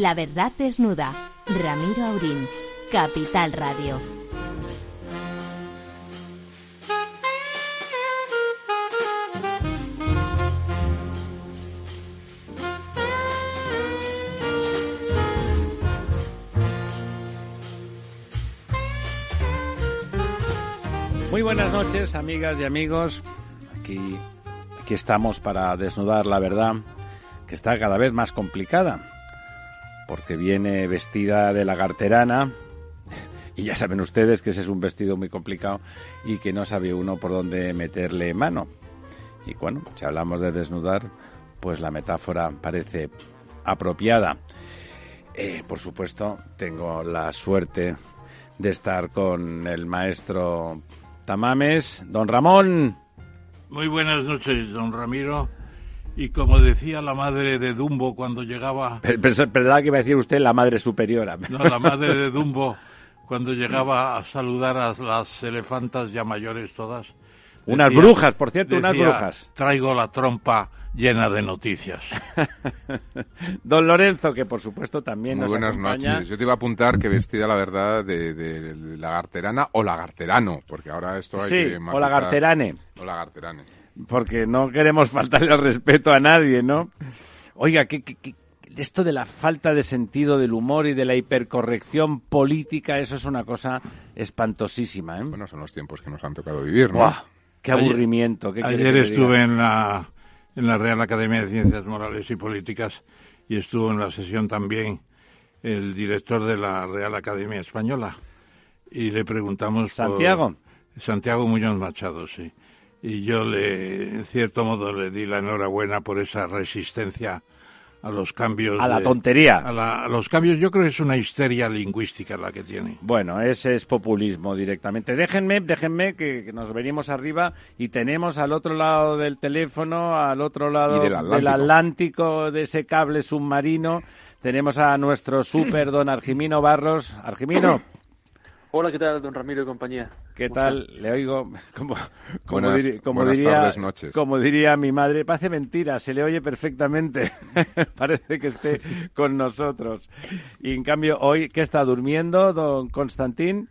La verdad desnuda. Ramiro Aurín. Capital Radio. Muy buenas noches, amigas y amigos. Aquí, aquí estamos para desnudar la verdad, que está cada vez más complicada, porque viene vestida de lagarterana, y ya saben ustedes que ese es un vestido muy complicado y que no sabe uno por dónde meterle mano. Y bueno, si hablamos de desnudar, pues la metáfora parece apropiada. Eh, por supuesto, tengo la suerte de estar con el maestro Tamames, don Ramón. Muy buenas noches, don Ramiro. Y como decía la madre de Dumbo cuando llegaba... Perdón que iba a decir usted la madre superiora. No, la madre de Dumbo cuando llegaba a saludar a las elefantas ya mayores todas. Unas brujas, por cierto, unas brujas. Traigo la trompa llena de noticias. Don Lorenzo, que por supuesto también Muy buenas noches. Yo te iba a apuntar que vestida la verdad de, de, lagarterana o lagarterano, porque ahora esto hay sí, que o lagarterane. O lagarterane. Porque no queremos faltarle el respeto a nadie, ¿no? Oiga, ¿qué, qué, esto de la falta de sentido del humor y de la hipercorrección política, eso es una cosa espantosísima, ¿eh? Bueno, son los tiempos que nos han tocado vivir, ¿no? ¡Qué aburrimiento! ¿qué ayer estuve en la en la Real Academia de Ciencias Morales y Políticas y estuvo en la sesión también el director de la Real Academia Española y le preguntamos Santiago Santiago Muñoz Machado sí y yo le en cierto modo le di la enhorabuena por esa resistencia a los cambios. A la tontería. A, los cambios, yo creo que es una histeria lingüística la que tiene. Bueno, ese es populismo directamente. Déjenme, déjenme que, nos venimos arriba y tenemos al otro lado del teléfono, al otro lado del Atlántico. del Atlántico, de ese cable submarino, tenemos a nuestro super don Argimino Barros. Argimino. Hola, ¿qué tal, don Ramiro y compañía? ¿Qué tal? Le oigo como, como, buenas, como buenas diría, tardes, noches. como diría mi madre, parece mentira, se le oye perfectamente. parece que esté con nosotros. Y en cambio, hoy, ¿qué está durmiendo, don Constantín?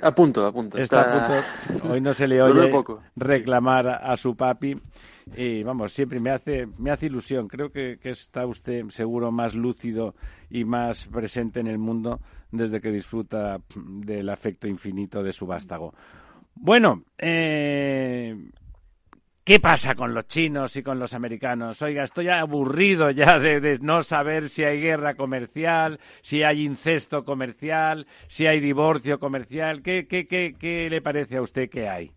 A punto, a punto. Está, Está... a punto. Hoy no se le oye reclamar a su papi. Y vamos, siempre me hace, me hace ilusión. Creo que, que, está usted seguro más lúcido y más presente en el mundo desde que disfruta del afecto infinito de su vástago. Bueno, eh, ¿qué pasa con los chinos y con los americanos? Oiga, estoy aburrido ya de, no saber si hay guerra comercial, si hay incesto comercial, si hay divorcio comercial. ¿Qué, qué, qué, qué le parece a usted que hay?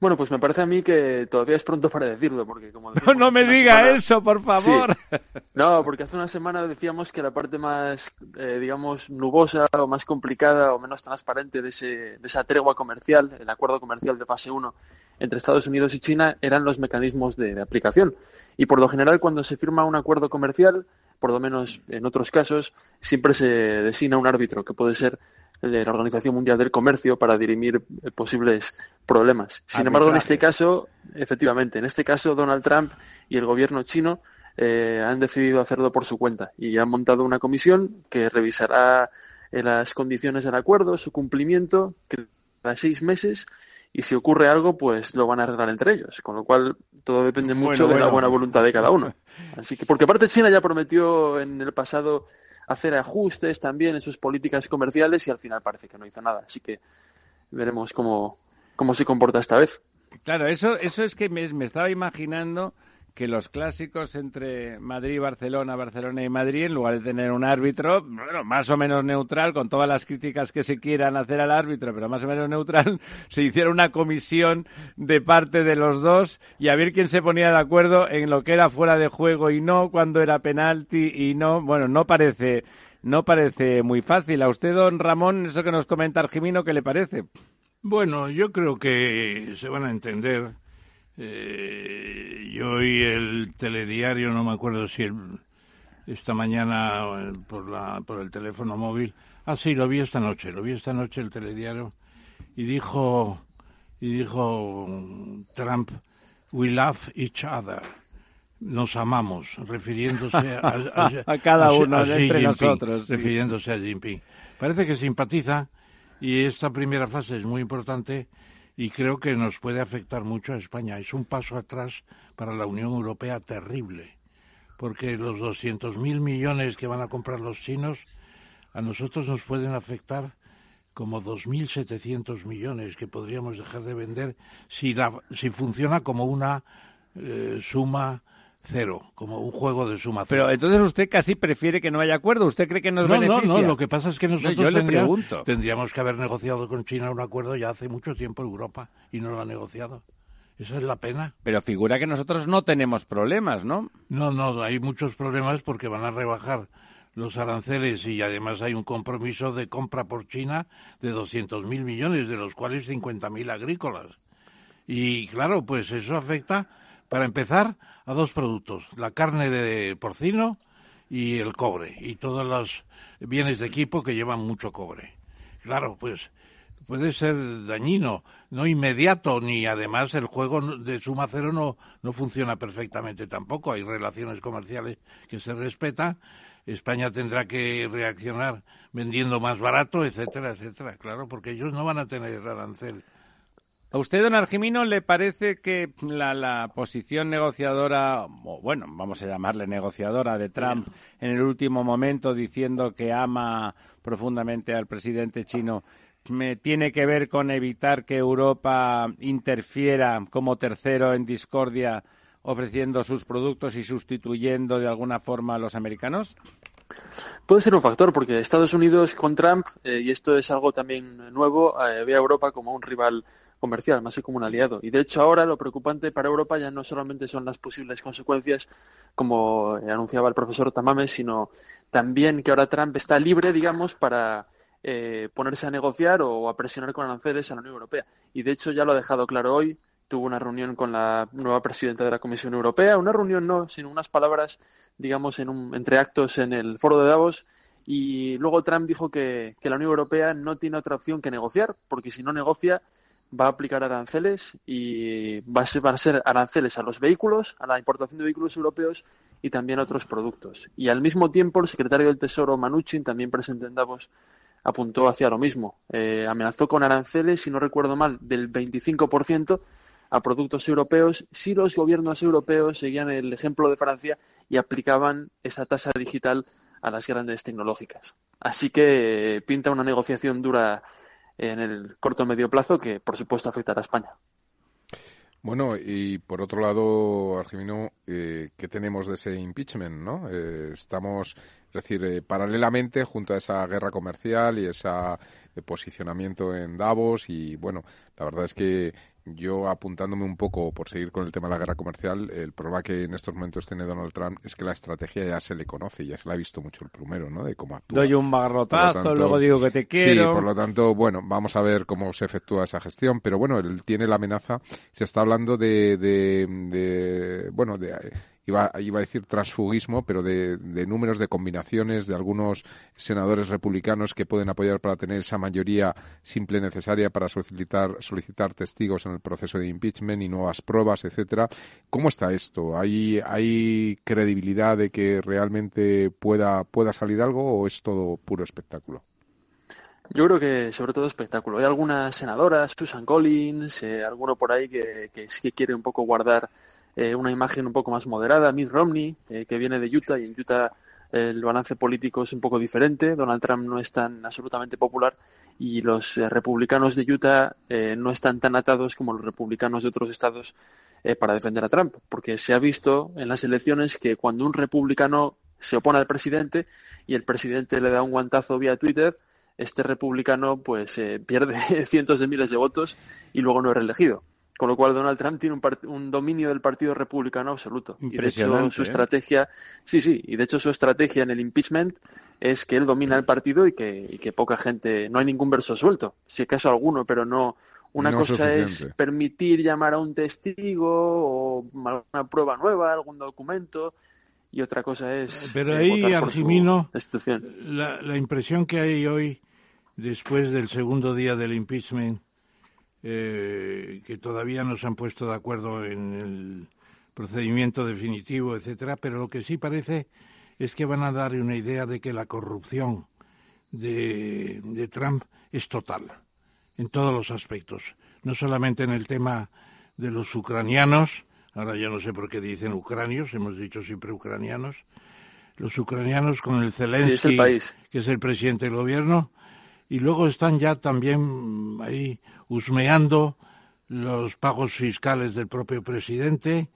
Bueno, pues me parece a mí que todavía es pronto para decirlo, porque como no, no me diga semana... eso, por favor. Sí. No, porque hace una semana decíamos que la parte más, eh, digamos, nubosa o más complicada o menos transparente de, ese, de esa tregua comercial, el acuerdo comercial de fase 1 entre Estados Unidos y China, eran los mecanismos de, de aplicación. Y por lo general, cuando se firma un acuerdo comercial, por lo menos en otros casos, siempre se designa un árbitro, que puede ser de la Organización Mundial del Comercio para dirimir posibles problemas. Sin embargo, en este caso, efectivamente, en este caso Donald Trump y el gobierno chino eh, han decidido hacerlo por su cuenta y han montado una comisión que revisará eh, las condiciones del acuerdo, su cumplimiento, cada seis meses y si ocurre algo, pues lo van a arreglar entre ellos. Con lo cual, todo depende mucho bueno, de la buena voluntad de cada uno. Así que, porque aparte China ya prometió en el pasado hacer ajustes también en sus políticas comerciales y al final parece que no hizo nada. Así que veremos cómo, cómo se comporta esta vez. Claro, eso, eso es que me, me estaba imaginando que los clásicos entre Madrid y Barcelona, Barcelona y Madrid, en lugar de tener un árbitro, bueno, más o menos neutral, con todas las críticas que se quieran hacer al árbitro, pero más o menos neutral, se hiciera una comisión de parte de los dos y a ver quién se ponía de acuerdo en lo que era fuera de juego y no, cuando era penalti y no, bueno, no parece, no parece muy fácil. A usted, don Ramón, eso que nos comenta Argimino, ¿qué le parece? Bueno, yo creo que se van a entender eh, yo oí el telediario, no me acuerdo si el, esta mañana por, la, por el teléfono móvil. Ah, sí, lo vi esta noche, lo vi esta noche el telediario y dijo y dijo Trump, we love each other. nos amamos, refiriéndose a, a, cada uno de entre nosotros. Refiriéndose a Jinping. Parece que simpatiza y esta primera fase es muy importante y creo que nos puede afectar mucho a España. Es un paso atrás para la Unión Europea terrible, porque los 200.000 millones que van a comprar los chinos a nosotros nos pueden afectar como 2.700 millones que podríamos dejar de vender si, si funciona como una eh, suma cero, como un juego de suma cero. Pero entonces usted casi prefiere que no haya acuerdo. ¿Usted cree que nos no, beneficia? No, no, lo que pasa es que nosotros tendríamos que haber negociado con China un acuerdo ya hace mucho tiempo en Europa y no lo ha negociado. Esa es la pena. Pero figura que nosotros no tenemos problemas, ¿no? No, no, hay muchos problemas porque van a rebajar los aranceles y además hay un compromiso de compra por China de 200.000 millones, de los cuales 50.000 agrícolas. Y claro, pues eso afecta, para empezar, a dos productos, la carne de porcino y el cobre, y todos los bienes de equipo que llevan mucho cobre. Claro, pues puede ser dañino, no inmediato, ni además el juego de suma cero no, no funciona perfectamente tampoco. Hay relaciones comerciales que se respetan. España tendrá que reaccionar vendiendo más barato, etcétera, etcétera. Claro, porque ellos no van a tener arancel. ¿A usted, don Argimino, le parece que la, posición negociadora, o bueno, vamos a llamarle negociadora de Trump en el último momento diciendo que ama profundamente al presidente chino, me tiene que ver con evitar que Europa interfiera como tercero en discordia ofreciendo sus productos y sustituyendo de alguna forma a los americanos? Puede ser un factor, porque Estados Unidos con Trump, eh, y esto es algo también nuevo, eh, ve a Europa como un rival comercial, más que como un aliado. Y de hecho ahora lo preocupante para Europa ya no solamente son las posibles consecuencias, como anunciaba el profesor Tamame, sino también que ahora Trump está libre, digamos, para eh, ponerse a negociar o a presionar con aranceles a la Unión Europea. Y de hecho ya lo ha dejado claro hoy, tuvo una reunión con la nueva presidenta de la Comisión Europea, una reunión no, sino unas palabras, digamos, en un, entre actos en el foro de Davos, y luego Trump dijo que, que la Unión Europea no tiene otra opción que negociar, porque si no negocia va a aplicar aranceles y va a ser, van a ser aranceles a los vehículos, a la importación de vehículos europeos y también a otros productos. Y al mismo tiempo, el secretario del Tesoro, Manuchin, también presente en Davos, apuntó hacia lo mismo. Eh, amenazó con aranceles, si no recuerdo mal, del 25% a productos europeos si los gobiernos europeos seguían el ejemplo de Francia y aplicaban esa tasa digital a las grandes tecnológicas. Así que eh, pinta una negociación dura en el corto medio plazo que, por supuesto, afectará a España. Bueno, y por otro lado, Argimino, eh, ¿qué tenemos de ese impeachment? ¿no? Eh, estamos, es decir, eh, paralelamente, junto a esa guerra comercial y ese posicionamiento en Davos, y bueno, la verdad es que yo apuntándome un poco por seguir con el tema de la guerra comercial, el problema que en estos momentos tiene Donald Trump es que la estrategia ya se le conoce, ya se la ha visto mucho el primero, ¿no? De cómo actúa. Doy un barrotazo, luego digo que te quiero. Sí, por lo tanto, bueno, vamos a ver cómo se efectúa esa gestión, pero bueno, él tiene la amenaza, se está hablando de, de, de bueno, de iba, iba a decir transfugismo, pero de, números de combinaciones de algunos senadores republicanos que pueden apoyar para tener esa mayoría simple necesaria para solicitar, solicitar testigos en el proceso de impeachment y nuevas pruebas, etcétera. ¿Cómo está esto? ¿Hay, hay credibilidad de que realmente pueda, pueda salir algo o es todo puro espectáculo? Yo creo que sobre todo espectáculo. Hay algunas senadoras, Susan Collins, eh, alguno por ahí que sí que quiere un poco guardar eh, una imagen un poco más moderada. Mitt Romney, eh, que viene de Utah, y en Utah el balance político es un poco diferente. Donald Trump no es tan absolutamente popular y los eh, republicanos de Utah no están tan atados como los republicanos de otros estados para defender a Trump, porque se ha visto en las elecciones que cuando un republicano se opone al presidente y el presidente le da un guantazo vía Twitter, este republicano pues pierde cientos de miles de votos y luego no es reelegido. Con lo cual Donald Trump tiene un, dominio del Partido Republicano absoluto. Y de hecho su ¿eh? estrategia, sí, sí, y de hecho su estrategia en el impeachment es que él domina el partido y que, poca gente, no hay ningún verso suelto, si acaso alguno, pero no, una cosa es permitir llamar a un testigo o alguna prueba nueva, algún documento, y otra cosa es. Pero ahí, Argimino, la, la impresión que hay hoy, después del segundo día del impeachment, eh, que todavía no se han puesto de acuerdo en el procedimiento definitivo, etcétera, pero lo que sí parece es que van a dar una idea de que la corrupción de, de Trump es total, en todos los aspectos, no solamente en el tema de los ucranianos, ahora ya no sé por qué dicen ucranios, hemos dicho siempre ucranianos, los ucranianos con el Zelensky, que es el presidente del gobierno, y luego están ya también ahí husmeando los pagos fiscales del propio presidente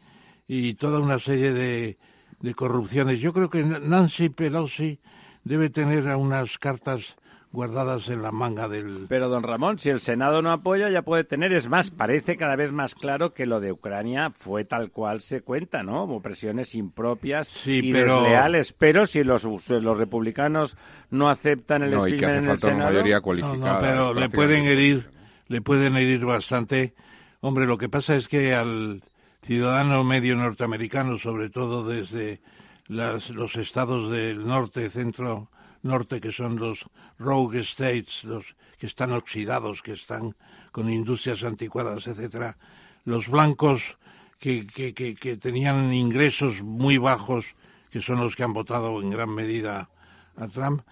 y toda una serie de, de corrupciones. Yo creo que Nancy Pelosi debe tener unas cartas guardadas en la manga del... Pero, don Ramón, si el Senado no apoya, ya puede tener. Es más, parece cada vez más claro que lo de Ucrania fue tal cual se cuenta, ¿no? Presiones impropias y pero... desleales. Pero si los, los republicanos no aceptan el no, y que hace falta una mayoría cualificada. No, pero le pueden herir, le pueden herir bastante. Hombre, lo que pasa es que al ciudadano medio norteamericano, sobre todo desde las, los estados del norte, centro, norte, que son los rogue states, los que están oxidados, que están con industrias anticuadas, etcétera, los blancos que, que, que, tenían ingresos muy bajos, que son los que han votado en gran medida a Trump,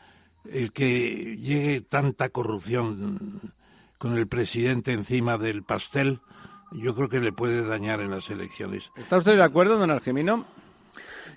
el que llegue tanta corrupción con el presidente encima del pastel, yo creo que le puede dañar en las elecciones. ¿Está usted de acuerdo, don Argemino?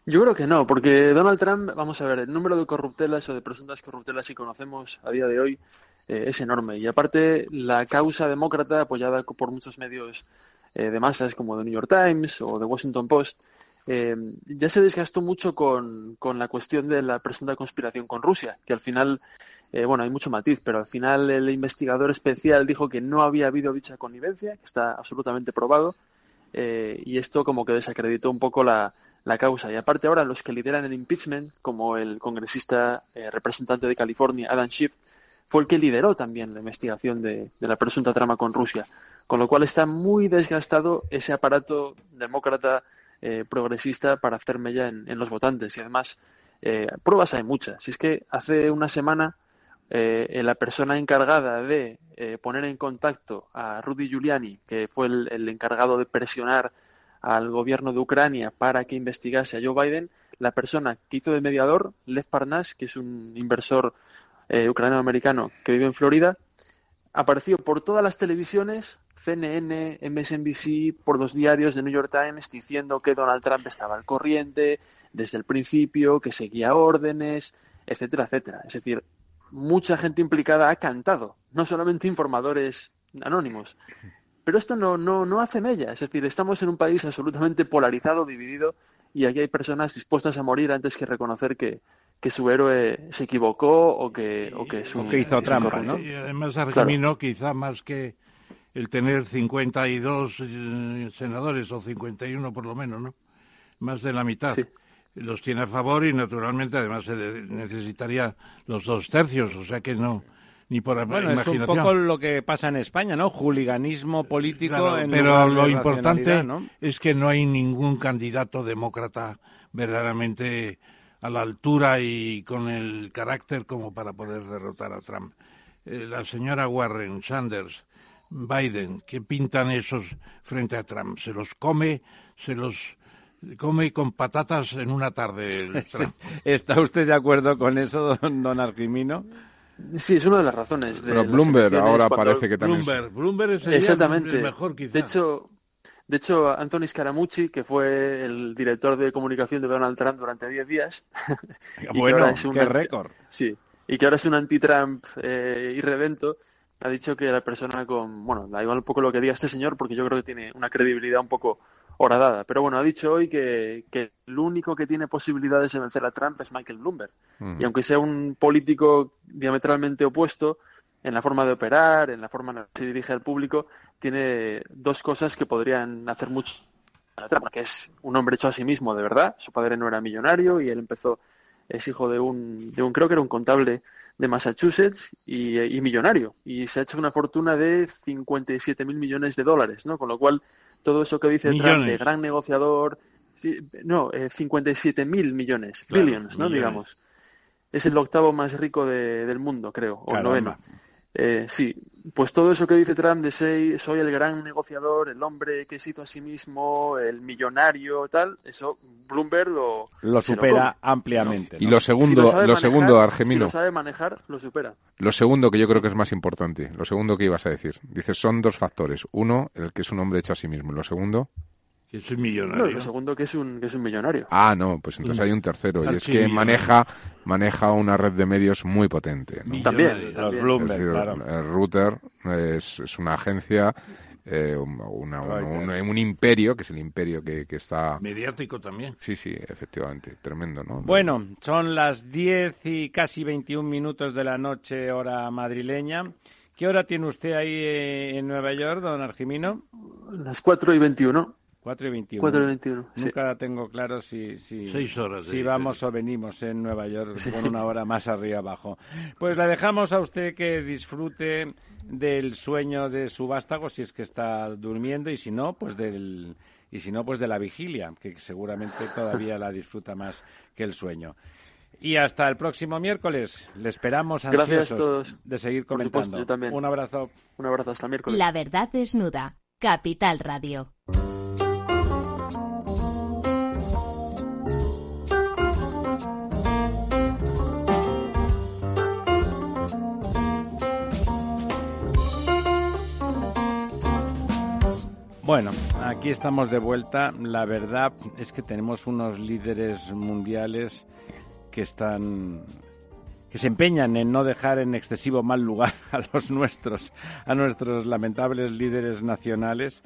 Yo creo que no, porque Donald Trump, vamos a ver, el número de corruptelas o de presuntas corruptelas que conocemos a día de hoy eh, es enorme. Y aparte, la causa demócrata, apoyada por muchos medios eh, de masas como The New York Times o The Washington Post, eh, ya se desgastó mucho con, con, la cuestión de la presunta conspiración con Rusia, que al final, bueno, hay mucho matiz, pero al final el investigador especial dijo que no había habido dicha connivencia, que está absolutamente probado, y esto como que desacreditó un poco la, la causa. Y aparte ahora los que lideran el impeachment, como el congresista eh, representante de California, Adam Schiff, fue el que lideró también la investigación de, la presunta trama con Rusia. Con lo cual está muy desgastado ese aparato demócrata eh, progresista para hacer mella en, los votantes. Y además, eh, pruebas hay muchas. Si es que hace una semana la persona encargada de poner en contacto a Rudy Giuliani, que fue el encargado de presionar al gobierno de Ucrania para que investigase a Joe Biden, la persona que hizo de mediador, Lev Parnas, que es un inversor eh, ucraniano-americano que vive en Florida, apareció por todas las televisiones, CNN, MSNBC, por los diarios de New York Times, diciendo que Donald Trump estaba al corriente desde el principio, que seguía órdenes, etcétera, etcétera. Es decir, mucha gente implicada ha cantado, no solamente informadores anónimos. Pero esto no, no, no hace mella. Es decir, estamos en un país absolutamente polarizado, dividido, y aquí hay personas dispuestas a morir antes que reconocer que, que su héroe se equivocó o que, o que, su, que hizo trampa, ¿no? Y además Argemino, quizá más que el tener 52 eh, senadores o 51 por lo menos, ¿no? Más de la mitad. Los tiene a favor y naturalmente además se necesitaría los dos tercios, o sea que no ni por bueno, Es un poco lo que pasa en España, ¿no? Juliganismo político. en pero lo importante es que no hay ningún candidato demócrata verdaderamente a la altura y con el carácter como para poder derrotar a Trump. Eh, la señora Warren, Sanders, Biden, ¿qué pintan esos frente a Trump? Se los come, se los come con patatas en una tarde. ¿Está usted de acuerdo con eso, don, don Arquimino? Sí, es una de las razones. De Pero Bloomberg ahora parece que también. Bloomberg, Bloomberg es Exactamente. mejor, quizá. De hecho, de hecho, Anthony Scaramucci, que fue el director de comunicación de Donald Trump durante 10 días. bueno, qué récord. Sí, y que ahora es un anti-Trump eh, irredento, ha dicho que la persona con. Bueno, da igual un poco lo que diga este señor, porque yo creo que tiene una credibilidad un poco horadada. Pero bueno, ha dicho hoy que, que, el único que tiene posibilidades de vencer a Trump es Michael Bloomberg. Y aunque sea un político diametralmente opuesto en la forma de operar, en la forma en la que se dirige al público, tiene dos cosas que podrían hacer mucho a Trump, que es un hombre hecho a sí mismo, de verdad. Su padre no era millonario y él empezó, es hijo de un, de un creo que era un contable de Massachusetts y, y millonario. Y se ha hecho una fortuna de 57 mil millones de dólares, ¿no? Con lo cual todo eso que dice Trump de gran negociador, no, eh, 57 mil millones, billions, ¿no? Digamos. Es el octavo más rico del mundo, creo, o el noveno. Eh, sí, pues todo eso que dice Trump de ser, soy el gran negociador, el hombre que se hizo a sí mismo, el millonario, tal, eso Bloomberg lo, lo supera ampliamente. Y lo segundo, lo segundo, Argemino. Si lo sabe manejar, lo supera. Lo segundo que yo creo que es más importante, lo segundo que ibas a decir, dices son dos factores. Uno, el que es un hombre hecho a sí mismo. Lo segundo. Que es un millonario. No, lo segundo que es un, que es un millonario. Ah, no, pues entonces hay un tercero. y es que maneja, maneja una red de medios muy potente. También, los Bloomberg, claro. El router es, es una agencia eh, un, imperio, que es el imperio que, que, está... Mediático también. Sí, sí, efectivamente, tremendo, ¿no? Bueno, son las 10 y casi 21 minutos de la noche, hora madrileña. ¿Qué hora tiene usted ahí eh, en Nueva York, don Argimino? Las 4 y 21. 4 y 21. 4 y 21 Nunca tengo claro si, si, horas si vamos o venimos en Nueva York con una hora más arriba abajo. Pues la dejamos a usted que disfrute del sueño de su vástago si es que está durmiendo y si no, pues del y si no, pues de la vigilia, que seguramente todavía la disfruta más que el sueño. Y hasta el próximo miércoles. Le esperamos ansiosos de seguir comentando. Un abrazo. Un abrazo hasta el miércoles. La verdad desnuda. Capital Radio. Bueno, aquí estamos de vuelta. La verdad es que tenemos unos líderes mundiales que están que se empeñan en no dejar en excesivo mal lugar a los nuestros, a nuestros lamentables líderes nacionales,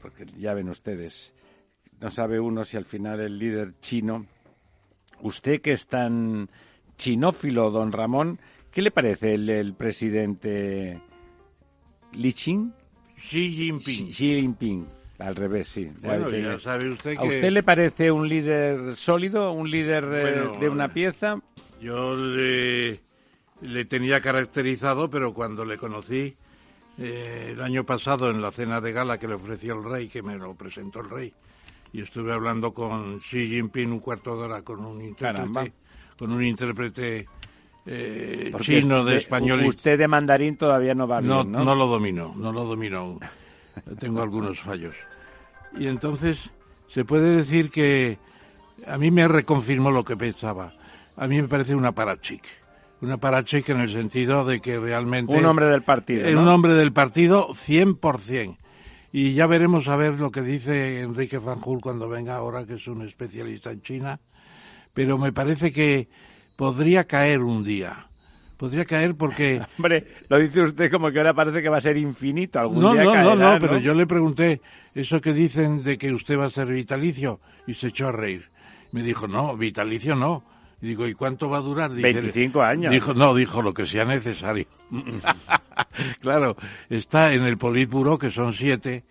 porque ya ven ustedes, no sabe uno si al final el líder chino, usted que es tan chinófilo, don Ramón, ¿qué le parece el, el presidente Li Qing? Xi Jinping. Xi Jinping. Al revés, sí. Bueno, ya sabe usted que... ¿A usted le parece un líder sólido, un líder eh, de una pieza? Yo le, tenía caracterizado, pero cuando le conocí eh, el año pasado en la cena de gala que le ofreció el rey, que me lo presentó el rey, y estuve hablando con Xi Jinping un cuarto de hora con un intérprete, con un intérprete eh, chino de español. Usted de mandarín todavía no va bien, ¿no? No, lo domino, no lo domino Tengo algunos fallos. Y entonces se puede decir que a mí me reconfirmó lo que pensaba. A mí me parece una parachic. Una parachic en el sentido de que realmente... Un hombre del partido. ¿no? Un hombre del partido 100%. Y ya veremos a ver lo que dice Enrique Fanjul cuando venga ahora, que es un especialista en China. Pero me parece que podría caer un día. Podría caer porque... Hombre, lo dice usted como que ahora parece que va a ser infinito. Algún no, día no, no, no, pero yo le pregunté eso que dicen de que usted va a ser vitalicio y se echó a reír. Me dijo, no, vitalicio no. Y digo, ¿y cuánto va a durar? Dice, 25 años. Dijo, no, dijo lo que sea necesario. claro, está en el Politburo, que son siete.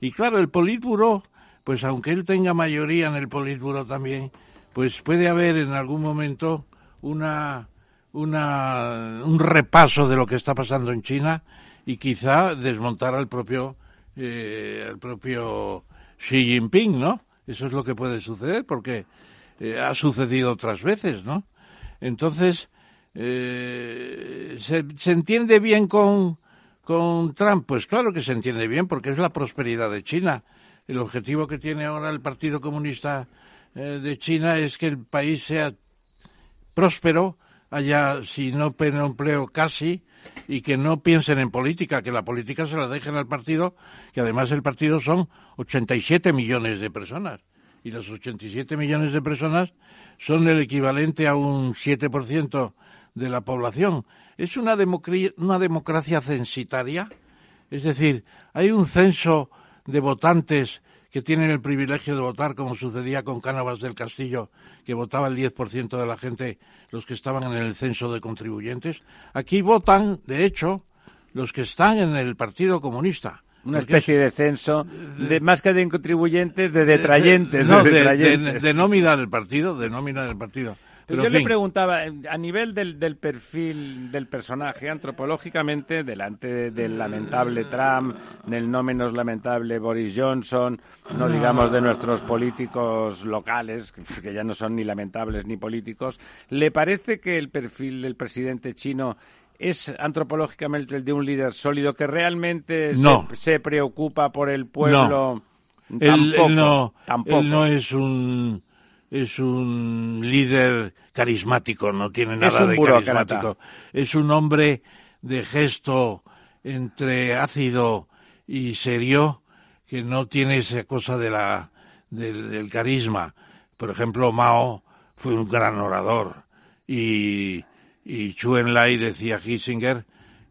Y claro, el Politburo, pues aunque él tenga mayoría en el Politburo también, pues puede haber en algún momento una, una, un repaso de lo que está pasando en China y quizá desmontar al propio, eh, al propio Xi Jinping, ¿no? Eso es lo que puede suceder porque eh, ha sucedido otras veces, ¿no? Entonces, eh, ¿se, ¿se, entiende bien con, con Trump? Pues claro que se entiende bien porque es la prosperidad de China. El objetivo que tiene ahora el Partido Comunista de China es que el país sea próspero, haya, si no empleo casi, y que no piensen en política, que la política se la dejen al partido, que además el partido son 87 millones de personas. Y los 87 millones de personas son el equivalente a un 7% de la población. Es una, una democracia censitaria, es decir, hay un censo de votantes que tienen el privilegio de votar, como sucedía con Cánovas del Castillo, que votaba el 10% de la gente, los que estaban en el censo de contribuyentes. Aquí votan, de hecho, los que están en el Partido Comunista. Una especie de censo, de, más que de contribuyentes, de detrayentes. No, de, de, nómina del partido, de nómina del partido. Pero yo le preguntaba, a nivel del, del, perfil del personaje, antropológicamente, delante del lamentable Trump, del no menos lamentable Boris Johnson, no digamos de nuestros políticos locales, que ya no son ni lamentables ni políticos, ¿le parece que el perfil del presidente chino es antropológicamente el de un líder sólido que realmente No. se, se preocupa por el pueblo. Él, Tampoco, él no, tampoco. él no es un es un líder carismático, no tiene nada de burócrata. carismático. Es un hombre de gesto entre ácido y serio que no tiene esa cosa de la del, del carisma. Por ejemplo, Mao fue un gran orador y y Chu Enlai decía Kissinger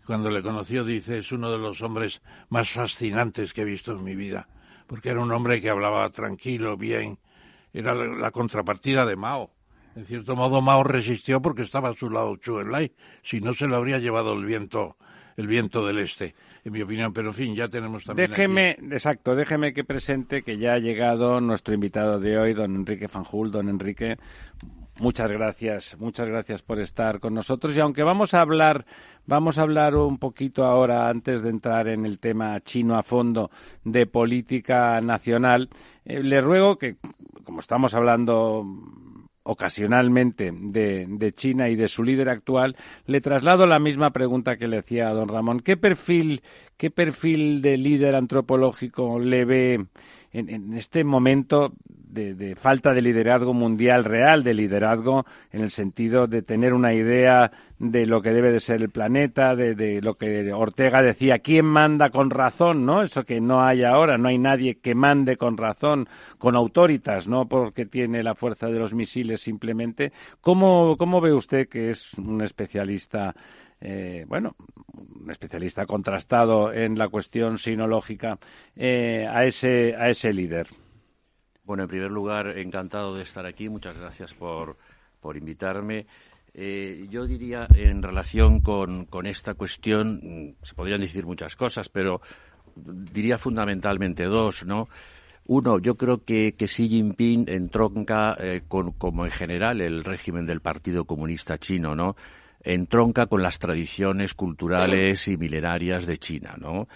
cuando le conoció dice es uno de los hombres más fascinantes que he visto en mi vida porque era un hombre que hablaba tranquilo, bien, era la, la contrapartida de Mao. En cierto modo Mao resistió porque estaba a su lado Chu Enlai, si no se lo habría llevado el viento, el viento del este, en mi opinión. Pero en fin, ya tenemos también. aquí- Déjeme, exacto, déjeme que presente que ya ha llegado nuestro invitado de hoy, don Enrique Fanjul. Don Enrique, muchas gracias, muchas gracias por estar con nosotros. Y aunque vamos a hablar, vamos a hablar un poquito ahora, antes de entrar en el tema chino a fondo, de política nacional, eh, le ruego que, como estamos hablando ocasionalmente de, de China y de su líder actual, le traslado la misma pregunta que le hacía a don Ramón. ¿Qué perfil, qué perfil de líder antropológico le ve en, este momento de, de falta de liderazgo mundial real, de liderazgo en el sentido de tener una idea de lo que debe de ser el planeta, de, de lo que Ortega decía, ¿quién manda con razón? ¿no? Eso que no hay ahora, no hay nadie que mande con razón, con autoritas, no porque tiene la fuerza de los misiles simplemente. ¿Cómo, cómo ve usted que es un especialista eh, bueno, un especialista contrastado en la cuestión sinológica, eh, a, ese, a ese líder. Bueno, en primer lugar, encantado de estar aquí. Muchas gracias por, por invitarme. Eh, yo diría, en relación con, con esta cuestión, mm, se podrían decir muchas cosas, pero diría fundamentalmente dos, ¿no? Uno, yo creo que, que Xi Jinping entronca, con, como en general el régimen del Partido Comunista Chino, ¿no? Entronca con las tradiciones culturales y milenarias de China, ¿no?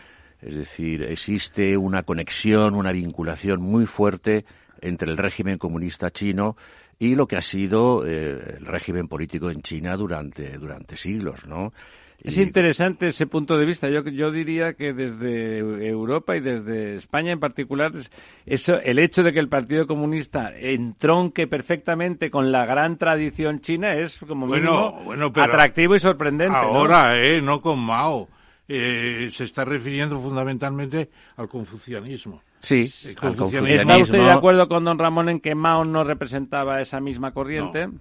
Es decir, existe una conexión, una vinculación muy fuerte entre el régimen comunista chino y lo que ha sido eh, el régimen político en China durante, durante siglos, ¿no? Es Y- interesante ese punto de vista. Yo, yo diría que desde Europa y desde España en particular, es- eso, el hecho de que el Partido Comunista entronque perfectamente con la gran tradición china es como Bueno, mínimo bueno, pero atractivo y sorprendente. ¿no? Ahora, eh, no con Mao. Eh, se está refiriendo fundamentalmente al confucianismo. Sí, El al confucianismo. ¿Está usted de acuerdo con don Ramón en que Mao no representaba esa misma corriente? No,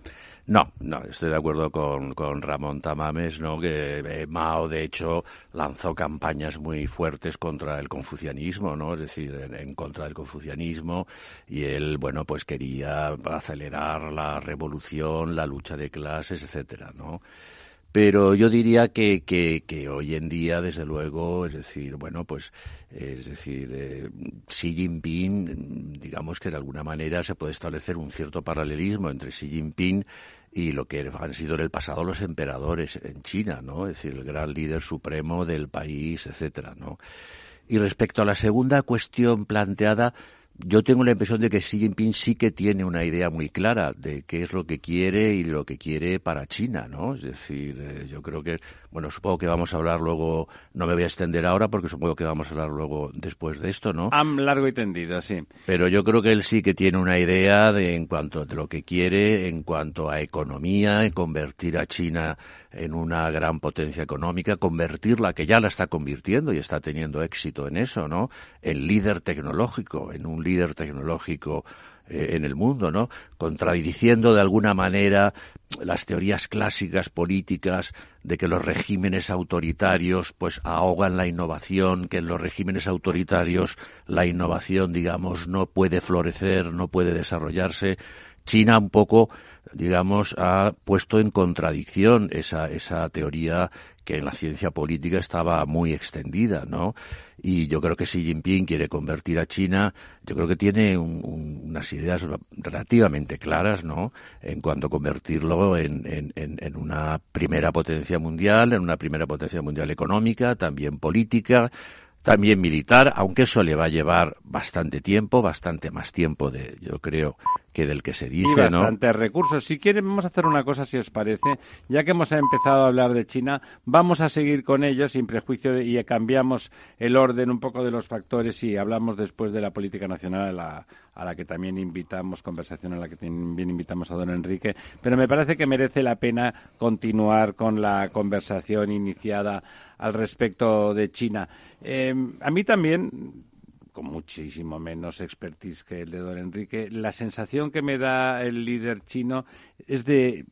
no, estoy de acuerdo con, con Ramón Tamames, ¿no? Que eh, Mao, de hecho, lanzó campañas muy fuertes contra el confucianismo, ¿no? Es decir, en, en contra del confucianismo y él, bueno, pues quería acelerar la revolución, la lucha de clases, etcétera, ¿no? Pero yo diría que, que, que hoy en día, desde luego, es decir, bueno, pues, es decir, eh, Xi Jinping, digamos que de alguna manera se puede establecer un cierto paralelismo entre Xi Jinping y lo que han sido en el pasado los emperadores en China, ¿no? Es decir, el gran líder supremo del país, etcétera, ¿no? Y respecto a la segunda cuestión planteada, yo tengo la impresión de que Xi Jinping sí que tiene una idea muy clara de qué es lo que quiere y lo que quiere para China, ¿no? Es decir, eh, yo creo que, bueno, supongo que vamos a hablar luego, no me voy a extender ahora porque supongo que vamos a hablar luego después de esto, ¿no? Am largo y tendido, sí. Pero yo creo que él sí que tiene una idea de en cuanto de lo que quiere en cuanto a economía, en convertir a China en una gran potencia económica, convertirla, que ya la está convirtiendo y está teniendo éxito en eso, ¿no? En líder tecnológico, en un líder tecnológico eh, en el mundo, ¿no? Contradiciendo de alguna manera las teorías clásicas políticas de que los regímenes autoritarios pues ahogan la innovación, que en los regímenes autoritarios la innovación, digamos, no puede florecer, no puede desarrollarse. China un poco, digamos, ha puesto en contradicción esa, esa teoría que en la ciencia política estaba muy extendida, ¿no? Y yo creo que Xi Jinping quiere convertir a China, yo creo que tiene un- un- unas ideas relativamente claras, ¿no? En cuanto a convertirlo en, en- en- una primera potencia mundial, en una primera potencia mundial económica, también política, también militar, aunque eso le va a llevar bastante tiempo, bastante más tiempo de, yo creo, que del que se dice, y bastantes recursos. Si quieren, vamos a hacer una cosa, si os parece. Ya que hemos empezado a hablar de China, vamos a seguir con ello sin prejuicio y cambiamos el orden un poco de los factores y hablamos después de la política nacional a la, a la que también invitamos, conversación a la que también invitamos a don Enrique. Pero me parece que merece la pena continuar con la conversación iniciada al respecto de China. Eh, a mí también con muchísimo menos expertise que el de don Enrique, la sensación que me da el líder chino es de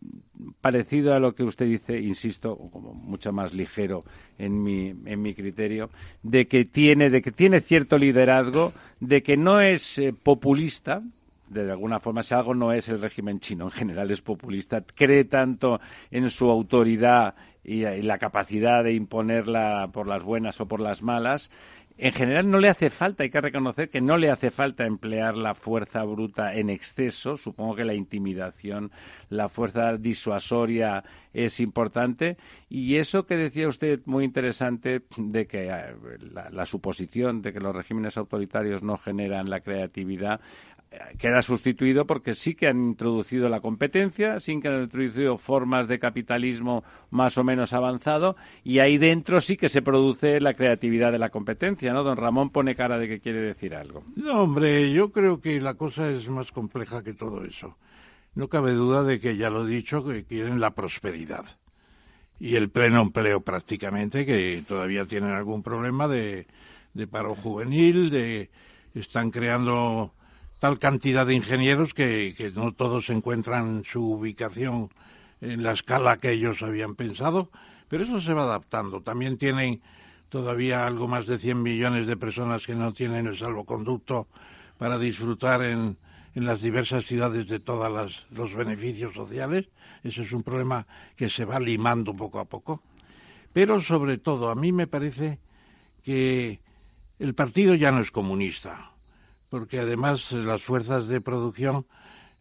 parecido a lo que usted dice, insisto, como mucho más ligero en mi, en mi criterio, de que tiene, de que tiene cierto liderazgo, de que no es eh, populista, de alguna forma, si algo no es el régimen chino, en general es populista, cree tanto en su autoridad y, y la capacidad de imponerla por las buenas o por las malas, en general no le hace falta, hay que reconocer que no le hace falta emplear la fuerza bruta en exceso. Supongo que la intimidación, la fuerza disuasoria es importante. Y eso que decía usted muy interesante de que eh, la suposición de que los regímenes autoritarios no generan la creatividad, queda sustituido porque sí que han introducido la competencia, sí que han introducido formas de capitalismo más o menos avanzado y ahí dentro sí que se produce la creatividad de la competencia, ¿no? Don Ramón pone cara de que quiere decir algo. No, hombre, yo creo que la cosa es más compleja que todo eso. No cabe duda de que ya lo he dicho, que quieren la prosperidad y el pleno empleo prácticamente, que todavía tienen algún problema de, de paro juvenil, de están creando tal cantidad de ingenieros que, no todos encuentran su ubicación en la escala que ellos habían pensado, pero eso se va adaptando. También tienen todavía algo más de 100 millones de personas que no tienen el salvoconducto para disfrutar en, en las diversas ciudades de todos los beneficios sociales. Eso es un problema que se va limando poco a poco. Pero sobre todo, a mí me parece que el partido ya no es comunista porque además las fuerzas de producción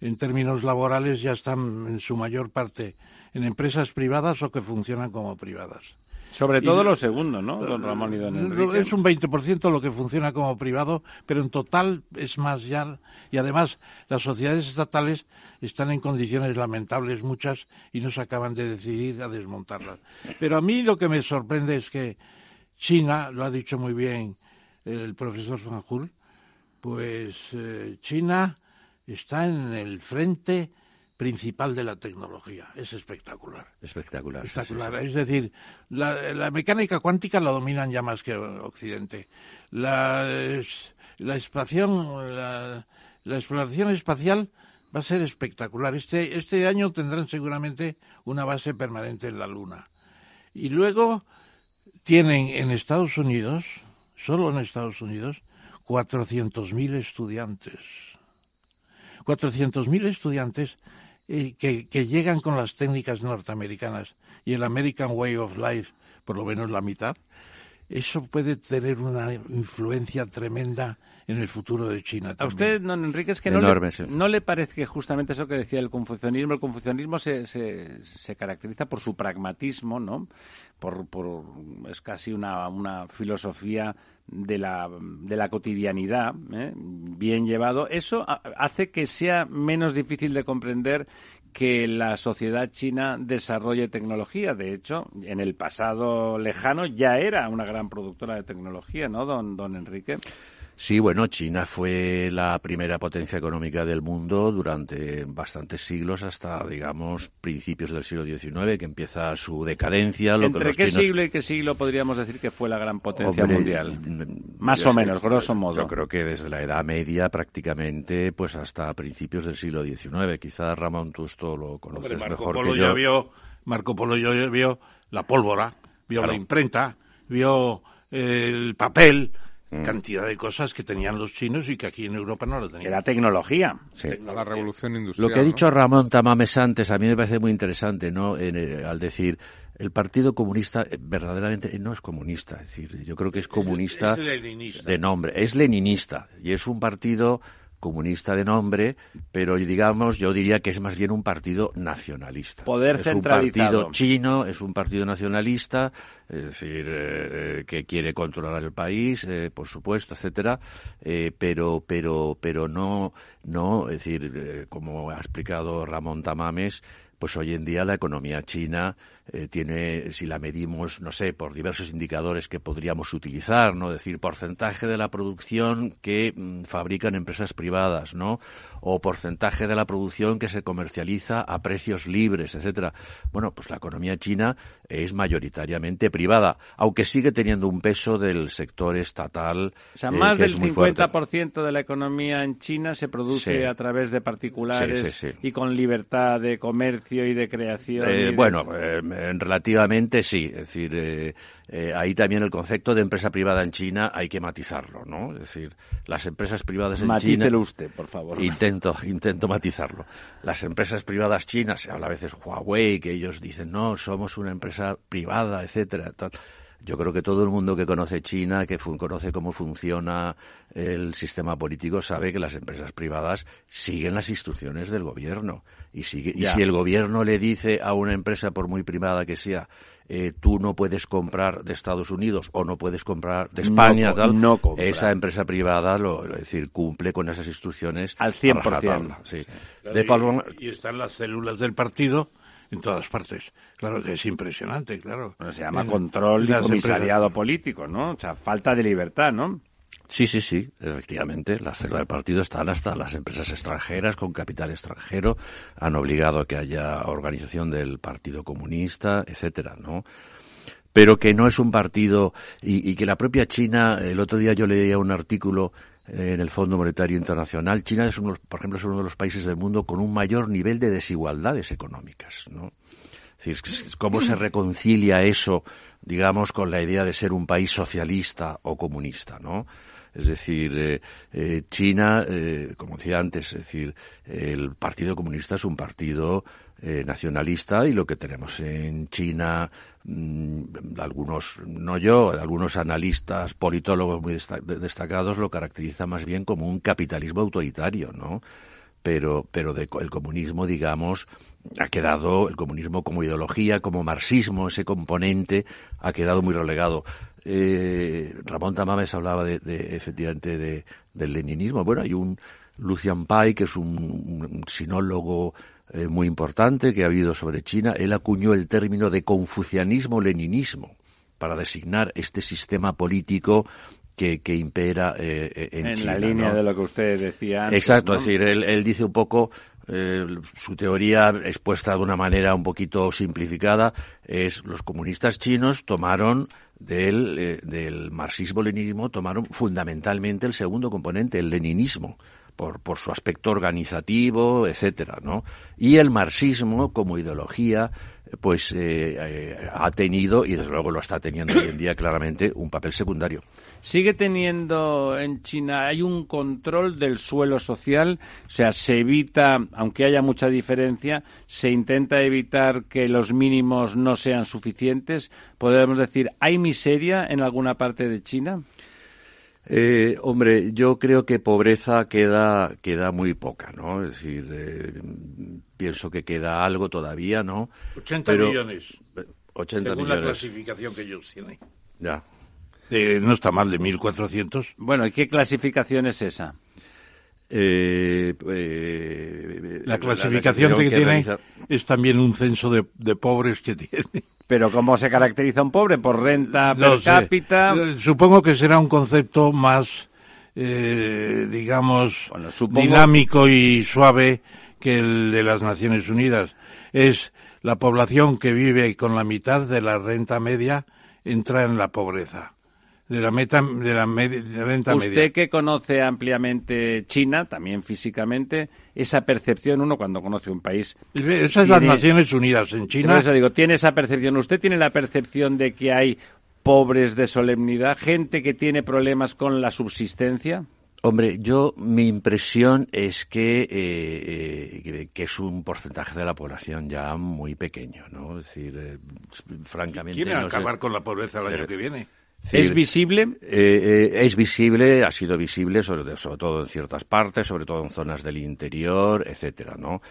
en términos laborales ya están en su mayor parte en empresas privadas o que funcionan como privadas. Sobre todo lo segundo, ¿no, don Ramón y don Enrique? Es un 20% lo que funciona como privado, pero en total es más ya. Y además, las sociedades estatales están en condiciones lamentables muchas y no se acaban de decidir a desmontarlas. Pero a mí lo que me sorprende es que China, lo ha dicho muy bien el profesor Fanjul, pues eh, China está en el frente principal de la tecnología. Es espectacular. Espectacular. Espectacular. Es decir, la, mecánica cuántica la dominan ya más que Occidente. La, la, la, exploración espacial va a ser espectacular. Este, este año tendrán seguramente una base permanente en la Luna. Y luego tienen en Estados Unidos, solo en Estados Unidos, 400.000 estudiantes. 400.000 estudiantes eh, que, que, llegan con las técnicas norteamericanas y el American Way of Life, por lo menos la mitad, eso puede tener una influencia tremenda en el futuro de China. A usted, don Enrique, es que no, le, no le parece que justamente eso que decía el confucianismo, el confucianismo se, se, se caracteriza por su pragmatismo, ¿no? Por, por, es casi una, una filosofía de la, de la cotidianidad, ¿eh? bien llevado. Eso hace que sea menos difícil de comprender que la sociedad china desarrolle tecnología. De hecho, en el pasado lejano ya era una gran productora de tecnología, ¿no, don, don Enrique? Sí, bueno, China fue la primera potencia económica del mundo durante bastantes siglos, hasta, digamos, principios del siglo XIX, que empieza su decadencia. ¿Entre qué siglo y qué siglo podríamos decir que fue la gran potencia mundial? Más o menos, grosso modo. Yo creo que desde la Edad Media prácticamente pues hasta principios del siglo XIX. Quizás Ramón Tusto lo conoces mejor que yo. vio, Marco Polo ya vio la pólvora, vio la imprenta, vio el papel. Cantidad de cosas que tenían los chinos y que aquí en Europa no lo tenían. la tecnología. La revolución industrial. Lo que ha dicho Ramón Tamames antes a mí me parece muy interesante, ¿no? Eh, al decir, el Partido Comunista eh, verdaderamente no es comunista, es decir, yo creo que es comunista es, de nombre, es leninista y es un partido comunista de nombre, pero digamos, yo diría que es más bien un partido nacionalista. Poder es centralizado. un partido chino, es un partido nacionalista, es decir, eh, que quiere controlar el país, eh, por supuesto, etcétera, eh, pero, pero, pero no, no, es decir, eh, como ha explicado Ramón Tamames, pues hoy en día la economía china eh, tiene, si la medimos, no sé, por diversos indicadores que podríamos utilizar, ¿no? Es decir, porcentaje de la producción que mm, fabrican empresas privadas, ¿no? O porcentaje de la producción que se comercializa a precios libres, etcétera. Bueno, pues la economía china es mayoritariamente privada, aunque sigue teniendo un peso del sector estatal. O sea, eh, más que del es muy fuerte. 50% de la economía en China se produce Sí. a través de particulares Sí, sí, sí. y con libertad de comercio y de creación. y Eh, de- bueno, relativamente sí. Es decir, eh, eh, ahí también el concepto de empresa privada en China hay que matizarlo, ¿no? Es decir, las empresas privadas en Matícelo China. usted, por favor. Intento, intento matizarlo. Las empresas privadas chinas, se habla a veces Huawei, que ellos dicen, no, somos una empresa privada, etcétera. tal. Yo creo que todo el mundo que conoce China, que conoce cómo funciona el sistema político, sabe que las empresas privadas siguen las instrucciones del gobierno. Y, si el gobierno le dice a una empresa, por muy privada que sea, eh, tú no puedes comprar de Estados Unidos o no puedes comprar de España, tal, no esa empresa privada lo, es decir, cumple con esas instrucciones Al a 100%. rajatabla, sí. Claro, De y- están las células del partido en todas partes. Claro, que es impresionante, claro. Bueno, se llama En- control y comisariado político, ¿no? O sea, falta de libertad, ¿no? Sí, sí, sí, efectivamente. Las células del partido están hasta las empresas extranjeras con capital extranjero han obligado a que haya organización del Partido Comunista, etcétera, ¿no? Pero que no es un partido y, que la propia China, el otro día yo leía un artículo eh, en el Fondo Monetario Internacional, China es uno, por ejemplo, es uno de los países del mundo con un mayor nivel de desigualdades económicas, ¿no? Es decir, ¿cómo se reconcilia eso, digamos, con la idea de ser un país socialista o comunista, no? Es decir, eh, eh, China, eh, como decía antes, es decir, el Partido Comunista es un partido eh, nacionalista y lo que tenemos en China, mm, algunos, no yo, algunos analistas, politólogos muy desta- de- destacados lo caracteriza más bien como un capitalismo autoritario, ¿no? pero, pero de, el comunismo, digamos, ha quedado, el comunismo como ideología, como marxismo, ese componente, ha quedado muy relegado. Eh, Ramón Tamames hablaba de, de, efectivamente de, del leninismo. Bueno, hay un Lucian Pai, que es un, un sinólogo eh, muy importante que ha habido sobre China. Él acuñó el término de confucianismo-leninismo para designar este sistema político que, que impera eh, eh, en, En, China. la línea ¿no? de lo que usted decía antes. Exacto, ¿no? es decir, él, él dice un poco, eh, su teoría expuesta de una manera un poquito simplificada, es los comunistas chinos tomaron del, eh, del marxismo-leninismo, tomaron fundamentalmente el segundo componente, el leninismo. Por, por su aspecto organizativo, etcétera, ¿no? Y el marxismo como ideología, pues eh, eh, ha tenido y desde luego lo está teniendo hoy en día claramente un papel secundario. Sigue teniendo en China, hay un control del suelo social, o sea, se evita, aunque haya mucha diferencia, se intenta evitar que los mínimos no sean suficientes. Podemos decir, ¿hay miseria en alguna parte de China? Eh, hombre, yo creo que pobreza queda, queda muy poca, ¿no? Es decir, eh, pienso que queda algo todavía, ¿no? 80 Pero- millones, 80 según la clasificación que ellos tienen. Ya. Eh, no está mal, de 1.400. Bueno, ¿y qué clasificación es esa? Eh, eh, La clasificación que, tiene es también un censo de, de pobres que tiene. Pero ¿cómo se caracteriza un pobre? ¿Por renta per sé. cápita? Eh, Supongo que será un concepto más, eh, digamos, Bueno, supongo- dinámico y suave que el de las Naciones Unidas. Es la población que vive con la mitad de la renta media entra en la pobreza. De la, meta, de la, de renta Usted media. que conoce ampliamente China, también físicamente, esa percepción uno cuando conoce un país. Esas las tiene- Naciones Unidas en Por China. eso digo, tiene esa percepción. ¿Usted tiene la percepción de que hay pobres de solemnidad, gente que tiene problemas con la subsistencia? Hombre, yo mi impresión es que, eh, eh, que- es un porcentaje de la población ya muy pequeño, ¿no? Es decir, eh, francamente. Quieren no sé. acabar con la pobreza el año que viene. ¿Es visible? Eh, eh, es visible, ha sido visible, sobre, sobre todo en ciertas partes, sobre todo en zonas del interior, etcétera, ¿no?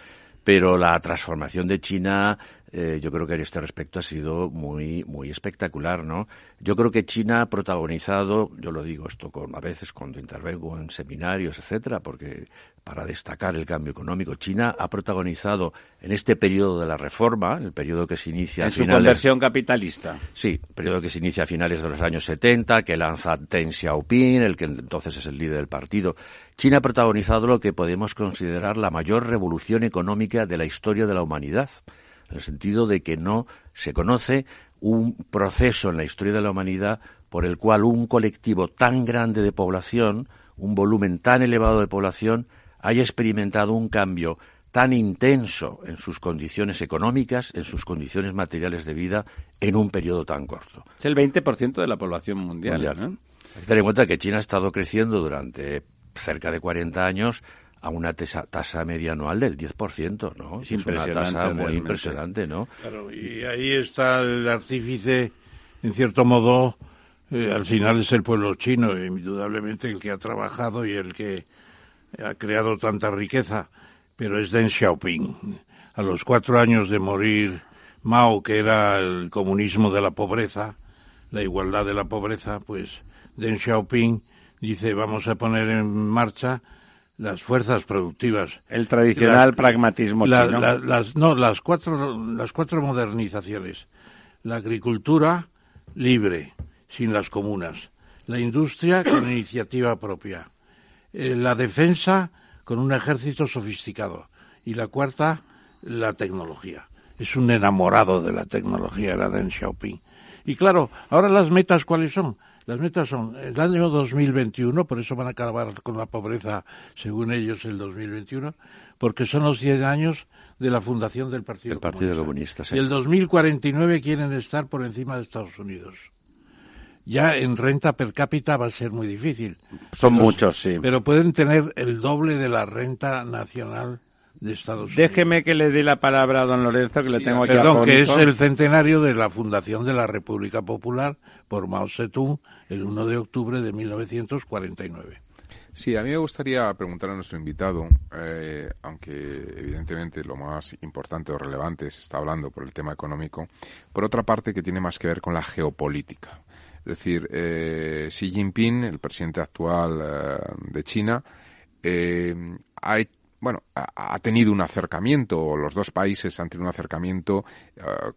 Pero la transformación de China eh, yo creo que en este respecto ha sido muy, muy espectacular, ¿no? Yo creo que China ha protagonizado, yo lo digo esto con, a veces cuando intervengo en seminarios, etcétera, porque para destacar el cambio económico, China ha protagonizado en este periodo de la reforma, el periodo que se inicia en su conversión capitalista. Sí, periodo que se inicia a finales de los años 70, que lanza Deng Xiaoping, el que entonces es el líder del partido. China ha protagonizado lo que podemos considerar la mayor revolución económica de la historia de la humanidad en el sentido de que no se conoce un proceso en la historia de la humanidad por el cual un colectivo tan grande de población, un volumen tan elevado de población, haya experimentado un cambio tan intenso en sus condiciones económicas, en sus condiciones materiales de vida, en un periodo tan corto. Es el 20% de la población mundial. Hay que tener en cuenta que China ha estado creciendo durante cerca de 40 años a una tasa, media anual del 10%, ¿no? Es, una tasa muy impresionante, ¿no? Claro, y ahí está el artífice, en cierto modo, eh, al final es el pueblo chino, indudablemente el que ha trabajado y el que ha creado tanta riqueza, pero es Deng Xiaoping. A los cuatro años de morir Mao, que era el comunismo de la pobreza, la igualdad de la pobreza, pues Deng Xiaoping dice vamos a poner en marcha las fuerzas productivas. El tradicional pragmatismo chino. las, no, las cuatro, las cuatro modernizaciones. La agricultura libre, sin las comunas. La industria con iniciativa propia. Eh, la defensa con un ejército sofisticado. Y la cuarta, la tecnología. Es un enamorado de la tecnología, era Deng Xiaoping. Y claro, ahora las metas, ¿cuáles son? Las metas son el año 2021, por eso van a acabar con la pobreza, según ellos, el 2021, porque son los 100 años de la fundación del Partido, el Partido Comunista. Y el 2049 quieren estar por encima de Estados Unidos. Ya en renta per cápita va a ser muy difícil. Son muchos, sí. Pero pueden tener el doble de la renta nacional de Estados Unidos. Déjeme que le dé la palabra a don Lorenzo, que le tengo aquí Perdón, que es el centenario de la fundación de la República Popular por Mao Zedong el 1 de octubre de 1949. Sí, a mí me gustaría preguntar a nuestro invitado, eh, aunque evidentemente lo más importante o relevante se está hablando por el tema económico, por otra parte que tiene más que ver con la geopolítica. Es decir, eh, Xi Jinping, el presidente actual eh, de China, ha, bueno, ha, tenido un acercamiento, los dos países han tenido un acercamiento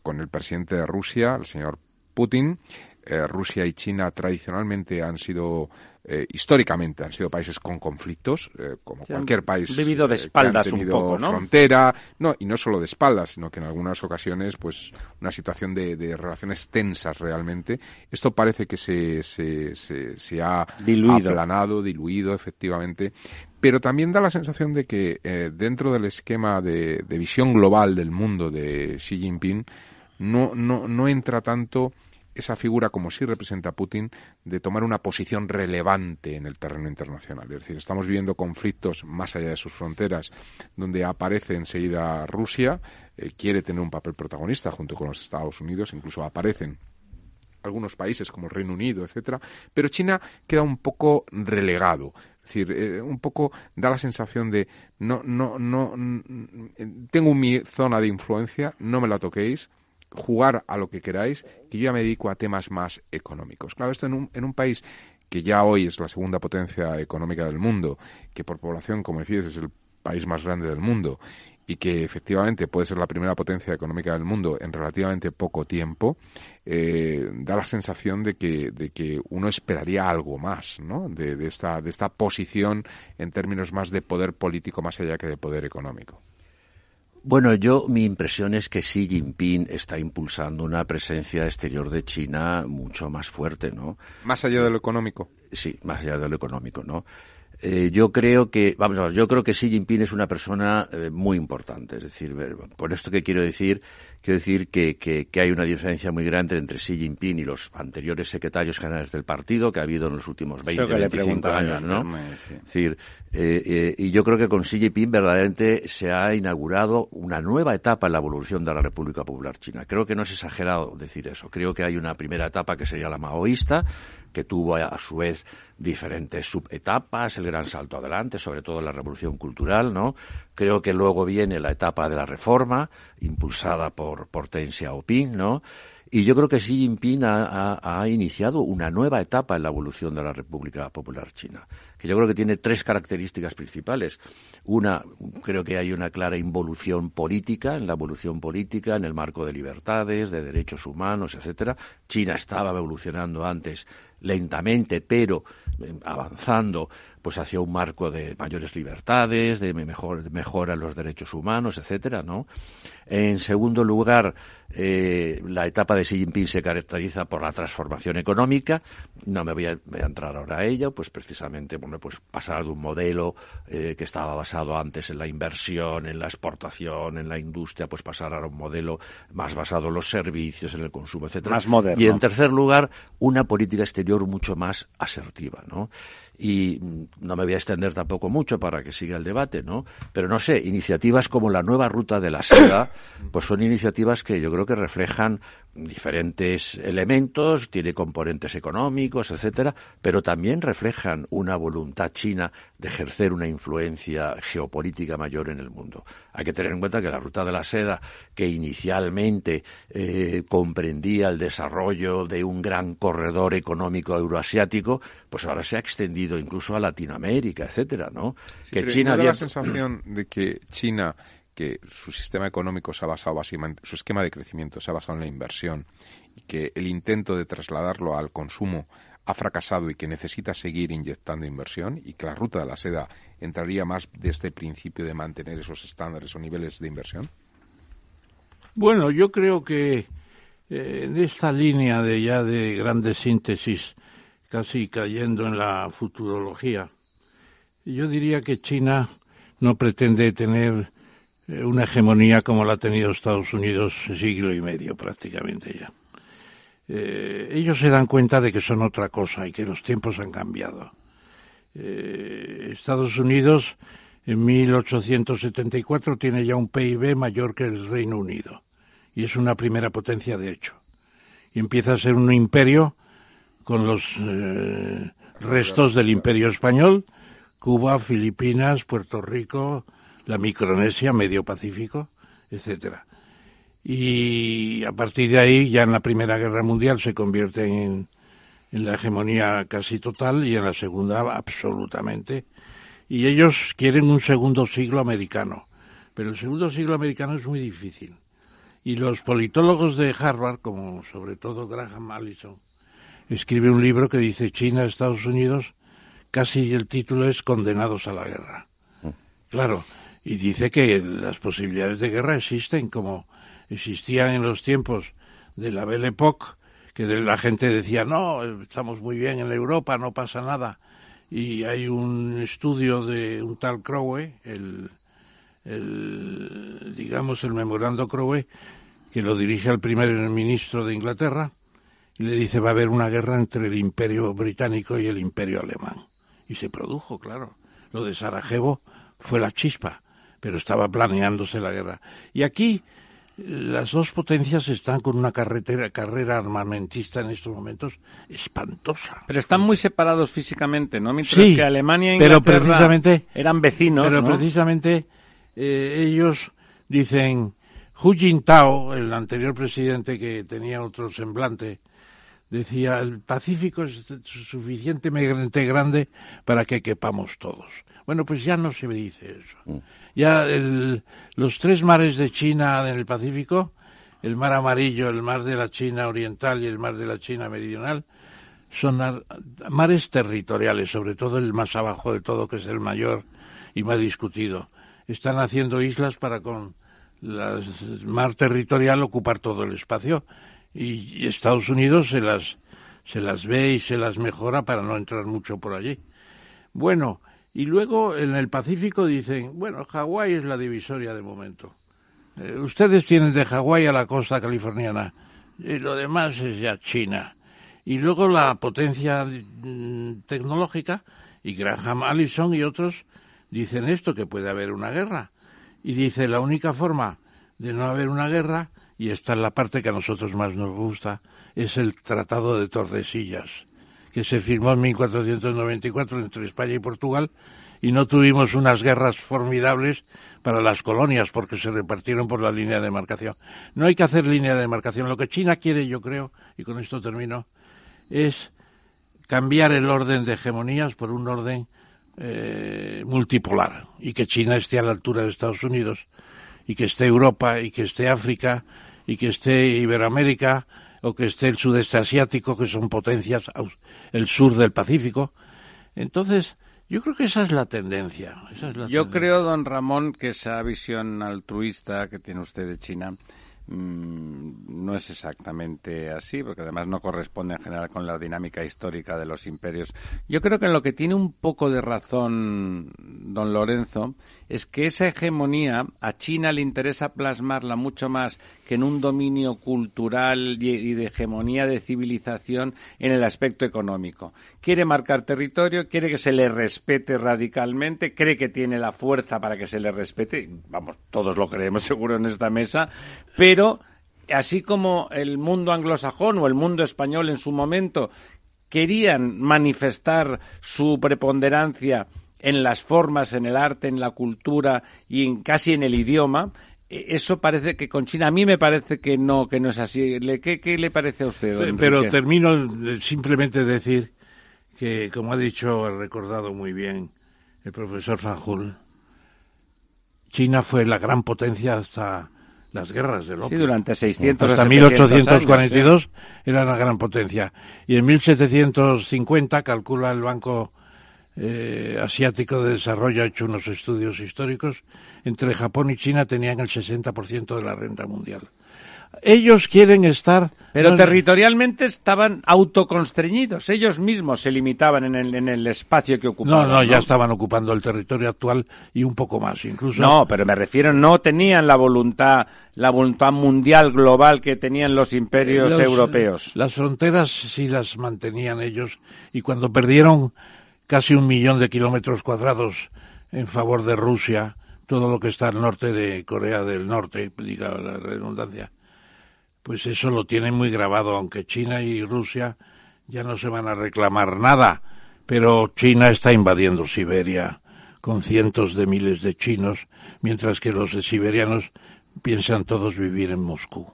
con el presidente de Rusia, el señor Putin, eh, Rusia y China tradicionalmente han sido, eh, históricamente, han sido países con conflictos, eh, como cualquier país. Vivido de espaldas un poco, ¿no? Frontera, no, y no solo de espaldas, sino que en algunas ocasiones, pues, una situación de, relaciones tensas realmente. Esto parece que se, se, se, ha diluido. aplanado, diluido, efectivamente. Pero también da la sensación de que dentro del esquema de, de visión global del mundo de Xi Jinping, no, no, no entra tanto esa figura, como sí representa Putin, de tomar una posición relevante en el terreno internacional. Es decir, estamos viviendo conflictos más allá de sus fronteras, donde aparece enseguida Rusia, eh, quiere tener un papel protagonista junto con los Estados Unidos, incluso aparecen algunos países como el Reino Unido, etcétera, pero China queda un poco relegado. Es decir, eh, un poco da la sensación de no, no, no, tengo mi zona de influencia, no me la toquéis, jugar a lo que queráis, que yo ya me dedico a temas más económicos. Claro, esto en un, en un país que ya hoy es la segunda potencia económica del mundo, que por población, como decías, es el país más grande del mundo y que efectivamente puede ser la primera potencia económica del mundo en relativamente poco tiempo, eh, da la sensación de que, de que uno esperaría algo más, ¿no? De, esta, de esta posición en términos más de poder político más allá que de poder económico. Bueno, yo mi impresión es que Xi Jinping está impulsando una presencia exterior de China mucho más fuerte, ¿no? Más allá de lo económico. Sí, más allá de lo económico, ¿no? Eh, yo creo que, vamos a ver, yo creo que Xi Jinping es una persona eh, muy importante. Es decir, con esto que quiero decir, quiero decir que, que, hay una diferencia muy grande entre Xi Jinping y los anteriores secretarios generales del partido que ha habido en los últimos 20, 25 años, ¿no? Es decir, eh, y yo creo que con Xi Jinping verdaderamente se ha inaugurado una nueva etapa en la evolución de la República Popular China. Creo que no es exagerado decir eso. Creo que hay una primera etapa que sería la maoísta, que tuvo a, su vez diferentes subetapas, el gran salto adelante, sobre todo la revolución cultural, ¿no? Creo que luego viene la etapa de la reforma, impulsada por, por Deng Xiaoping, ¿no? Y yo creo que Xi Jinping ha, iniciado una nueva etapa en la evolución de la República Popular China, que yo creo que tiene tres características principales. Una, creo que hay una clara involución política, en la evolución política, en el marco de libertades, de derechos humanos, etcétera. China estaba evolucionando antes lentamente, pero eh, avanzando pues hacia un marco de mayores libertades, de mejor, mejora los derechos humanos, etcétera, ¿no? En segundo lugar, eh, la etapa de Xi Jinping se caracteriza por la transformación económica. No me voy a, entrar ahora a ello, pues precisamente, bueno, pues pasar de un modelo eh, que estaba basado antes en la inversión, en la exportación, en la industria, pues pasar a un modelo más basado en los servicios, en el consumo, etcétera. Más moderno. Y en tercer lugar, una política exterior mucho más asertiva, ¿no? Y no me voy a extender tampoco mucho para que siga el debate, ¿no? Pero no sé, iniciativas como la nueva ruta de la seda, pues son iniciativas que yo creo que reflejan diferentes elementos, tiene componentes económicos, etcétera, pero también reflejan una voluntad china de ejercer una influencia geopolítica mayor en el mundo. Hay que tener en cuenta que la ruta de la seda, que inicialmente eh, comprendía el desarrollo de un gran corredor económico euroasiático, pues ahora se ha extendido incluso a Latinoamérica, etcétera, ¿no? que China la sensación de que China que su sistema económico se ha basado básicamente, su esquema de crecimiento se ha basado en la inversión y que el intento de trasladarlo al consumo ha fracasado y que necesita seguir inyectando inversión y que la ruta de la seda entraría más de este principio de mantener esos estándares o niveles de inversión? Bueno, yo creo que eh, en esta línea de ya de grandes síntesis, casi cayendo en la futurología, yo diría que China no pretende tener una hegemonía como la ha tenido Estados Unidos siglo y medio prácticamente ya. Eh, ellos se dan cuenta de que son otra cosa y que los tiempos han cambiado. Eh, Estados Unidos en 1874 tiene ya un PIB mayor que el Reino Unido y es una primera potencia de hecho. Y empieza a ser un imperio con los restos del imperio español, Cuba, Filipinas, Puerto Rico, la Micronesia, Medio Pacífico, etcétera. Y a partir de ahí, ya en la Primera Guerra Mundial se convierte en, en la hegemonía casi total y en la Segunda absolutamente. Y ellos quieren un segundo siglo americano, pero el segundo siglo americano es muy difícil. Y los politólogos de Harvard, como sobre todo Graham Allison, escribe un libro que dice China, Estados Unidos, casi el título es Condenados a la guerra. Mm. Claro, y dice que las posibilidades de guerra existen como existían en los tiempos de la Belle Époque, que la gente decía, no, estamos muy bien en Europa, no pasa nada. Y hay un estudio de un tal Crowe, el, el digamos, el memorando Crowe, que lo dirige al primer ministro de Inglaterra, y le dice va a haber una guerra entre el imperio británico y el imperio alemán. Y se produjo, claro. Lo de Sarajevo fue la chispa pero estaba planeándose la guerra. Y aquí las dos potencias están con una carretera, carrera armamentista en estos momentos espantosa. Pero están muy separados físicamente, ¿no? Mientras que Alemania e pero precisamente, eran vecinos, Pero precisamente eh, ellos dicen, Hu Jintao, el anterior presidente que tenía otro semblante, decía, el Pacífico es suficientemente grande para que quepamos todos. Bueno, pues ya no se me dice eso. Mm. Ya los tres mares de China en el Pacífico, el mar amarillo, el mar de la China oriental y el mar de la China meridional, son mares territoriales, sobre todo el más abajo de todo, que es el mayor y más discutido. Están haciendo islas para con el mar territorial ocupar todo el espacio y Estados Unidos se las se las ve y se las mejora para no entrar mucho por allí. Bueno, Y luego en el Pacífico dicen, bueno, Hawái es la divisoria de momento. Eh, ustedes tienen de Hawái a la costa californiana y lo demás es ya China. Y luego la potencia mm, tecnológica y Graham Allison y otros dicen esto, que puede haber una guerra. Y dice, la única forma de no haber una guerra, y esta es la parte que a nosotros más nos gusta, es el Tratado de Tordesillas que se firmó en 1494 entre España y Portugal y no tuvimos unas guerras formidables para las colonias porque se repartieron por la línea de demarcación. No hay que hacer línea de demarcación. Lo que China quiere, yo creo, y con esto termino, es cambiar el orden de hegemonías por un orden eh, multipolar y que China esté a la altura de Estados Unidos y que esté Europa y que esté África y que esté Iberoamérica o que esté el sudeste asiático, que son potencias, el sur del Pacífico. Entonces, yo creo que esa es la tendencia. yo creo, don Ramón, que esa visión altruista que tiene usted de China Mm, no es exactamente así, porque además no corresponde en general con la dinámica histórica de los imperios. Yo creo que en lo que tiene un poco de razón don Lorenzo es que esa hegemonía a China le interesa plasmarla mucho más que en un dominio cultural y de hegemonía de civilización en el aspecto económico. Quiere marcar territorio, quiere que se le respete radicalmente, cree que tiene la fuerza para que se le respete, vamos, todos lo creemos seguro en esta mesa, pero así como el mundo anglosajón o el mundo español en su momento querían manifestar su preponderancia en las formas, en el arte, en la cultura y en, casi en el idioma, e, eso parece que con China a mí me parece que no que no es así. Qué, qué le parece a usted pero termino simplemente decir que como ha dicho ha recordado muy bien el profesor Fanjul China fue la gran potencia hasta las guerras del opio. Sí, durante 600 hasta 1842 era una gran potencia. Y en 1750 calcula el Banco eh, asiático de desarrollo ha hecho unos estudios históricos, entre Japón y China tenían el 60% de la renta mundial. Ellos quieren estar... Pero territorialmente estaban autoconstreñidos, ellos mismos se limitaban en el, en el espacio que ocupaban. No, no, ya estaban ocupando el territorio actual y un poco más, incluso. No, pero me refiero, no tenían la voluntad, la voluntad mundial global que tenían los imperios europeos. Las fronteras sí las mantenían ellos y cuando perdieron casi un millón de kilómetros cuadrados en favor de Rusia, todo lo que está al norte de Corea del Norte, diga la redundancia, pues eso lo tienen muy grabado, aunque China y Rusia ya no se van a reclamar nada, pero China está invadiendo Siberia con cientos de miles de chinos, mientras que los siberianos piensan todos vivir en Moscú.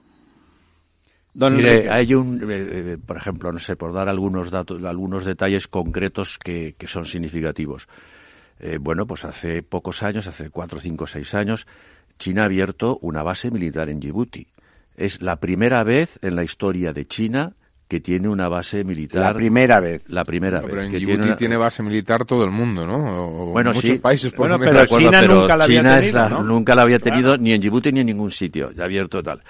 Mire, hay un, eh, eh, por ejemplo, no sé, por dar algunos datos, algunos detalles concretos que, que son significativos. Eh, bueno, pues hace pocos años, hace cuatro, cinco, seis años, China ha abierto una base militar en Djibouti. Es la primera vez en la historia de China que tiene una base militar. La primera vez. La primera vez. Pero en Djibouti tiene, base militar todo el mundo, ¿no? bueno, muchos sí. países, por bueno, pero China nunca la había tenido, nunca la había tenido ni en Djibouti ni en ningún sitio. Ya abierto tal.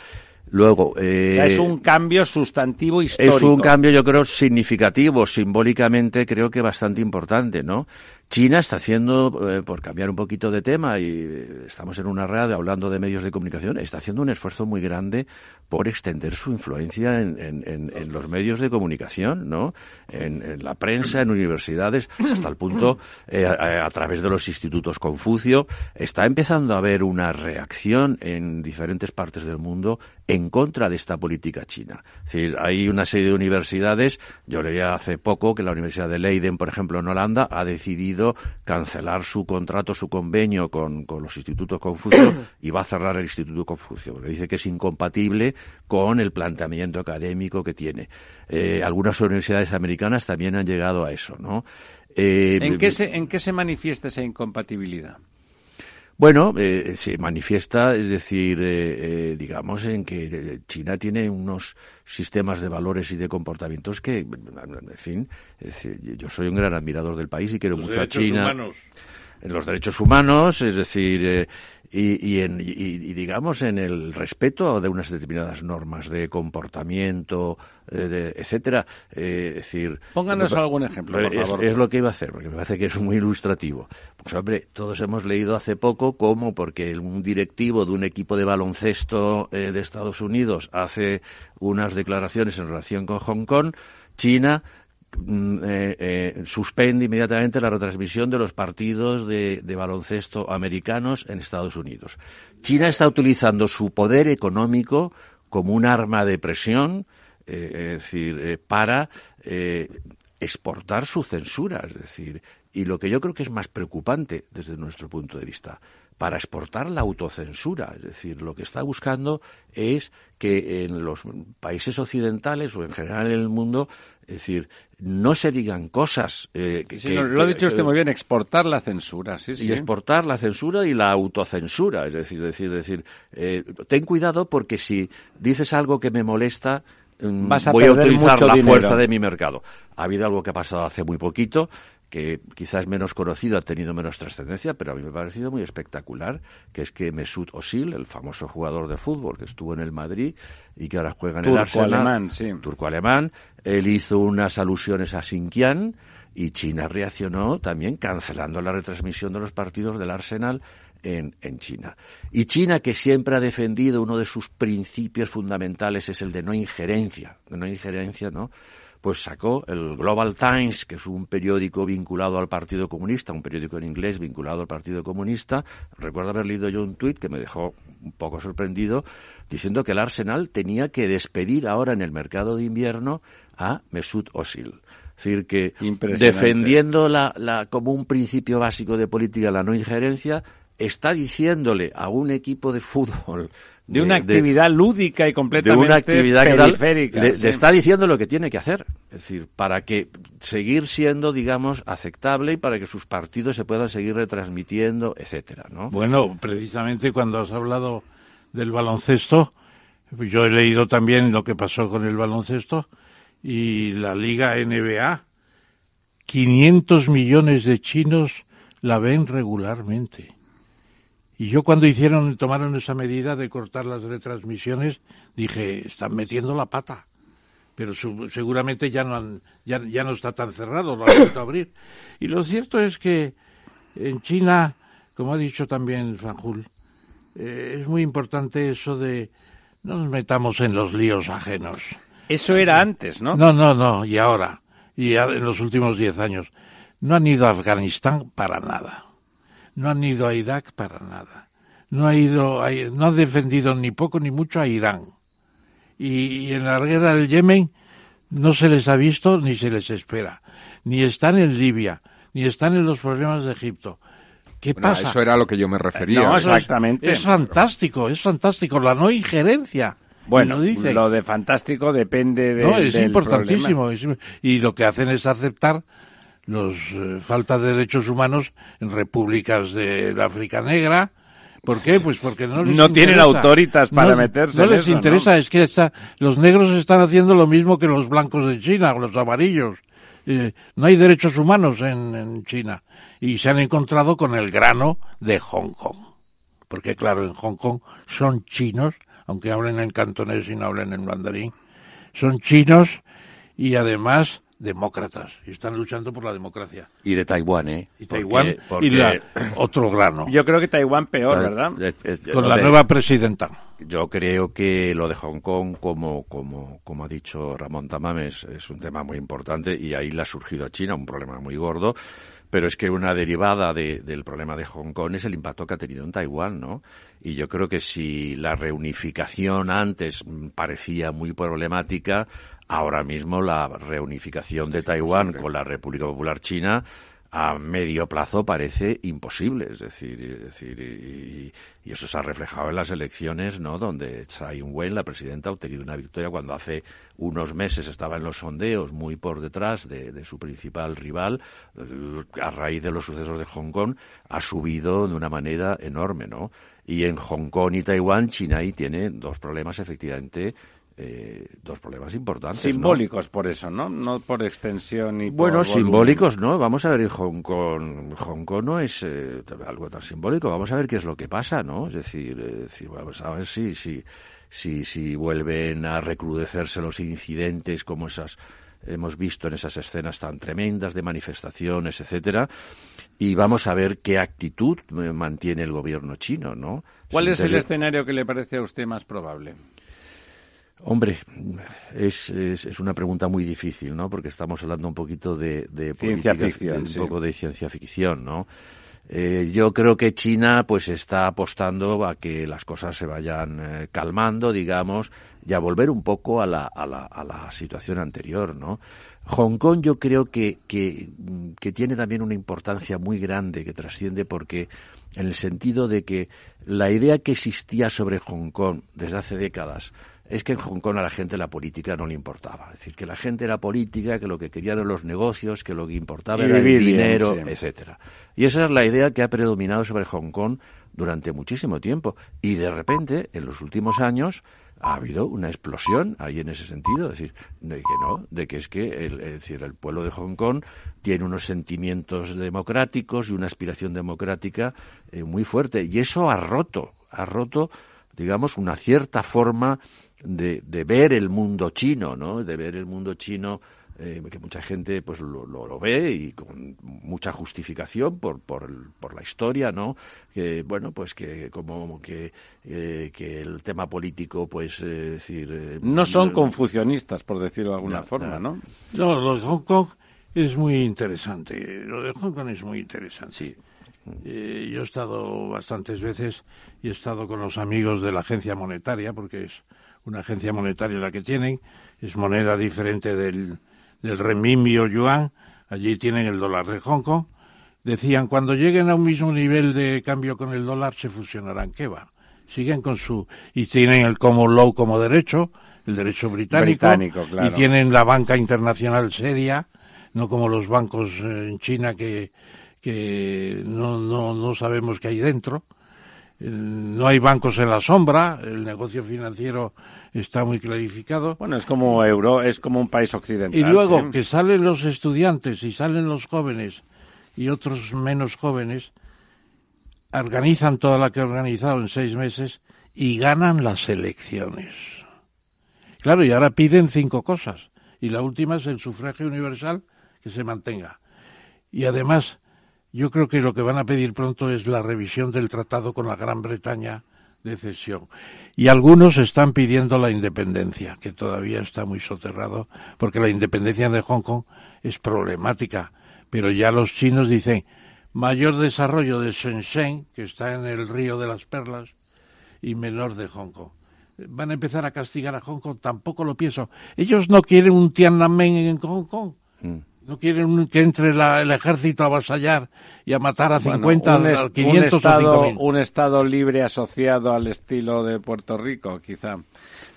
Luego, eh, es un cambio sustantivo histórico. Es un cambio, yo creo, significativo, simbólicamente creo que bastante importante, ¿no? China está haciendo, eh, por cambiar un poquito de tema, y eh, estamos en una red hablando de medios de comunicación, está haciendo un esfuerzo muy grande por extender su influencia en, los medios de comunicación, ¿no? En, la prensa, en universidades, hasta el punto, eh, a, través de los institutos Confucio, está empezando a haber una reacción en diferentes partes del mundo en contra de esta política china. Es decir, hay una serie de universidades, yo leía hace poco que la Universidad de Leiden, por ejemplo, en Holanda, ha decidido cancelar su contrato, su convenio con, los institutos Confucio y va a cerrar el Instituto Confucio. Le dice que es incompatible con el planteamiento académico que tiene. Eh, algunas universidades americanas también han llegado a eso, ¿no? Eh, ¿En, qué se, ¿En qué se manifiesta esa incompatibilidad? Bueno, eh, se manifiesta, es decir, eh, eh, digamos, en que China tiene unos sistemas de valores y de comportamientos que, en fin, yo soy un gran admirador del país y quiero mucho a China. En los derechos humanos, es decir, eh, y, y, en, y, digamos en el respeto de unas determinadas normas de comportamiento, eh, de, etcétera. Eh, es decir, pónganos algún ejemplo, por es, favor. Es, lo que iba a hacer, porque me parece que es muy ilustrativo. Pues hombre, todos hemos leído hace poco cómo, porque un directivo de un equipo de baloncesto eh, de Estados Unidos hace unas declaraciones en relación con Hong Kong, China eh, eh, suspende inmediatamente la retransmisión de los partidos de, baloncesto americanos en Estados Unidos. China está utilizando su poder económico como un arma de presión, eh, es decir, para exportar su censura, es decir, y lo que yo creo que es más preocupante desde nuestro punto de vista, para exportar la autocensura. Es decir, lo que está buscando es que en los países occidentales o en general en el mundo, es decir, no se digan cosas. Eh, que, sí, que, lo ha dicho usted muy bien, exportar la censura, sí, y sí. exportar la censura y la autocensura. Es decir, decir, decir, eh, ten cuidado porque si dices algo que me molesta, Vas a voy a utilizar la dinero. fuerza de mi mercado. Ha habido algo que ha pasado hace muy poquito, que quizás menos conocido, ha tenido menos trascendencia, pero a mí me ha parecido muy espectacular, que es que Mesut Özil, el famoso jugador de fútbol que estuvo en el Madrid y que ahora juega en el Arsenal, alemán, sí. turco-alemán, él hizo unas alusiones a Xinjiang y China reaccionó también cancelando la retransmisión de los partidos del Arsenal en, en, China. Y China, que siempre ha defendido uno de sus principios fundamentales, es el de no injerencia, de no injerencia, ¿no? Pues sacó el Global Times, que es un periódico vinculado al Partido Comunista, un periódico en inglés vinculado al Partido Comunista. Recuerdo haber leído yo un tuit que me dejó un poco sorprendido, diciendo que el Arsenal tenía que despedir ahora en el mercado de invierno a Mesut Özil. Es decir, que defendiendo la, la, como un principio básico de política la no injerencia, está diciéndole a un equipo de fútbol de, de una actividad de, lúdica y completamente de una actividad periférica. Que le, sí. le, está diciendo lo que tiene que hacer, es decir, para que seguir siendo, digamos, aceptable y para que sus partidos se puedan seguir retransmitiendo, etcétera, ¿no? Bueno, precisamente cuando has hablado del baloncesto, yo he leído también lo que pasó con el baloncesto y la Liga NBA. 500 millones de chinos la ven regularmente. Y yo cuando hicieron, tomaron esa medida de cortar las retransmisiones, dije, están metiendo la pata. Pero su, seguramente ya no, han, ya, ya no está tan cerrado, lo han vuelto a abrir. Y lo cierto es que en China, como ha dicho también Fanjul, eh, es muy importante eso de no nos metamos en los líos ajenos. Eso era antes, ¿no? No, no, no, y ahora, y en los últimos diez años. No han ido a Afganistán para nada no han ido a Irak para nada. No ha ido, a, no ha defendido ni poco ni mucho a Irán. Y, y, en la guerra del Yemen no se les ha visto ni se les espera. Ni están en Libia, ni están en los problemas de Egipto. ¿Qué bueno, pasa? Eso era a lo que yo me refería. No, exactamente. Es, es fantástico, es fantástico. La no injerencia. Bueno, lo, dice. lo de fantástico depende de. No, es del importantísimo. problema. Y lo que hacen es aceptar los eh, falta de derechos humanos en repúblicas de la África Negra. ¿Por qué? Pues porque no les no interesa. tienen autoritas para no, meterse. No en les eso, interesa, ¿no? es que está, los negros están haciendo lo mismo que los blancos de China, o los amarillos. Eh, no hay derechos humanos en, en China y se han encontrado con el grano de Hong Kong. Porque claro, en Hong Kong son chinos, aunque hablen en cantonés y no hablen en mandarín, son chinos y además demócratas y están luchando por la democracia. Y de Taiwán, ¿eh? Y Taiwán porque, y la, otro grano. Yo creo que Taiwán peor, ¿verdad? Con la de, nueva presidenta. Yo creo que lo de Hong Kong, como, como, como ha dicho Ramón Tamames, es un tema muy importante y ahí le ha surgido a China un problema muy gordo. Pero es que una derivada de, del problema de Hong Kong es el impacto que ha tenido en Taiwán, ¿no? Y yo creo que si la reunificación antes parecía muy problemática, ahora mismo la reunificación de Taiwán con la República Popular China a medio plazo parece imposible, es decir, es decir y, y, eso se ha reflejado en las elecciones, ¿no? Donde Tsai Ing-wen, la presidenta, ha obtenido una victoria cuando hace unos meses estaba en los sondeos muy por detrás de, de su principal rival, a raíz de los sucesos de Hong Kong, ha subido de una manera enorme, ¿no? Y en Hong Kong y Taiwán, China ahí tiene dos problemas efectivamente eh, dos problemas importantes. Simbólicos por eso, ¿no? No por extensión y Bueno, simbólicos, ¿no? Vamos a ver, Hong Kong, Hong Kong no es eh, algo tan simbólico. Vamos a ver qué es lo que pasa, ¿no? Es decir, decir vamos a ver si, si, si, si vuelven a recrudecerse los incidentes como esas hemos visto en esas escenas tan tremendas de manifestaciones, etcétera, y vamos a ver qué actitud mantiene el gobierno chino, ¿no? ¿Cuál es el escenario que le parece a usted más probable? Hombre, es, es, una pregunta muy difícil, ¿no? Porque estamos hablando un poquito de, de ciencia ficción, un poco de ciencia ficción, ¿no? Eh, yo creo que China pues está apostando a que las cosas se vayan eh, calmando, digamos, y a volver un poco a la, a la, a la situación anterior, ¿no? Hong Kong yo creo que, que, que tiene también una importancia muy grande que trasciende porque en el sentido de que la idea que existía sobre Hong Kong desde hace décadas es que en Hong Kong a la gente la política no le importaba. Es decir, que la gente era política, que lo que querían eran los negocios, que lo que importaba era el dinero, etcétera. Y esa es la idea que ha predominado sobre Hong Kong durante muchísimo tiempo. Y de repente, en los últimos años, ha habido una explosión ahí en ese sentido, es decir, de que no, de que es que el, es decir, el pueblo de Hong Kong tiene unos sentimientos democráticos y una aspiración democrática eh, muy fuerte y eso ha roto, ha roto, digamos, una cierta forma de, de ver el mundo chino, ¿no? De ver el mundo chino eh, que mucha gente pues lo, lo, ve y con mucha justificación por, por, por, la historia, ¿no? Que, bueno, pues que como que, eh, que el tema político, pues, eh, decir... no son confucionistas, por decirlo de alguna forma, ¿no? No, lo de Hong Kong es muy interesante. Lo de Hong Kong es muy interesante. Sí. yo he estado bastantes veces y he estado con los amigos de la agencia monetaria, porque es una agencia monetaria la que tienen, es moneda diferente del, del renminbi o yuan, allí tienen el dólar de Hong Kong, decían cuando lleguen a un mismo nivel de cambio con el dólar se fusionarán. ¿Qué va? Siguen con su y tienen el common law como derecho, el derecho británico, y tienen la banca internacional seria, no como los bancos eh, en China que que no, no, no sabemos qué hay dentro. No hay bancos en la sombra, el negocio financiero está muy clarificado. Bueno, es como euro, es como un país occidental. Y luego que salen los estudiantes y salen los jóvenes y otros menos jóvenes, organizan toda la que han organizado en seis meses y ganan las elecciones. Claro, y ahora piden cinco cosas. Y la última es el sufragio universal que se mantenga. Y además, yo creo que lo que van a pedir pronto es la revisión del tratado con la Gran Bretaña de cesión. Y algunos están pidiendo la independencia, que todavía está muy soterrado, porque la independencia de Hong Kong es problemática. Pero ya los chinos dicen mayor desarrollo de Shenzhen, que está en el río de las perlas, y menor de Hong Kong. Van a empezar a castigar a Hong Kong, tampoco lo pienso. Ellos no quieren un Tiananmen en Hong Kong. Mm. No quieren que entre el ejército a avasallar y a matar a 50, a 500 un estado, o Un Estado libre asociado al estilo de Puerto Rico, quizá.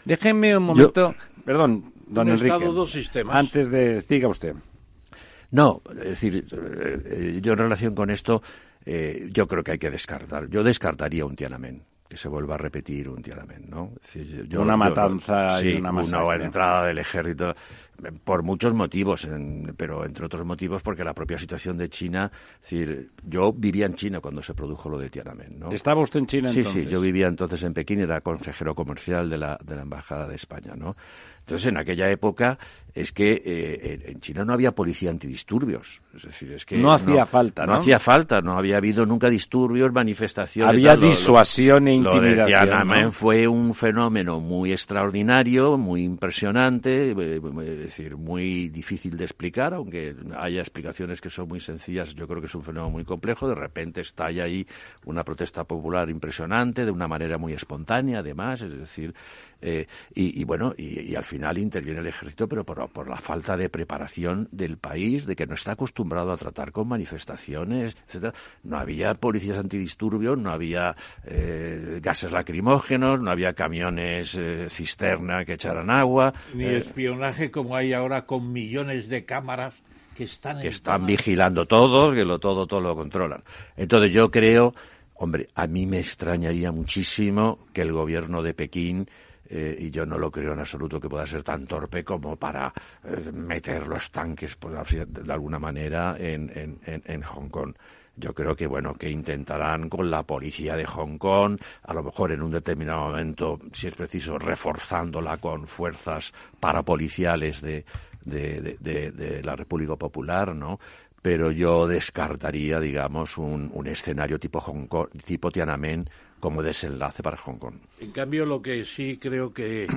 Déjenme un momento, perdón, don Enrique, dos sistemas. antes de... Diga usted. No, es decir, eh, yo en relación con esto, eh, yo creo que hay que descartar. Yo descartaría un Tiananmen que se vuelva a repetir un Tiananmen, ¿no? una matanza y una Una entrada del ejército por muchos motivos, pero entre otros motivos porque la propia situación de China, es decir, yo vivía en China cuando se produjo lo de Tiananmen, ¿no? ¿Estaba usted en China entonces? Sí, sí, yo vivía entonces en Pekín, era consejero comercial de la, de la Embajada de España, ¿no? Entonces, en aquella época es que eh, en China no había policía antidisturbios. Es decir, es que no hacía falta, ¿no? No hacía falta, no había habido nunca disturbios, manifestaciones. Había disuasión e intimidación. Lo de Tiananmen fue un fenómeno muy extraordinario, muy impresionante, eh, es decir, muy difícil de explicar, aunque haya explicaciones que son muy sencillas. Yo creo que es un fenómeno muy complejo. De repente estalla ahí una protesta popular impresionante, de una manera muy espontánea, además. Es decir, eh, y, bueno, y, al final interviene el ejército, pero por, la falta de preparación del país, de que no está acostumbrado a tratar con manifestaciones, etcétera. No había policías antidisturbios, no había eh, gases lacrimógenos, no había camiones eh, cisterna que echaran agua. Ni espionaje como hay ahora con millones de cámaras que están, que están vigilando todo, que lo, todo, todo lo controlan. Entonces yo creo, hombre, a mí me extrañaría muchísimo que el gobierno de Pekín eh, y yo no lo creo en absoluto que pueda ser tan torpe como para eh, meter los tanques, por de alguna manera, en, en, en, Hong Kong. Yo creo que bueno que intentarán con la policía de Hong Kong, a lo mejor en un determinado momento, si es preciso, reforzándola con fuerzas parapoliciales de, de, de, de la República Popular, ¿no? pero yo descartaría, digamos, un, un, escenario tipo Hong Kong, tipo Tiananmen como desenlace para Hong Kong. En cambio, lo que sí creo que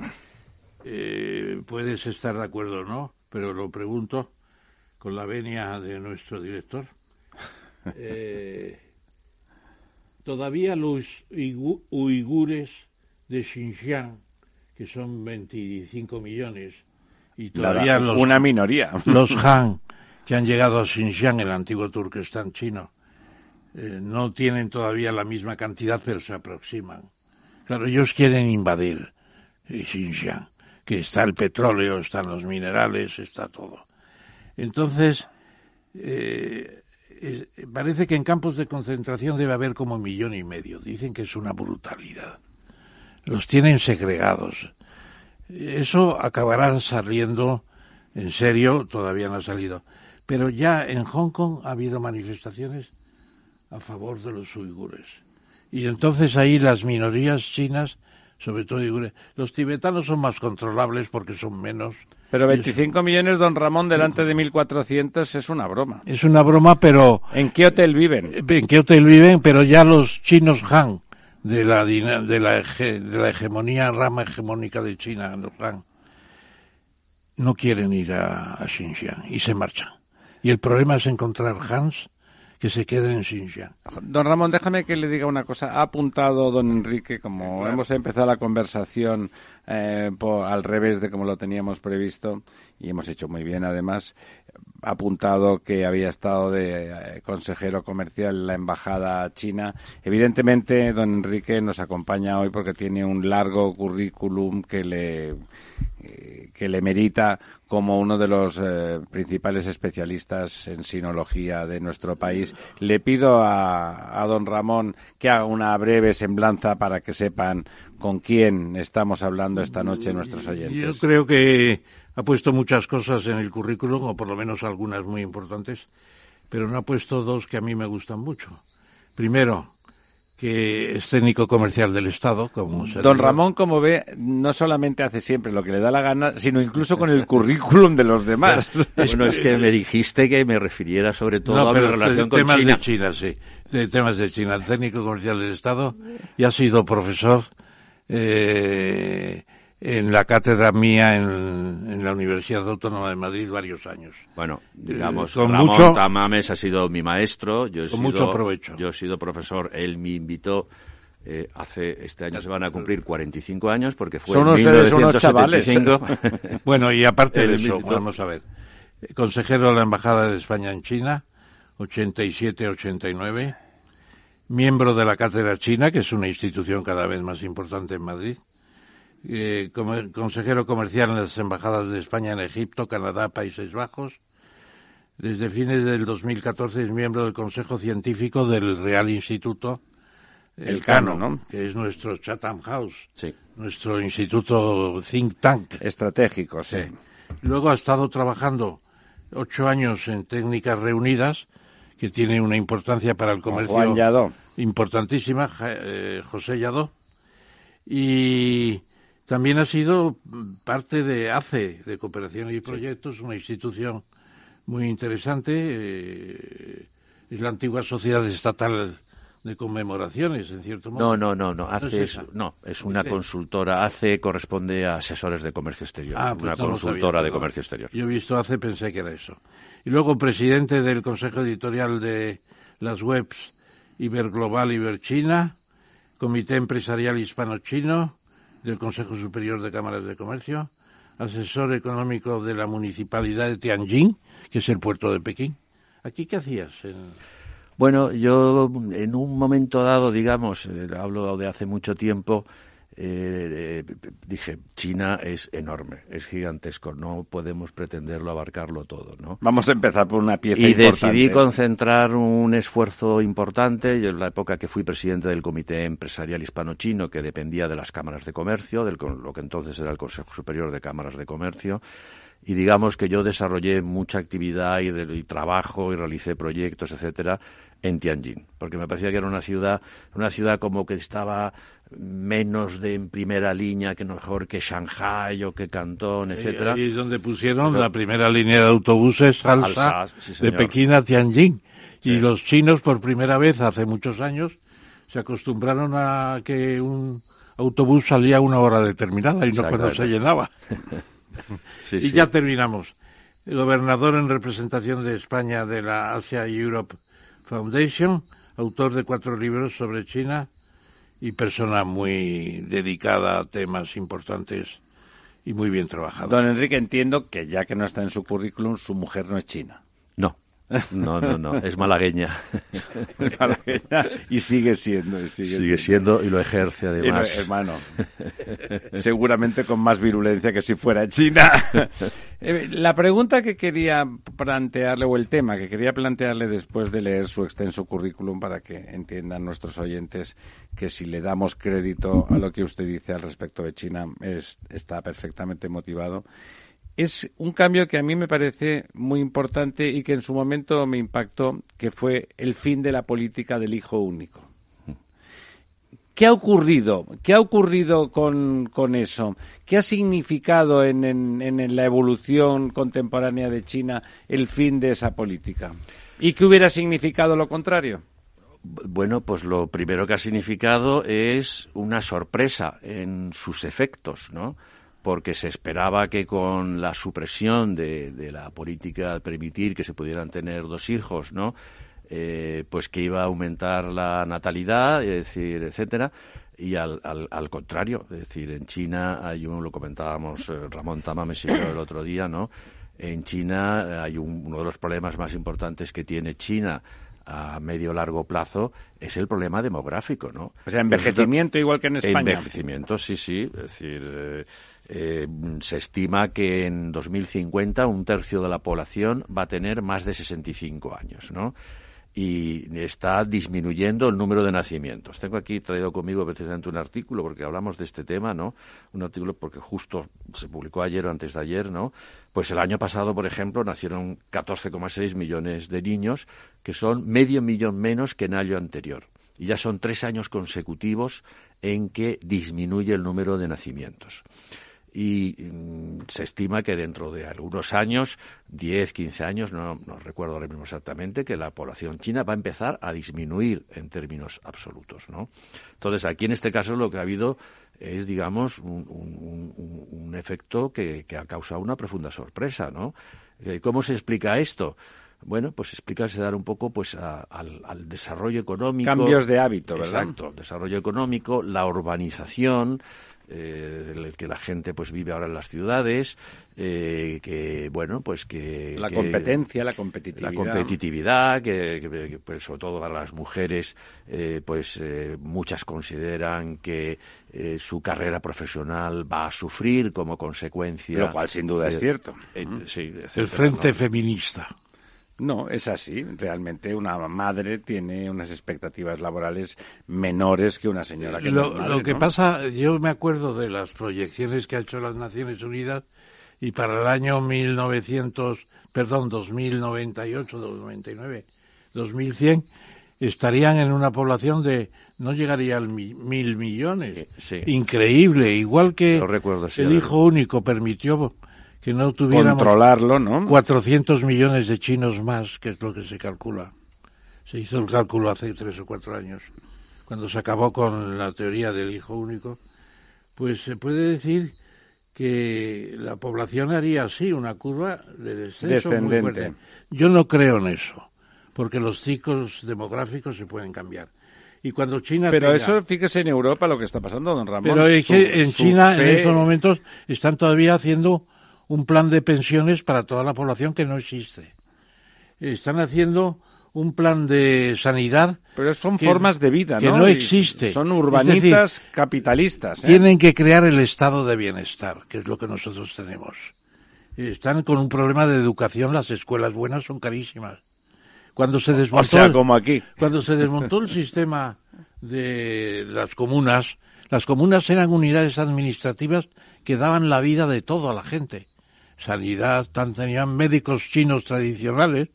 eh, puedes estar de acuerdo, ¿no? Pero lo pregunto con la venia de nuestro director. Eh, todavía los uigures de Xinjiang, que son 25 millones, y todavía los, una minoría. Los Han, que han llegado a Xinjiang, el antiguo Turquestán chino, eh, no tienen todavía la misma cantidad, pero se aproximan. Claro, ellos quieren invadir Xinjiang, que está el petróleo, están los minerales, está todo. Entonces, eh, parece que en campos de concentración debe haber como un millón y medio. Dicen que es una brutalidad. Los tienen segregados. Eso acabará saliendo, en serio, todavía no ha salido. Pero ya en Hong Kong ha habido manifestaciones a favor de los uigures. Y entonces ahí las minorías chinas, sobre todo uigures, los tibetanos son más controlables porque son menos. Pero 25 millones, don Ramón, delante de 1.400 es una broma. Es una broma, pero... ¿En qué hotel viven? ¿En qué hotel viven? Pero ya los chinos Han, de la, de la, de la hegemonía, rama hegemónica de China, los Han, no quieren ir a, a Xinjiang y se marchan. Y el problema es encontrar Hans que se quede en Xinjiang. Don Ramón, déjame que le diga una cosa. Ha apuntado don Enrique, como hemos empezado la conversación eh, al revés de como lo teníamos previsto, y hemos hecho muy bien además, ha apuntado que había estado de eh, consejero comercial en la embajada china. Evidentemente, don Enrique nos acompaña hoy porque tiene un largo currículum que le eh, que le merita como uno de los eh, principales especialistas en sinología de nuestro país. Le pido a, a, don Ramón que haga una breve semblanza para que sepan con quién estamos hablando esta noche nuestros oyentes. Yo creo que ha puesto muchas cosas en el currículum, o por lo menos algunas muy importantes, pero no ha puesto dos que a mí me gustan mucho. Primero, que es técnico comercial del Estado. Como Don Ramón, como ve, no solamente hace siempre lo que le da la gana, sino incluso con el currículum de los demás. bueno, es que me dijiste que me refiriera sobre todo a mi relación con temas China. de China, sí. De temas de China. Técnico comercial del Estado y ha sido profesor eh, en la cátedra mía en, la Universidad Autónoma de Madrid varios años. Bueno, digamos, con Ramón Tamames ha sido mi maestro. Yo he con sido, mucho provecho. Yo he sido profesor, él me invitó. Eh, hace este año se van a cumplir 45 años porque fue Son en ustedes unos chavales. bueno, y aparte de eso, vamos a ver. Consejero de la Embajada de España en China, 87-89. Miembro de la Cátedra China, que es una institución cada vez más importante en Madrid eh, consejero comercial en las embajadas de España en Egipto, Canadá, Países Bajos. Desde fines del 2014 es miembro del Consejo Científico del Real Instituto El, Cano, ¿no? que es nuestro Chatham House, nuestro instituto think tank. Estratégico, sí. Luego ha estado trabajando ocho años en técnicas reunidas, que tiene una importancia para el comercio Juan importantísima, eh, José Yadó. Y también ha sido parte de ACE, de Cooperación y Proyectos, una institución muy interesante. Eh, es la antigua Sociedad Estatal de Conmemoraciones, en cierto modo. No, no, no, no. ACE es, no, es una consultora. ACE corresponde a asesores de comercio exterior. Ah, pues una consultora de comercio exterior. Yo he visto ACE, pensé que era eso. Y luego presidente del Consejo Editorial de las webs Iberglobal Iberchina, Comité Empresarial Hispano-Chino, del Consejo Superior de Cámaras de Comercio, asesor económico de la Municipalidad de Tianjin, que es el puerto de Pekín. ¿Aquí qué hacías? Bueno, yo en un momento dado, digamos, eh, hablo de hace mucho tiempo, eh, dije, China es enorme, es gigantesco, no podemos pretenderlo abarcarlo todo, ¿no? Vamos a empezar por una pieza y importante. decidí concentrar un esfuerzo importante. Yo en la época que fui presidente del Comité Empresarial Hispano-Chino, que dependía de las cámaras de comercio, del lo que entonces era el Consejo Superior de Cámaras de Comercio, y digamos que yo desarrollé mucha actividad y, y, trabajo y realicé proyectos, etcétera, en Tianjin, porque me parecía que era una ciudad, una ciudad como que estaba menos de en primera línea que mejor que Shanghai o que Cantón, etcétera. Ahí es donde pusieron Pero, la primera línea de autobuses alza, alza sí, de Pekín a Tianjin. Sí. Y los chinos por primera vez hace muchos años se acostumbraron a que un autobús salía a una hora determinada y no cuando se llenaba. sí, y ya terminamos. El gobernador en representación de España de la Asia Europe Foundation, autor de cuatro libros sobre China, y persona muy dedicada a temas importantes y muy bien trabajada. Don Enrique, entiendo que ya que no está en su currículum, su mujer no es china. No. No, no, es malagueña. es malagueña y sigue siendo. Y sigue, sigue siendo. y lo ejerce además. Lo, hermano, seguramente con más virulencia que si fuera china. Eh, La pregunta que quería plantearle, o el tema que quería plantearle después de leer su extenso currículum para que entiendan nuestros oyentes que si le damos crédito a lo que usted dice al respecto de China es, está perfectamente motivado, es un cambio que a mí me parece muy importante y que en su momento me impactó, que fue el fin de la política del hijo único. ¿Qué ha ocurrido? ¿Qué ha ocurrido con, con eso? ¿Qué ha significado en, en, en, la evolución contemporánea de China el fin de esa política? ¿Y qué hubiera significado lo contrario? Bueno, pues lo primero que ha significado es una sorpresa en sus efectos, ¿no? Porque se esperaba que con la supresión de, de la política permitir que se pudieran tener dos hijos, ¿no? Eh, pues que iba a aumentar la natalidad, es decir, etcétera, y al, al, al, contrario, es decir, en China hay un, lo comentábamos eh, Ramón Tamames y yo el otro día, ¿no? En China hay un, uno de los problemas más importantes que tiene China a medio largo plazo es el problema demográfico, ¿no? O sea, envejecimiento igual que en España. Envejecimiento, sí, sí, es decir, eh, eh, se estima que en 2050 un tercio de la población va a tener más de 65 años, ¿no? y está disminuyendo el número de nacimientos. Tengo aquí traído conmigo precisamente un artículo porque hablamos de este tema, ¿no? Un artículo porque justo se publicó ayer o antes de ayer, ¿no? Pues el año pasado, por ejemplo, nacieron 14,6 millones de niños, que son medio millón menos que en el año anterior. Y ya son tres años consecutivos en que disminuye el número de nacimientos y mm, se estima que dentro de algunos años, 10, 15 años, no, no, recuerdo ahora mismo exactamente, que la población china va a empezar a disminuir en términos absolutos, ¿no? Entonces, aquí en este caso lo que ha habido es, digamos, un, un, un, un efecto que, que, ha causado una profunda sorpresa, ¿no? Eh, ¿Cómo se explica esto? Bueno, pues explicarse dar un poco pues a, al, al, desarrollo económico. Cambios de hábito, ¿verdad? Exacto, desarrollo económico, la urbanización, eh, el que la gente pues vive ahora en las ciudades, eh, que bueno pues que la que, competencia, la competitividad, la competitividad, que, que pues, sobre todo para las mujeres eh, pues muchas consideran que su carrera profesional va a sufrir como consecuencia, lo cual sin duda es cierto. sí, el frente feminista. No, es así. Realmente una madre tiene unas expectativas laborales menores que una señora que lo, no es madre, Lo que ¿no? pasa, yo me acuerdo de las proyecciones que ha hecho las Naciones Unidas y para el año 1900, perdón, 2098, 2099, 2100 estarían en una población de no llegaría al mi, mil millones. Sí, sí. Increíble, igual que recuerdo, sí, el hijo único permitió que no tuviéramos controlarlo, ¿no? 400 millones de chinos más, que es lo que se calcula. Se hizo el cálculo hace tres o cuatro años, cuando se acabó con la teoría del hijo único. Pues se puede decir que la población haría así una curva de descenso muy fuerte. Yo no creo en eso, porque los ciclos demográficos se pueden cambiar. Y cuando China pero tenga... eso fíjese en Europa lo que está pasando don Ramón pero es que su, en China fe... en estos momentos están todavía haciendo un plan de pensiones para toda la población que no existe. Están haciendo un plan de sanidad. Pero son formas de vida, ¿no? Que no existe. Son urbanitas capitalistas. ¿eh? Tienen que crear el estado de bienestar, que es lo que nosotros tenemos. Están con un problema de educación, las escuelas buenas son carísimas. Cuando se desmontó, o sea, como aquí. Cuando se desmontó el sistema de las comunas, las comunas eran unidades administrativas que daban la vida de todo a la gente. Sanidad, tenían médicos chinos tradicionales,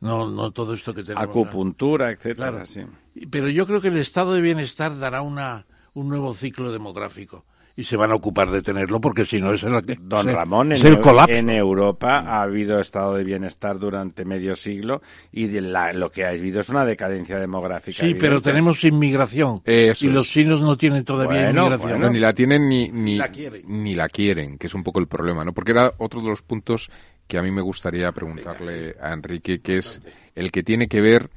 no, no todo esto que tenemos. Acupuntura, etcétera, sí. Pero yo creo que el estado de bienestar dará una, un nuevo ciclo demográfico y se van a ocupar de tenerlo porque si no es el, Don Ramón, en, el colapso. en Europa ha habido estado de bienestar durante medio siglo y de lo que ha habido es una decadencia demográfica. Sí, pero tenemos inmigración y los chinos no tienen todavía inmigración. ni la tienen ni, ni, la ni la quieren, que es un poco el problema, ¿no? Porque era otro de los puntos que a mí me gustaría preguntarle a Enrique, que es el que tiene que ver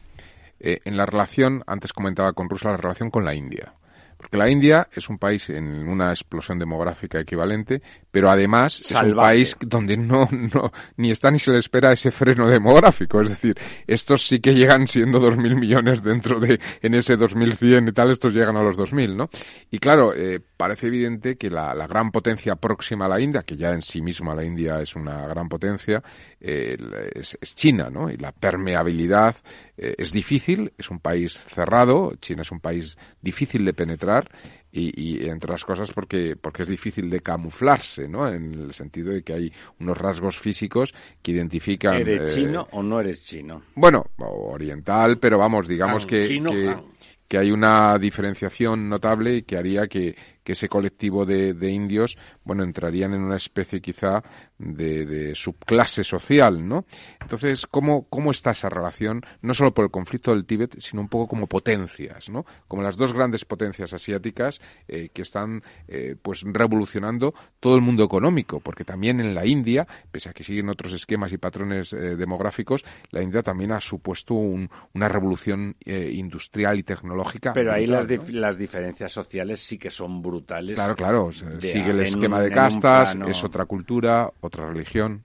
eh, en la relación, antes comentaba con Rusia, la relación con la India. Porque la India es un país en una explosión demográfica equivalente, pero además es un país donde no, no, ni está ni se le espera ese freno demográfico. Es decir, estos sí que llegan siendo dos mil millones dentro de, en ese 2100 y tal, estos llegan a los 2000, ¿no? Y claro, eh, parece evidente que la, la, gran potencia próxima a la India, que ya en sí misma la India es una gran potencia, eh, es, es, China, ¿no? Y la permeabilidad eh, es difícil, es un país cerrado, China es un país difícil de penetrar y, entre las cosas porque, porque es difícil de camuflarse, ¿no? En el sentido de que hay unos rasgos físicos que identifican... ¿Eres eh, chino o no eres chino? Bueno, oriental, pero vamos, digamos que, que, que hay una diferenciación notable que haría que, que ese colectivo de, de, indios, bueno, entrarían en una especie quizá de, de, subclase social, ¿no? Entonces, ¿cómo, ¿cómo está esa relación, no solo por el conflicto del Tíbet, sino un poco como potencias, ¿no? Como las dos grandes potencias asiáticas eh, que están, eh, pues, revolucionando todo el mundo económico, porque también en la India, pese a que siguen otros esquemas y patrones eh, demográficos, la India también ha supuesto un, una revolución industrial y tecnológica. Pero ahí las, las diferencias sociales sí que son brutales Claro, claro. Sigue el esquema de castas, es otra cultura, otra religión.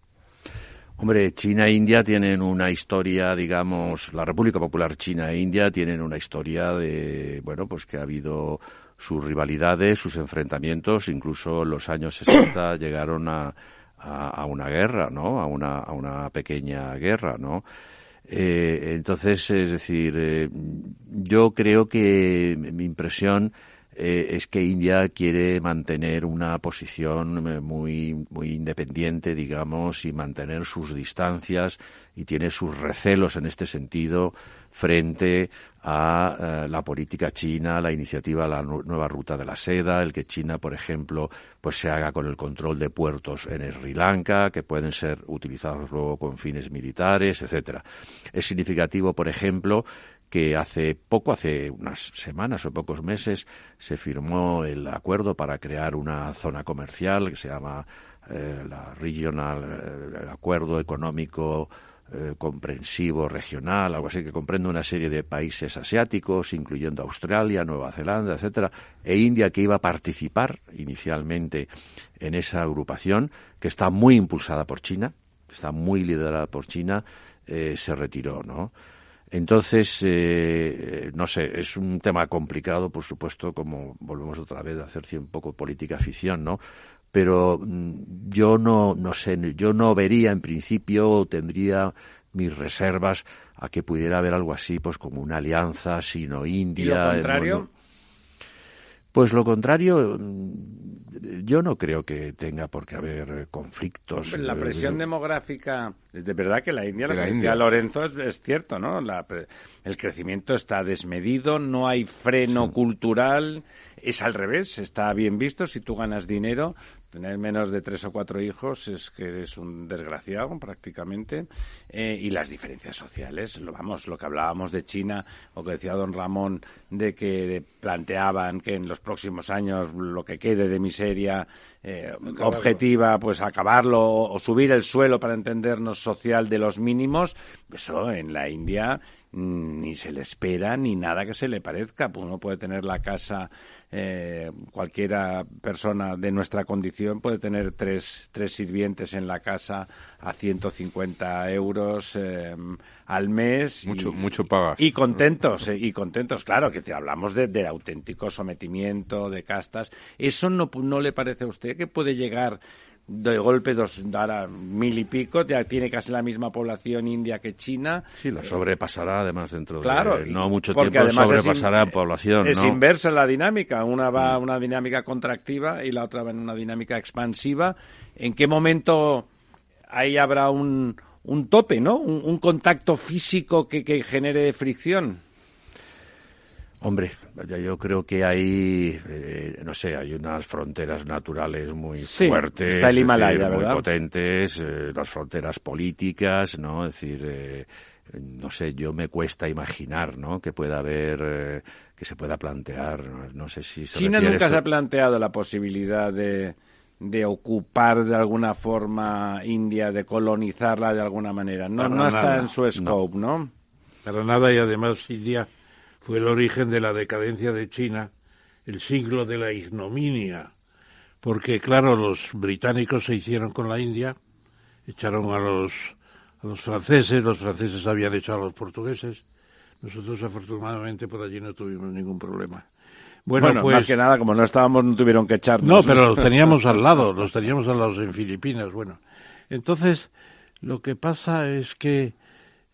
Hombre, China e India tienen una historia, digamos, la República Popular China e India tienen una historia de, bueno, pues que ha habido sus rivalidades, sus enfrentamientos, incluso en los años 60 llegaron a, a, una guerra, ¿no? A una, a una pequeña guerra, ¿no? Eh, entonces, es decir, eh, yo creo que mi impresión eh, es que India quiere mantener una posición eh, muy, muy independiente, digamos, y mantener sus distancias y tiene sus recelos en este sentido frente a eh, la política china, la iniciativa la nueva ruta de la seda, el que China, por ejemplo, pues se haga con el control de puertos en Sri Lanka, que pueden ser utilizados luego con fines militares, etcétera. Es significativo, por ejemplo, que hace poco, hace unas semanas o pocos meses, se firmó el acuerdo para crear una zona comercial que se llama eh, la Regional eh, Acuerdo Económico eh, Comprensivo Regional, algo así que comprende una serie de países asiáticos, incluyendo Australia, Nueva Zelanda, etcétera, e India que iba a participar inicialmente en esa agrupación que está muy impulsada por China, está muy liderada por China, se retiró, ¿no? Entonces, eh, no sé, es un tema complicado, por supuesto, como volvemos otra vez a hacer un poco política ficción, ¿no? Pero mm, yo no, no sé, yo no vería en principio, tendría mis reservas a que pudiera haber algo así, pues como una alianza sino-india. ¿Y lo contrario? Pues lo contrario, mm, yo no creo que tenga por qué haber conflictos. La presión demográfica, es de verdad que la India, la, India. Lorenzo, es, cierto, ¿no? el crecimiento está desmedido, no hay freno cultural, es al revés, está bien visto, si tú ganas dinero, tener menos de tres o cuatro hijos es que eres un desgraciado prácticamente. Eh, y las diferencias sociales lo vamos lo que hablábamos de China o que decía don Ramón de que planteaban que en los próximos años lo que quede de miseria eh, objetiva pues acabarlo o subir el suelo para entendernos social de los mínimos eso en la India ni se le espera ni nada que se le parezca. Uno puede tener la casa eh, cualquiera persona de nuestra condición puede tener tres, tres sirvientes en la casa a 150 euros eh, al mes. Mucho, mucho pagas. Y contentos, eh, y contentos, claro, que te hablamos de, de, auténtico sometimiento, de castas. ¿Eso no, no le parece a usted que puede llegar de golpe dos, dará mil y pico, ya tiene casi la misma población india que China. Sí, lo sobrepasará además dentro claro, de no mucho tiempo sobrepasará en población. Es inversa la dinámica, una va a una dinámica contractiva y la otra va en una dinámica expansiva. ¿En qué momento ahí habrá un, un tope, ¿no? Un, un contacto físico que, que genere fricción. Hombre, yo creo que hay, eh, no sé, hay unas fronteras naturales muy sí, fuertes, está el Himalaya, decir, muy ¿verdad? potentes, eh, las fronteras políticas, ¿no? Es decir, eh, no sé, yo me cuesta imaginar, ¿no? Que pueda haber, eh, que se pueda plantear, no, no sé si se China nunca esto- se ha planteado la posibilidad de, de ocupar de alguna forma India, de colonizarla de alguna manera. No, Para no está en su scope, ¿no? Para nada y además India fue el origen de la decadencia de China, el siglo de la ignominia, porque claro, los británicos se hicieron con la India, echaron a los, a los franceses, los franceses habían echado a los portugueses, nosotros afortunadamente por allí no tuvimos ningún problema. Bueno, Bueno, pues... más que nada, como no estábamos, no tuvieron que echarnos. No, pero los teníamos al lado, los teníamos al lado en Filipinas, bueno. Entonces, lo que pasa es que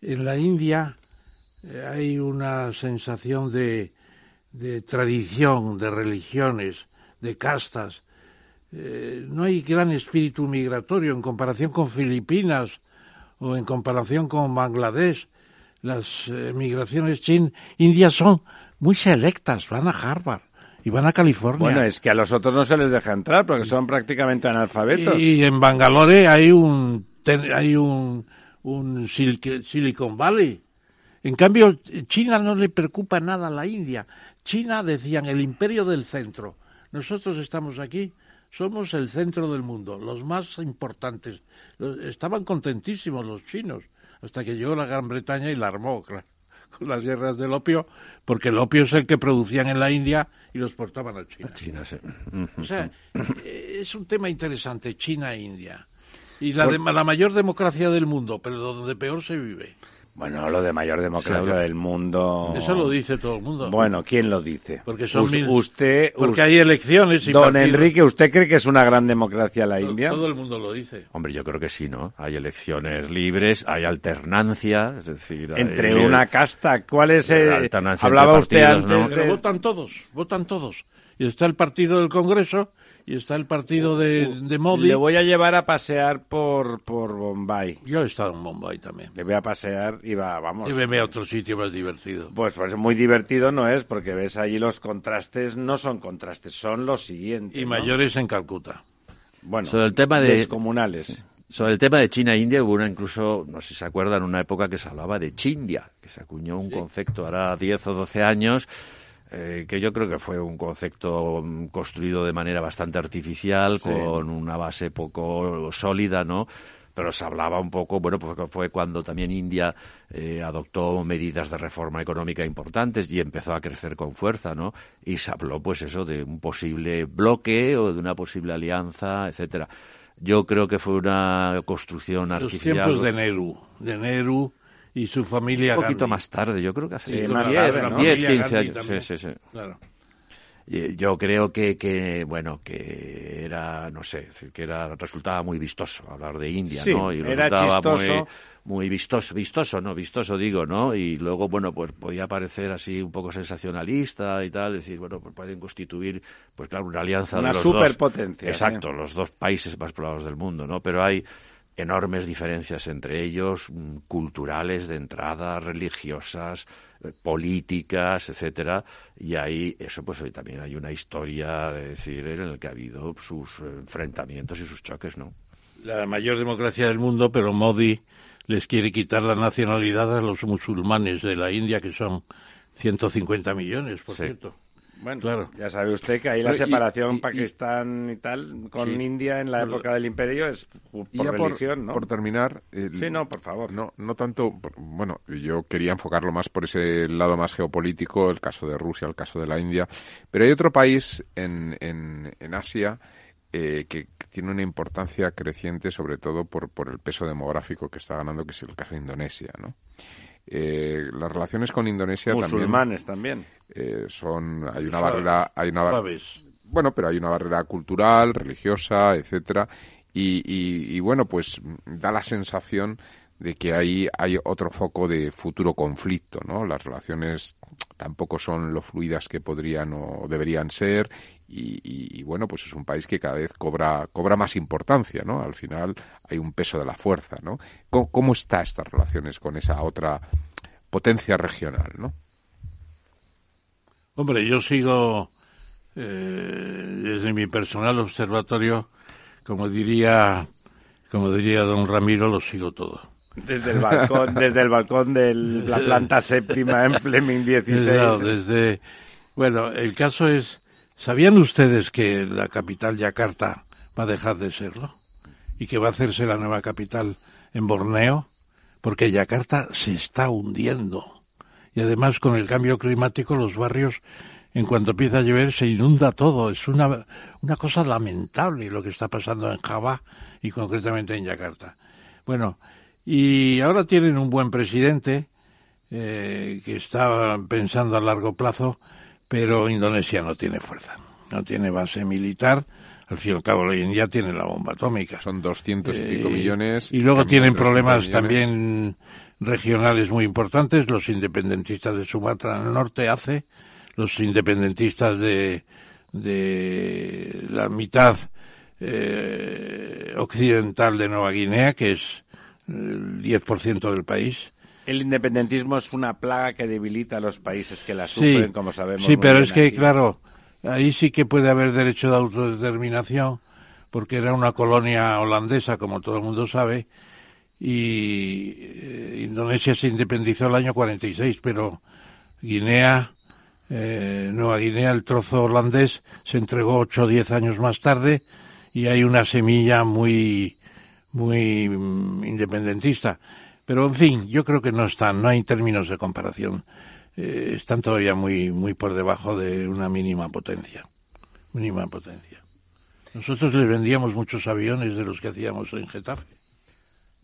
en la India hay una sensación de, de tradición, de religiones, de castas. Eh, no hay gran espíritu migratorio en comparación con Filipinas o en comparación con Bangladesh. Las eh, migraciones chin indias son muy selectas, van a Harvard y van a California. Bueno, es que a los otros no se les deja entrar porque son prácticamente analfabetos. Y en Bangalore hay un ten- hay un, un Sil- Silicon Valley. En cambio, China no le preocupa nada a la India. China, decían, el imperio del centro. Nosotros estamos aquí, somos el centro del mundo, los más importantes. Estaban contentísimos los chinos, hasta que llegó la Gran Bretaña y la armó, claro, con las guerras del opio, porque el opio es el que producían en la India y los portaban a China. China, sí. O sea, eh, es un tema interesante, China e India. Y la, de- la mayor democracia del mundo, pero donde peor se vive. Bueno, lo de mayor democracia del mundo. Eso lo dice todo el mundo. Bueno, ¿quién lo dice? Porque son Us- mil- usted, Porque us- hay elecciones y don partidos. Enrique, ¿usted cree que es una gran democracia la India? Todo el mundo lo dice. Hombre, yo creo que sí, ¿no? Hay elecciones libres, hay alternancia, es decir... hay- Entre una casta, ¿cuál es? La eh, alternancia hablaba entre usted partidos, antes ¿no? Pero votan todos, votan todos. Y está el partido del Congreso y está el partido de, de Modi. Le voy a llevar a pasear por, por Bombay. Yo he estado en Bombay también. Le voy a pasear y va, vamos. Lléveme a otro sitio más divertido. Pues, pues muy divertido no es, porque ves allí los contrastes, no son contrastes, son los siguientes. Y ¿no? mayores en Calcuta. Bueno, Sobre el tema de- descomunales. Sobre el tema de China e India hubo una incluso, no sé si se acuerdan, una época que se hablaba de Chindia, que se acuñó un concepto hará 10 o 12 años, eh, que yo creo que fue un concepto mm, construido de manera bastante artificial, con una base poco sólida, ¿no? Pero se hablaba un poco, bueno, pues fue cuando también India eh, adoptó medidas de reforma económica importantes y empezó a crecer con fuerza, ¿no? Y se habló, pues eso, de un posible bloque o de una posible alianza, etcétera. Yo creo que fue una construcción Los artificial. tiempos de Nehru. De Nehru y su familia un poquito Gandhi. más tarde, yo creo que hace Sí, unos más 10, tarde, ¿no? 10, Familia 15 Gandhi años. Sí, sí, sí. Claro. Y Yo creo que, que, bueno, que era, no sé, que era, resultaba muy vistoso hablar de India, Sí, ¿no? Y era resultaba muy, chistoso. muy vistoso, vistoso, ¿no? Vistoso digo, ¿no? Y luego, bueno, pues podía parecer así un poco sensacionalista y tal, decir, bueno, pues pueden constituir, pues claro, una alianza Una de los dos. superpotencia, Exacto, sí. los dos países más poblados del mundo, ¿no? Pero hay enormes diferencias entre ellos, mm, culturales de entrada, religiosas, eh, políticas, etcétera, y ahí eso pues también hay una historia de decir en el que ha habido sus eh, enfrentamientos y sus choques, ¿no? La mayor democracia del mundo, pero Modi les quiere quitar la nacionalidad a los musulmanes de la India, que son 150 millones, por Sí. cierto. Bueno, Claro. ya sabe usted que ahí la separación y- y- Pakistán y tal con Sí. India en la época del imperio es por religión, ¿no? por terminar... el- Sí, no, por favor. No, no tanto, bueno, yo quería enfocarlo más por ese lado más geopolítico, el caso de Rusia, el caso de la India, pero hay otro país en, en, en Asia eh, que tiene una importancia creciente, sobre todo por, por el peso demográfico que está ganando, que es el caso de Indonesia, ¿no? Eh, las relaciones con Indonesia también Musulmanes también. Eh, son, hay una barrera, hay una Suaves. bueno, pero hay una barrera cultural, religiosa, etcétera, y, y- y, bueno, pues da la sensación de que ahí hay otro foco de futuro conflicto, ¿no? Las relaciones tampoco son lo fluidas que podrían o deberían ser y, y- y, bueno, pues es un país que cada vez cobra cobra más importancia, ¿no? Al final hay un peso de la fuerza, ¿no? ¿Cómo, cómo está estas relaciones con esa otra potencia regional, ¿no? Hombre, yo sigo eh, desde mi personal observatorio, como diría, como diría don Ramiro, lo sigo todo. Desde el balcón, desde el balcón de la planta séptima en Fleming 16. Desde, desde- bueno, el caso es, ¿sabían ustedes que la capital Yakarta va a dejar de serlo? Y que va a hacerse la nueva capital en Borneo? Porque Yakarta se está hundiendo. Y además con el cambio climático los barrios, en cuanto empieza a llover, se inunda todo. Es una, una cosa lamentable lo que está pasando en Java y concretamente en Yakarta. Bueno, y ahora tienen un buen presidente eh, que está pensando a largo plazo, pero Indonesia no tiene fuerza, no tiene base militar. Al fin y al cabo, la India tiene la bomba atómica. Son doscientos y pico Eh, millones. Y luego tienen 300 problemas millones. también regionales muy importantes. Los independentistas de Sumatra del Norte hace, los independentistas de, de la mitad eh, occidental de Nueva Guinea, que es el 10% del país. El independentismo es una plaga que debilita a los países que la sufren, como sabemos. Sí, pero es que, aquí. claro, ahí sí que puede haber derecho de autodeterminación, porque era una colonia holandesa, como todo el mundo sabe, y eh, Indonesia se independizó el año 46, pero Guinea, eh, Nueva Guinea, el trozo holandés, se entregó 8 o 10 años más tarde, y hay una semilla muy, muy mm, independentista. Pero, en fin, yo creo que no están, no hay términos de comparación. Eh, están todavía muy, muy por debajo de una mínima potencia. Mínima potencia. Nosotros les vendíamos muchos aviones de los que hacíamos en Getafe.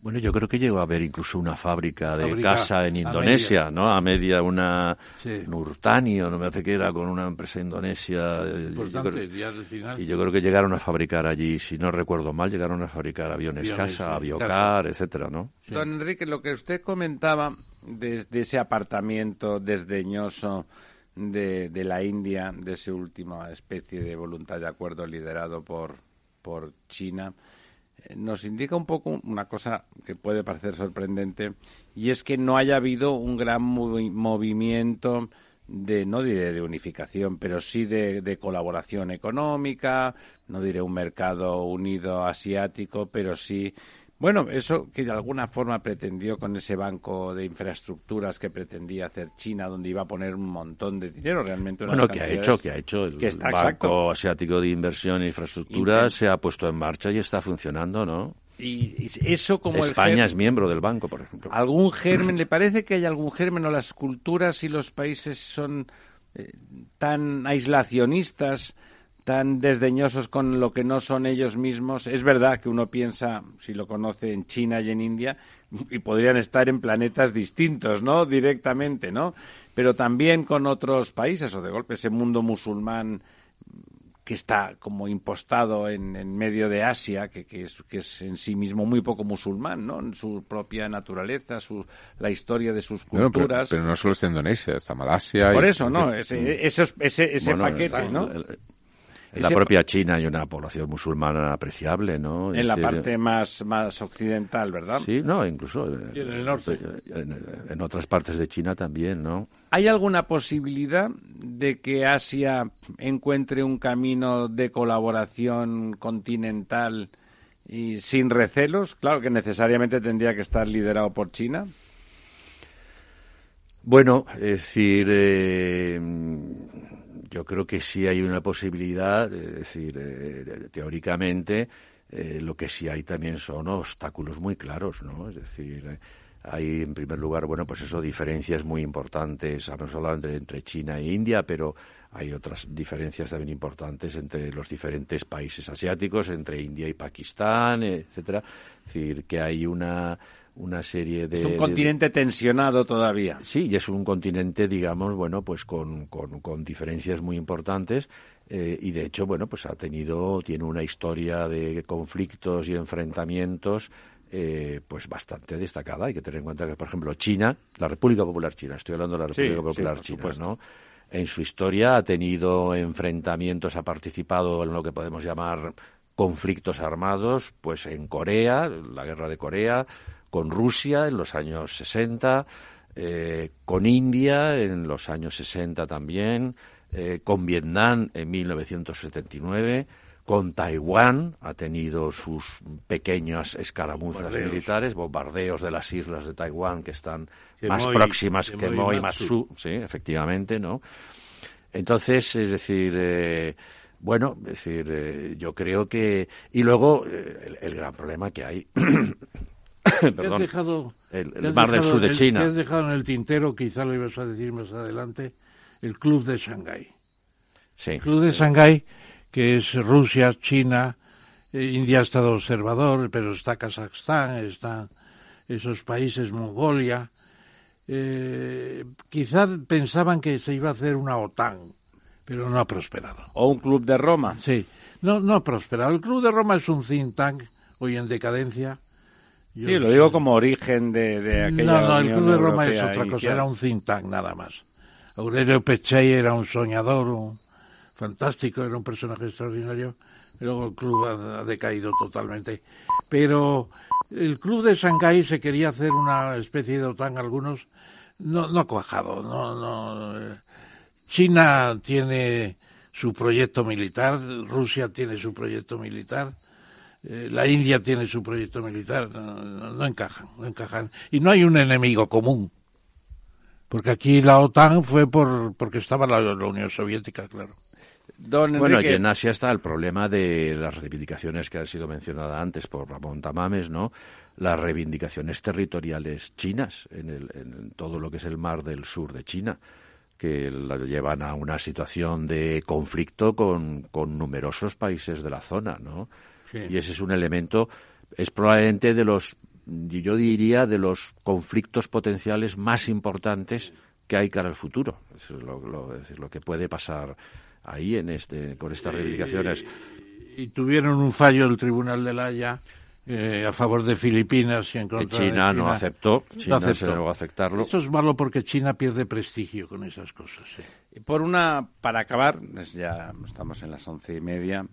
Bueno, yo creo que llegó a haber incluso una fábrica de Fábrica casa en a Indonesia, ¿no? A media una Sí. Nurtani, o no me hace que era con una empresa indonesia. eh, yo Importante, creo- ya al final. y yo creo que llegaron a fabricar allí, si no recuerdo mal, llegaron a fabricar aviones, Aviones, casa, sí, aviocar, etcétera, ¿no? Sí. Don Enrique, lo que usted comentaba de, de ese apartamiento desdeñoso de, de la India, de esa última especie de voluntad de acuerdo liderado por, por China, nos indica un poco una cosa que puede parecer sorprendente, y es que no haya habido un gran movi- movimiento de, no diré de unificación, pero sí de, de colaboración económica, no diré un mercado unido asiático, pero sí bueno, eso que de alguna forma pretendió con ese banco de infraestructuras que pretendía hacer China, donde iba a poner un montón de dinero, realmente. Bueno, que ha hecho, que ha hecho el está, Banco exacto. Asiático de Inversión e Infraestructura se ha puesto en marcha y está funcionando, ¿no? Y, y eso como el España gen- es miembro del banco, por ejemplo. algún germen, ¿le parece que hay algún germen o las culturas y los países son eh, tan aislacionistas, tan desdeñosos con lo que no son ellos mismos? Es verdad que uno piensa, si lo conoce, en China y en India, y podrían estar en planetas distintos, ¿no? Directamente, ¿no? Pero también con otros países, o de golpe ese mundo musulmán que está como impostado en, en medio de Asia, que, que, es, que es en sí mismo muy poco musulmán, ¿no? En su propia naturaleza, su, la historia de sus pero, culturas. pero no solo está Indonesia, está Malasia. Por y- eso, ¿no? Ese, esos- ese, ese Bueno, paquete, está- ¿no? En la propia China hay una población musulmana apreciable, ¿no? En la Sí, parte más, más occidental, ¿verdad? Sí, no, incluso eh, Y en el norte. En, en otras partes de China también, ¿no? ¿Hay alguna posibilidad de que Asia encuentre un camino de colaboración continental y sin recelos? Claro que necesariamente tendría que estar liderado por China. Bueno, es decir, eh, yo creo que sí hay una posibilidad, es decir, eh, teóricamente, eh, lo que sí hay también son obstáculos muy claros, ¿no? Es decir, eh, hay en primer lugar, bueno, pues eso, diferencias muy importantes, habíamos hablado entre, entre China e India, pero hay otras diferencias también importantes entre los diferentes países asiáticos, entre India y Pakistán, etcétera. Es decir, que hay una una serie de... Es un continente tensionado todavía. Sí, y es un continente, digamos, bueno, pues con, con, diferencias muy importantes eh, y de hecho, bueno, pues ha tenido, tiene una historia de conflictos y enfrentamientos eh, pues bastante destacada. Hay que tener en cuenta que, por ejemplo, China, la República Popular China, estoy hablando de la República Popular China, ¿no? En su historia ha tenido enfrentamientos, ha participado en lo que podemos llamar conflictos armados, pues en Corea, la guerra de Corea, con Rusia en los años 60, eh, con India en los años 60 también, eh, con Vietnam en 1979, con Taiwán ha tenido sus pequeñas escaramuzas militares, bombardeos de las islas de Taiwán que están más próximas que, y Matsu, sí, efectivamente, ¿no? Entonces, es decir, eh, bueno, es decir, yo creo que y luego el, gran problema que hay Perdón, has dejado, el, mar del sur de China. ¿Qué has dejado en el tintero, quizá lo ibas a decir más adelante, el Club de Shanghái. Sí. El Club de Shanghái, que es Rusia, China, eh, India ha estado observador, pero está Kazajstán, están esos países, Mongolia. Eh, quizá pensaban que se iba a hacer una OTAN, pero no ha prosperado. ¿O un Club de Roma? Sí, no, no ha prosperado. El Club de Roma es un think tank, hoy en decadencia, sí, lo digo como origen de, de aquella. No, no, el Club de Roma es otra cosa, era un think tank nada más. Aurelio Pechey era un soñador, un fantástico, era un personaje extraordinario. Y luego el club ha, decaído totalmente. Pero el club de Shanghái se quería hacer una especie de OTAN, algunos no, no ha cuajado. No, no. Eh. China tiene su proyecto militar, Rusia tiene su proyecto militar eh, la India tiene su proyecto militar, no, encajan, no encajan. Y no hay un enemigo común. Porque aquí la OTAN fue por, porque estaba la, Unión Soviética, claro. bueno, y en Asia está el problema de las reivindicaciones que han sido mencionadas antes por Ramón Tamames, ¿no? Las reivindicaciones territoriales chinas en, el, en todo lo que es el mar del sur de China, que la llevan a una situación de conflicto con, con numerosos países de la zona, ¿no? Y ese es un elemento, es probablemente de los, yo diría, de los conflictos potenciales más importantes que hay cara al futuro. Es lo, decir, lo que puede pasar ahí en este, con estas reivindicaciones. Y, tuvieron un fallo el Tribunal de la Haya eh, a favor de Filipinas y en contra China, de China no aceptó. China no aceptó. a aceptarlo. Eso es malo porque China pierde prestigio con esas cosas. Y por una, para acabar, ya estamos en las once y media.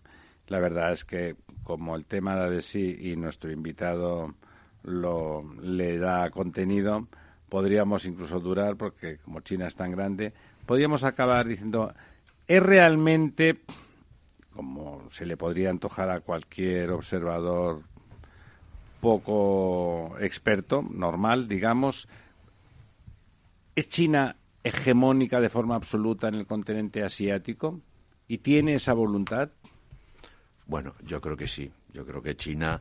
La verdad es que como el tema da de sí y nuestro invitado lo le da contenido, podríamos incluso durar, porque como China es tan grande, podríamos acabar diciendo, ¿es realmente, como se le podría antojar a cualquier observador poco experto, normal, digamos, ¿es China hegemónica de forma absoluta en el continente asiático y tiene esa voluntad? Bueno, yo creo que sí. Yo creo que China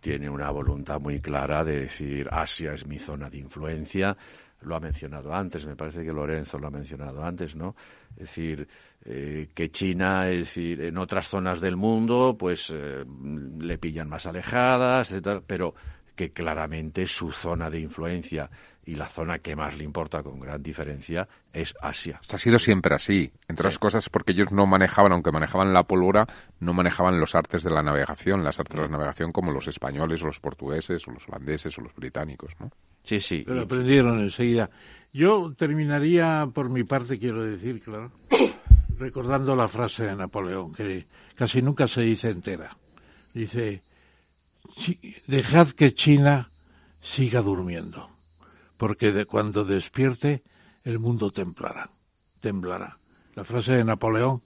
tiene una voluntad muy clara de decir Asia es mi zona de influencia. Lo ha mencionado antes, me parece que Lorenzo lo ha mencionado antes, ¿no? Es decir, eh, que China, es decir, en otras zonas del mundo, pues eh, le pillan más alejadas, etc., pero que claramente su zona de influencia y la zona que más le importa con gran diferencia es Asia. Esto ha sido siempre así, entre otras cosas porque ellos no manejaban, aunque manejaban la pólvora, no manejaban los artes de la navegación, las artes de la navegación como los españoles o los portugueses o los holandeses o los británicos, ¿no? Sí, sí. Pero aprendieron enseguida. Yo terminaría por mi parte, quiero decir, claro, recordando la frase de Napoleón, que casi nunca se dice entera. Dice, dejad que China siga durmiendo porque de cuando despierte el mundo temblará, temblará. La frase de Napoleón,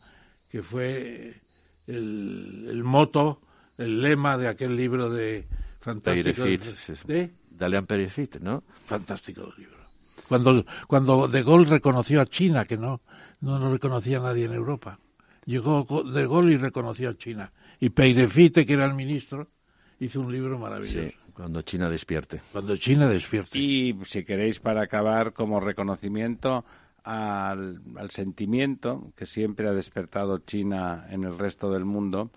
que fue el, moto, el lema de aquel libro de fantástico de Dalean Perifit, ¿no? Fantástico libro. Cuando, cuando De Gaulle reconoció a China, que no, no lo reconocía nadie en Europa. Llegó De Gaulle y reconoció a China. Y Peirefite, que era el ministro, hizo un libro maravilloso. Sí, cuando China despierte. Cuando China despierte. Y si queréis, para acabar, como reconocimiento al, sentimiento que siempre ha despertado China en el resto del mundo,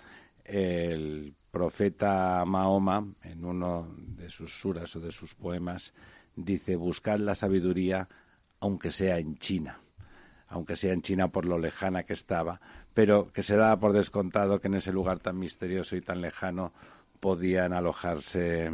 el profeta Mahoma, en uno de sus suras o de sus poemas, dice, buscad la sabiduría aunque sea en China aunque sea en China por lo lejana que estaba, pero que se daba por descontado que en ese lugar tan misterioso y tan lejano podían alojarse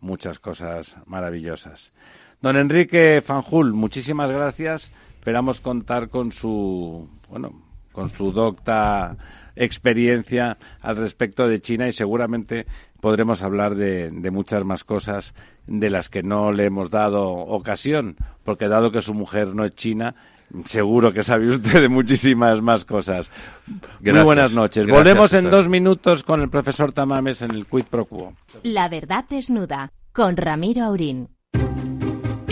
muchas cosas maravillosas. Don Enrique Fanjul, muchísimas gracias. Esperamos contar con su, bueno, con su docta experiencia al respecto de China y seguramente podremos hablar de, de, muchas más cosas de las que no le hemos dado ocasión, porque dado que su mujer no es china, seguro que sabe usted de muchísimas más cosas. Muy buenas noches. Volvemos en dos minutos con el profesor Tamames en el Quid Pro Quo. La verdad desnuda, con Ramiro Aurín.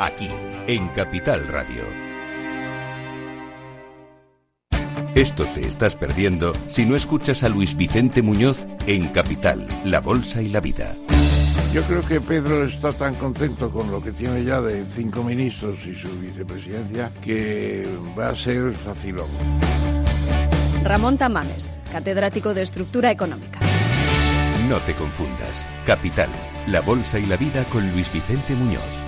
Aquí en Capital Radio. Esto te estás perdiendo si no escuchas a Luis Vicente Muñoz en Capital, La Bolsa y la Vida. Yo creo que Pedro está tan contento con lo que tiene ya de cinco ministros y su vicepresidencia que va a ser facilón. Ramón Tamames, catedrático de Estructura Económica. No te confundas. Capital, La Bolsa y la Vida con Luis Vicente Muñoz,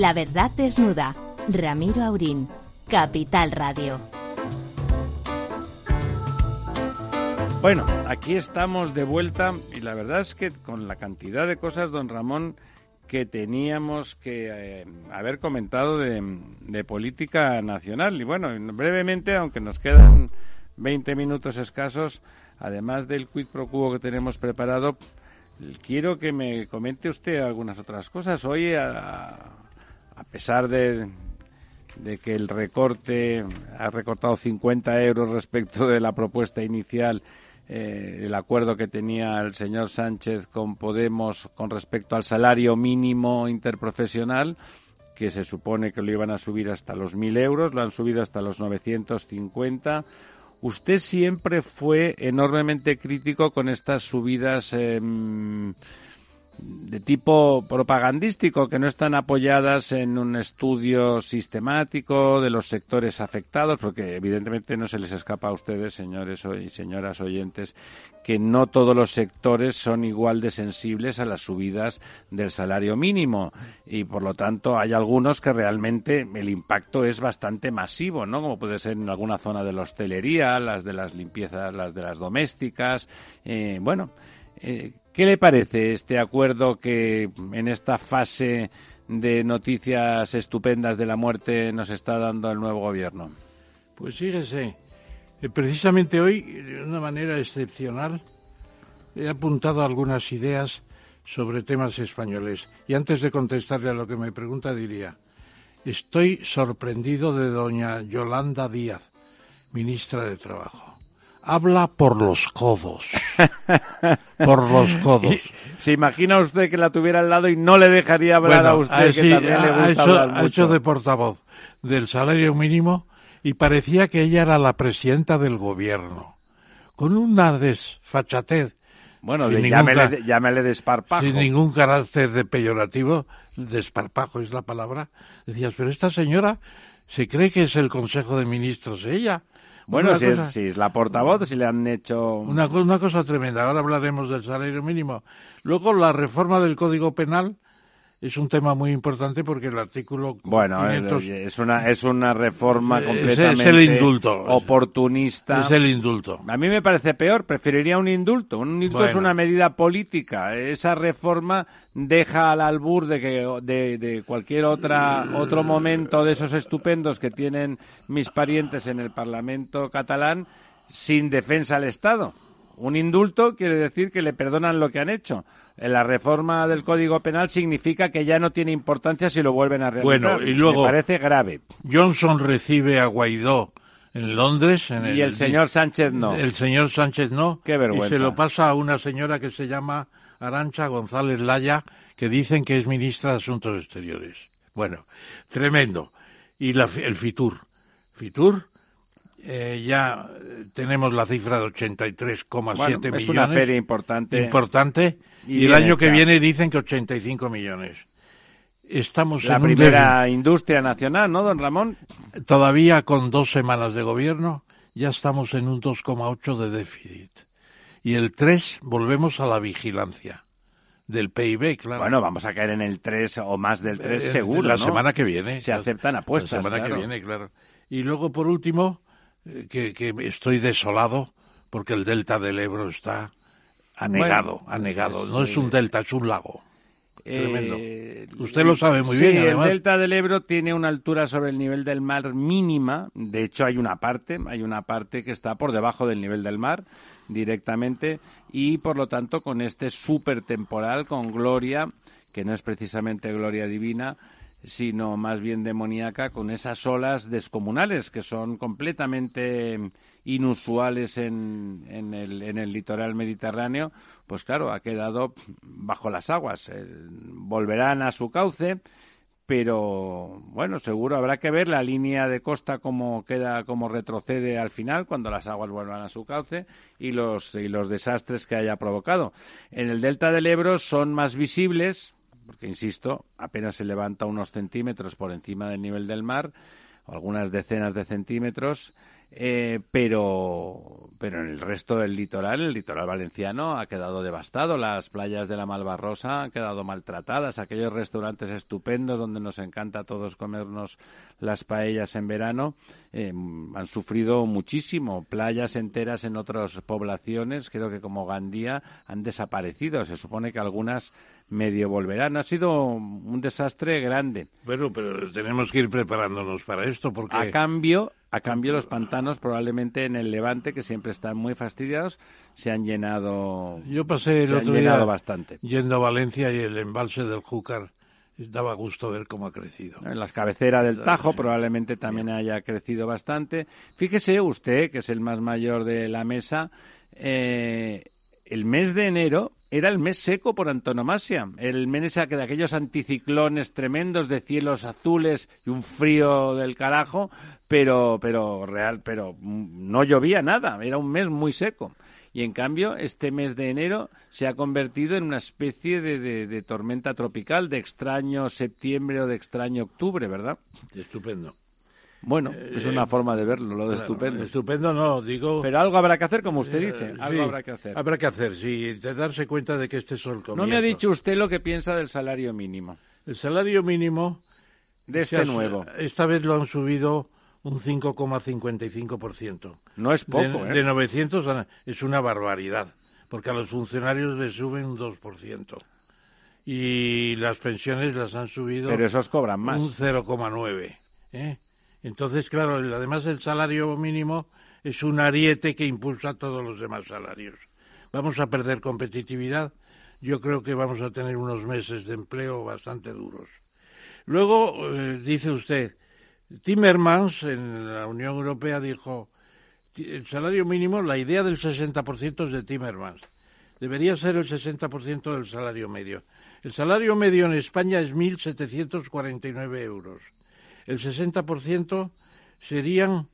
La verdad desnuda. Ramiro Aurín. Capital Radio. Bueno, aquí estamos de vuelta y la verdad es que con la cantidad de cosas, don Ramón, que teníamos que eh, haber comentado de, política nacional. Y bueno, brevemente, aunque nos quedan 20 minutos escasos, además del quid pro quo que tenemos preparado, quiero que me comente usted algunas otras cosas. Hoy, a, a pesar de, que el recorte ha recortado 50 euros respecto de la propuesta inicial, eh, el acuerdo que tenía el señor Sánchez con Podemos con respecto al salario mínimo interprofesional, que se supone que lo iban a subir hasta los 1.000 euros, lo han subido hasta los 950. Usted siempre fue enormemente crítico con estas subidas. Eh, de tipo propagandístico que no están apoyadas en un estudio sistemático de los sectores afectados, porque evidentemente no se les escapa a ustedes, señores y señoras oyentes, que no todos los sectores son igual de sensibles a las subidas del salario mínimo y por lo tanto hay algunos que realmente el impacto es bastante masivo, ¿no? Como puede ser en alguna zona de la hostelería, las de las limpiezas, las de las domésticas, eh, bueno. Eh, ¿Qué le parece este acuerdo que en esta fase de noticias estupendas de la muerte nos está dando el nuevo gobierno? Pues fíjese, eh, precisamente hoy, de una manera excepcional, he apuntado algunas ideas sobre temas españoles. Y antes de contestarle a lo que me pregunta, diría, estoy sorprendido de doña Yolanda Díaz, ministra de Trabajo habla por los codos. por los codos. ¿Se imagina usted que la tuviera al lado y no le dejaría hablar a usted, que también le gusta ha hecho, de portavoz del salario mínimo y parecía que ella era la presidenta del gobierno, con una desfachatez. Bueno, sin de, ningún llámele, llámele desparpajo. Sin ningún carácter de peyorativo, desparpajo es la palabra. Decías, pero esta señora se cree que es el Consejo de Ministros ella. Bueno, si, cosa- es, si es la portavoz, si le han hecho... Una cosa tremenda. Ahora hablaremos del salario mínimo. Luego, la reforma del Código Penal es un tema muy importante porque el artículo Bueno, 500 es una, es una reforma completamente es el indulto. oportunista. es el indulto. A mí me parece peor, preferiría un indulto. Un indulto es una medida política. Esa reforma deja al albur de que de, de cualquier otra otro momento de esos estupendos que tienen mis parientes en el Parlamento catalán sin defensa al Estado. Un indulto quiere decir que le perdonan lo que han hecho. En la reforma del Código Penal significa que ya no tiene importancia si lo vuelven a realizar. Bueno, y luego- Me parece grave. Johnson recibe a Guaidó en Londres. En Y el señor Sánchez no. El señor Sánchez no. Qué vergüenza. Y se lo pasa a una señora que se llama Arancha González Laya, que dicen que es ministra de Asuntos Exteriores. Bueno, tremendo. Y la, el FITUR. FITUR, eh, ya eh, tenemos la cifra de 83,7 Bueno, millones. es una feria importante. Importante. Y Y, el año que hecha. viene dicen que 85 millones. Estamos La en un primera industria nacional, ¿no, don Ramón? Todavía con dos semanas de gobierno ya estamos en un 2,8 de déficit. Y el 3 volvemos a la vigilancia del PIB, claro. Bueno, vamos a caer en el 3 o más del 3 Eh, seguro, La ¿no? semana que viene. Se aceptan apuestas, La semana claro. que viene, claro. Y luego, por último, que, que estoy desolado porque el delta del Ebro está anegado, Bueno, anegado. pues, no es un eh, delta, es un lago. Tremendo. Eh, Usted lo sabe muy sí, bien, además. el delta del Ebro tiene una altura sobre el nivel del mar mínima. De hecho, hay una parte, hay una parte que está por debajo del nivel del mar directamente y, por lo tanto, con este super temporal, con gloria, que no es precisamente gloria divina, sino más bien demoníaca, con esas olas descomunales que son completamente inusuales en, en, el, en el litoral mediterráneo, pues claro, ha quedado bajo las aguas. Eh, volverán a su cauce, pero bueno, seguro habrá que ver la línea de costa cómo queda, cómo retrocede al final cuando las aguas vuelvan a su cauce y los, y los desastres que haya provocado. En el delta del Ebro son más visibles, porque insisto, apenas se levanta unos centímetros por encima del nivel del mar, o algunas decenas de centímetros, eh, pero, pero en el resto del litoral, el litoral valenciano ha quedado devastado. Las playas de la Malvarrosa han quedado maltratadas. Aquellos restaurantes estupendos donde nos encanta a todos comernos las paellas en verano eh, han sufrido muchísimo. Playas enteras en otras poblaciones, creo que como Gandía, han desaparecido. Se supone que algunas medio volverán. Ha sido un desastre grande. Bueno, pero tenemos que ir preparándonos para esto porque... A cambio, a cambio los pantanos probablemente en el Levante, que siempre están muy fastidiados, se han llenado. Yo pasé el se han otro llenado día bastante. yendo a Valencia y el embalse del Júcar daba gusto ver cómo ha crecido. En las cabeceras del Tajo probablemente también haya crecido bastante. Fíjese usted, que es el más mayor de la mesa, eh, el mes de enero era el mes seco por antonomasia. El mes de aquellos anticiclones tremendos de cielos azules y un frío del carajo, pero, pero real, pero no llovía nada. Era un mes muy seco. Y en cambio, este mes de enero se ha convertido en una especie de, de, de tormenta tropical, de extraño septiembre o de extraño octubre, ¿verdad? Estupendo. Bueno, es una forma de verlo, lo de Claro, estupendo. Estupendo no, digo... Pero algo habrá que hacer, como usted Eh, dice. sí, Algo habrá que hacer. Habrá que hacer, sí, de darse cuenta de que este es el comienzo. No me ha dicho usted lo que piensa del salario mínimo. El salario mínimo... De este nuevo. Esta vez lo han subido un 5,55%. No es poco, de, ¿eh? de 900 a- es una barbaridad, porque a los funcionarios les suben un 2%. Y las pensiones las han subido Pero esos cobran más. un 0,9. ¿eh? Entonces, claro, además el salario mínimo es un ariete que impulsa todos los demás salarios. Vamos a perder competitividad. Yo creo que vamos a tener unos meses de empleo bastante duros. Luego, eh, dice usted, Timmermans en la Unión Europea dijo, "Ti- el salario mínimo, la idea del 60% es de Timmermans. Debería ser el 60% del salario medio. El salario medio en España es 1.749 euros. El 60% serían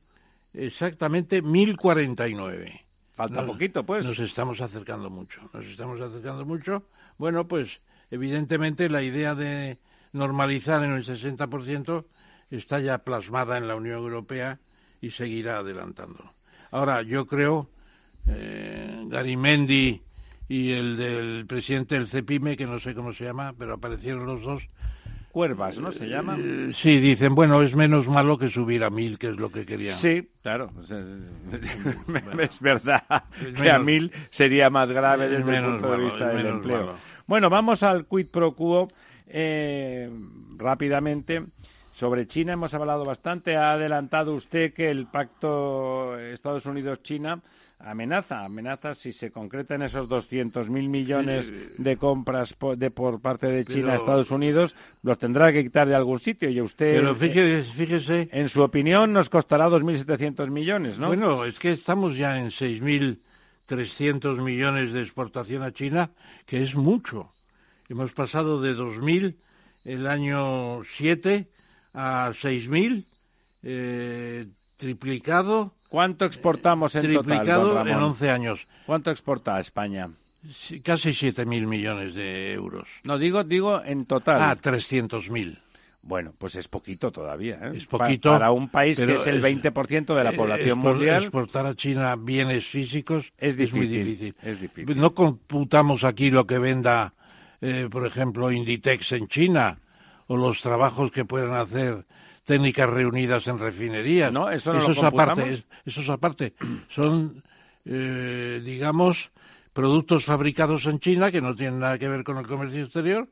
exactamente 1049. Falta Nos- poquito, pues. Nos estamos acercando mucho, nos estamos acercando mucho. Bueno, pues evidentemente la idea de normalizar en el 60% está ya plasmada en la Unión Europea y seguirá adelantando. Ahora, yo creo, eh, Garimendi y el del presidente del CEPIME, que no sé cómo se llama, pero aparecieron los dos, Cuervas, ¿no? Se llama. eh, sí, dicen, bueno, es menos malo que subir a mil, que es lo que querían. Sí, claro. pues es, es verdad Es que a mil sería más grave es desde el punto de vista del empleo. malo. Bueno, vamos al quid pro quo eh, rápidamente. Sobre China hemos hablado bastante. Ha adelantado usted que el pacto Estados Unidos-China amenaza, amenaza si se concretan esos 200.000 millones de compras po- de, por parte de China a Estados Unidos, los tendrá que quitar de algún sitio. Y usted, Pero fíjese, fíjese en su opinión, nos costará 2.700 millones, ¿no? Bueno, es que estamos ya en 6.300 millones de exportación a China, que es mucho. Hemos pasado de 2.000 el año 7 a 6.000, eh, triplicado, ¿Cuánto exportamos en total, triplicado Ramón? en 11 años. ¿Cuánto exporta a España? Casi 7.000 millones de euros. No, digo, digo en total. Ah, 300.000. Bueno, pues es poquito todavía. ¿eh? Es Pa- poquito, para un país que es el es- 20% de la Eh, población expor- mundial. Exportar a China bienes físicos Es muy difícil, difícil. es difícil. No computamos aquí lo que venda, eh, por ejemplo, Inditex en China o los trabajos que puedan hacer técnicas reunidas en refinerías. No, eso no lo es aparte. es- eso es aparte. Son, eh, digamos, productos fabricados en China que no tienen nada que ver con el comercio exterior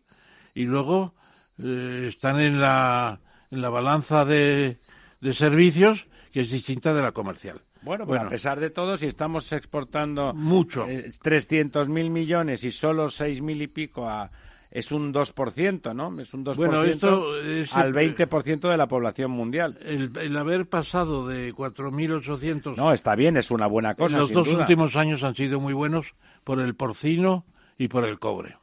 y luego eh, están en la, en la balanza de, de servicios que es distinta de la comercial. Bueno, pues a pesar de todo, si estamos exportando Mucho. eh, 300.000 millones y solo 6.000 y pico a... Es un 2%, ¿no? Es un 2% Bueno, esto es- al 20% de la población mundial. El, el haber pasado de 4.800 No, está bien, es una buena cosa, los sin dos duda. últimos años han sido muy buenos por el porcino y por el cobre.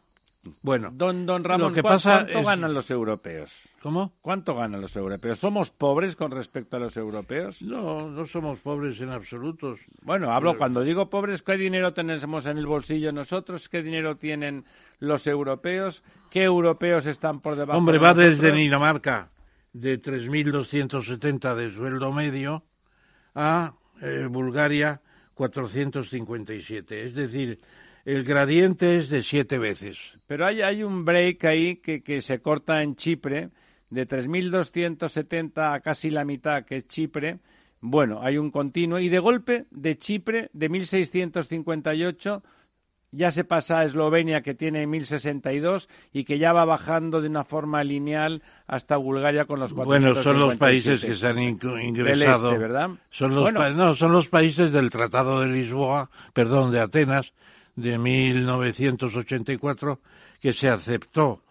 Bueno, Don, don Ramón, lo que ¿cuán- pasa ¿cuánto es- ganan los europeos? ¿cómo? ¿Cuánto ganan los europeos? ¿Somos pobres con respecto a los europeos? No, no somos pobres en absoluto. Bueno, hablo Pero- cuando digo pobres, ¿qué dinero tenemos en el bolsillo nosotros? ¿Qué dinero tienen los europeos? ¿Qué europeos están por debajo Hombre, de va desde nosotros? Dinamarca de 3.270 de sueldo medio a eh, Bulgaria 457. Es decir, el gradiente es de siete veces. Pero hay, hay un break ahí que, que se corta en Chipre, de 3.270 a casi la mitad, que es Chipre. Bueno, hay un continuo. Y de golpe, de Chipre, de 1.658, ya se pasa a Eslovenia, que tiene 1.062, y que ya va bajando de una forma lineal hasta Bulgaria con los 457. Bueno, son los países que se han ingresado. este, ¿verdad? Son los Bueno. pa- no, son los países del Tratado de Lisboa, perdón, de Atenas, de 1984, que se aceptó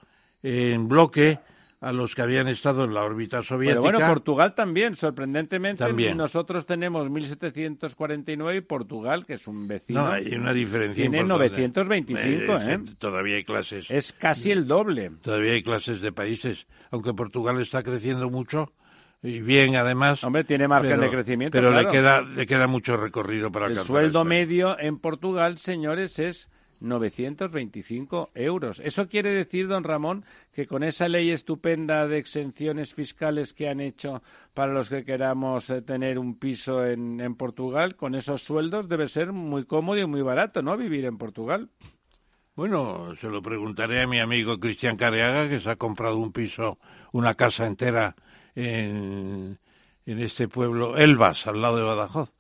en bloque a los que habían estado en la órbita Pero soviética. bueno, Portugal también, sorprendentemente, También. nosotros tenemos 1.749 y Portugal, que es un vecino, no, hay una diferencia tiene importante. 925, es que ¿eh? Todavía hay clases. Es casi el doble. Todavía hay clases de países, aunque Portugal está creciendo mucho y bien además. Hombre, tiene margen pero- de crecimiento, Pero claro. le queda le queda mucho recorrido para El alcanzar sueldo esto. medio en Portugal, señores, es 925 euros. Eso quiere decir, don Ramón, que con esa ley estupenda de exenciones fiscales que han hecho para los que queramos eh, tener un piso en, en Portugal, con esos sueldos debe ser muy cómodo y muy barato, ¿no? Vivir en Portugal. Bueno, se lo preguntaré a mi amigo Cristian Careaga, que se ha comprado un piso, una casa entera en, en este pueblo, Elvas, al lado de Badajoz.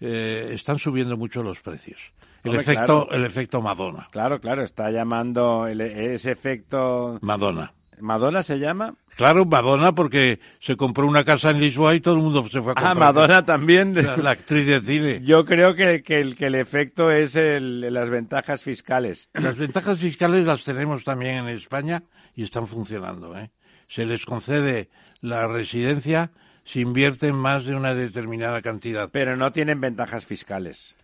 Eh, están subiendo mucho los precios. El Hombre, efecto, claro. el efecto Madonna. Claro, claro, está llamando el- ese efecto. Madonna. ¿Madonna se llama? Claro, Madonna, porque se compró una casa en Lisboa y todo el mundo se fue a Ah, comprar. Madonna también. La, la actriz de cine. Yo creo que, que el, que el efecto es el- las ventajas fiscales. Las ventajas fiscales las tenemos también en España y están funcionando. ¿eh? Se les concede la residencia si invierten más de una determinada cantidad. Pero no tienen ventajas fiscales.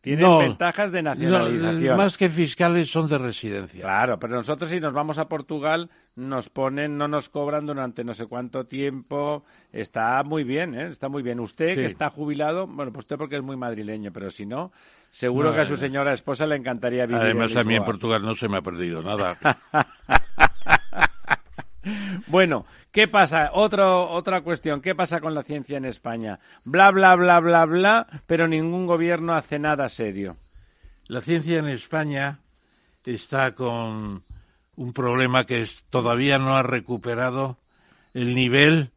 Tienen No, ventajas de No, nacionalización. más que fiscales son de residencia. Claro, pero nosotros si nos vamos a Portugal nos ponen, no nos cobran durante no sé cuánto tiempo. Está muy bien, ¿eh? Está muy bien. Usted Sí. que está jubilado, bueno, pues usted porque es muy madrileño, pero si no, seguro No, que a su señora esposa le encantaría vivir Además, en a mí en. Portugal no se me ha perdido nada. Bueno, ¿qué pasa? Otro, otra cuestión, ¿qué pasa con la ciencia en España? Bla, bla, bla, bla, bla, pero ningún gobierno hace nada serio. La ciencia en España está con un problema que es, todavía no ha recuperado el nivel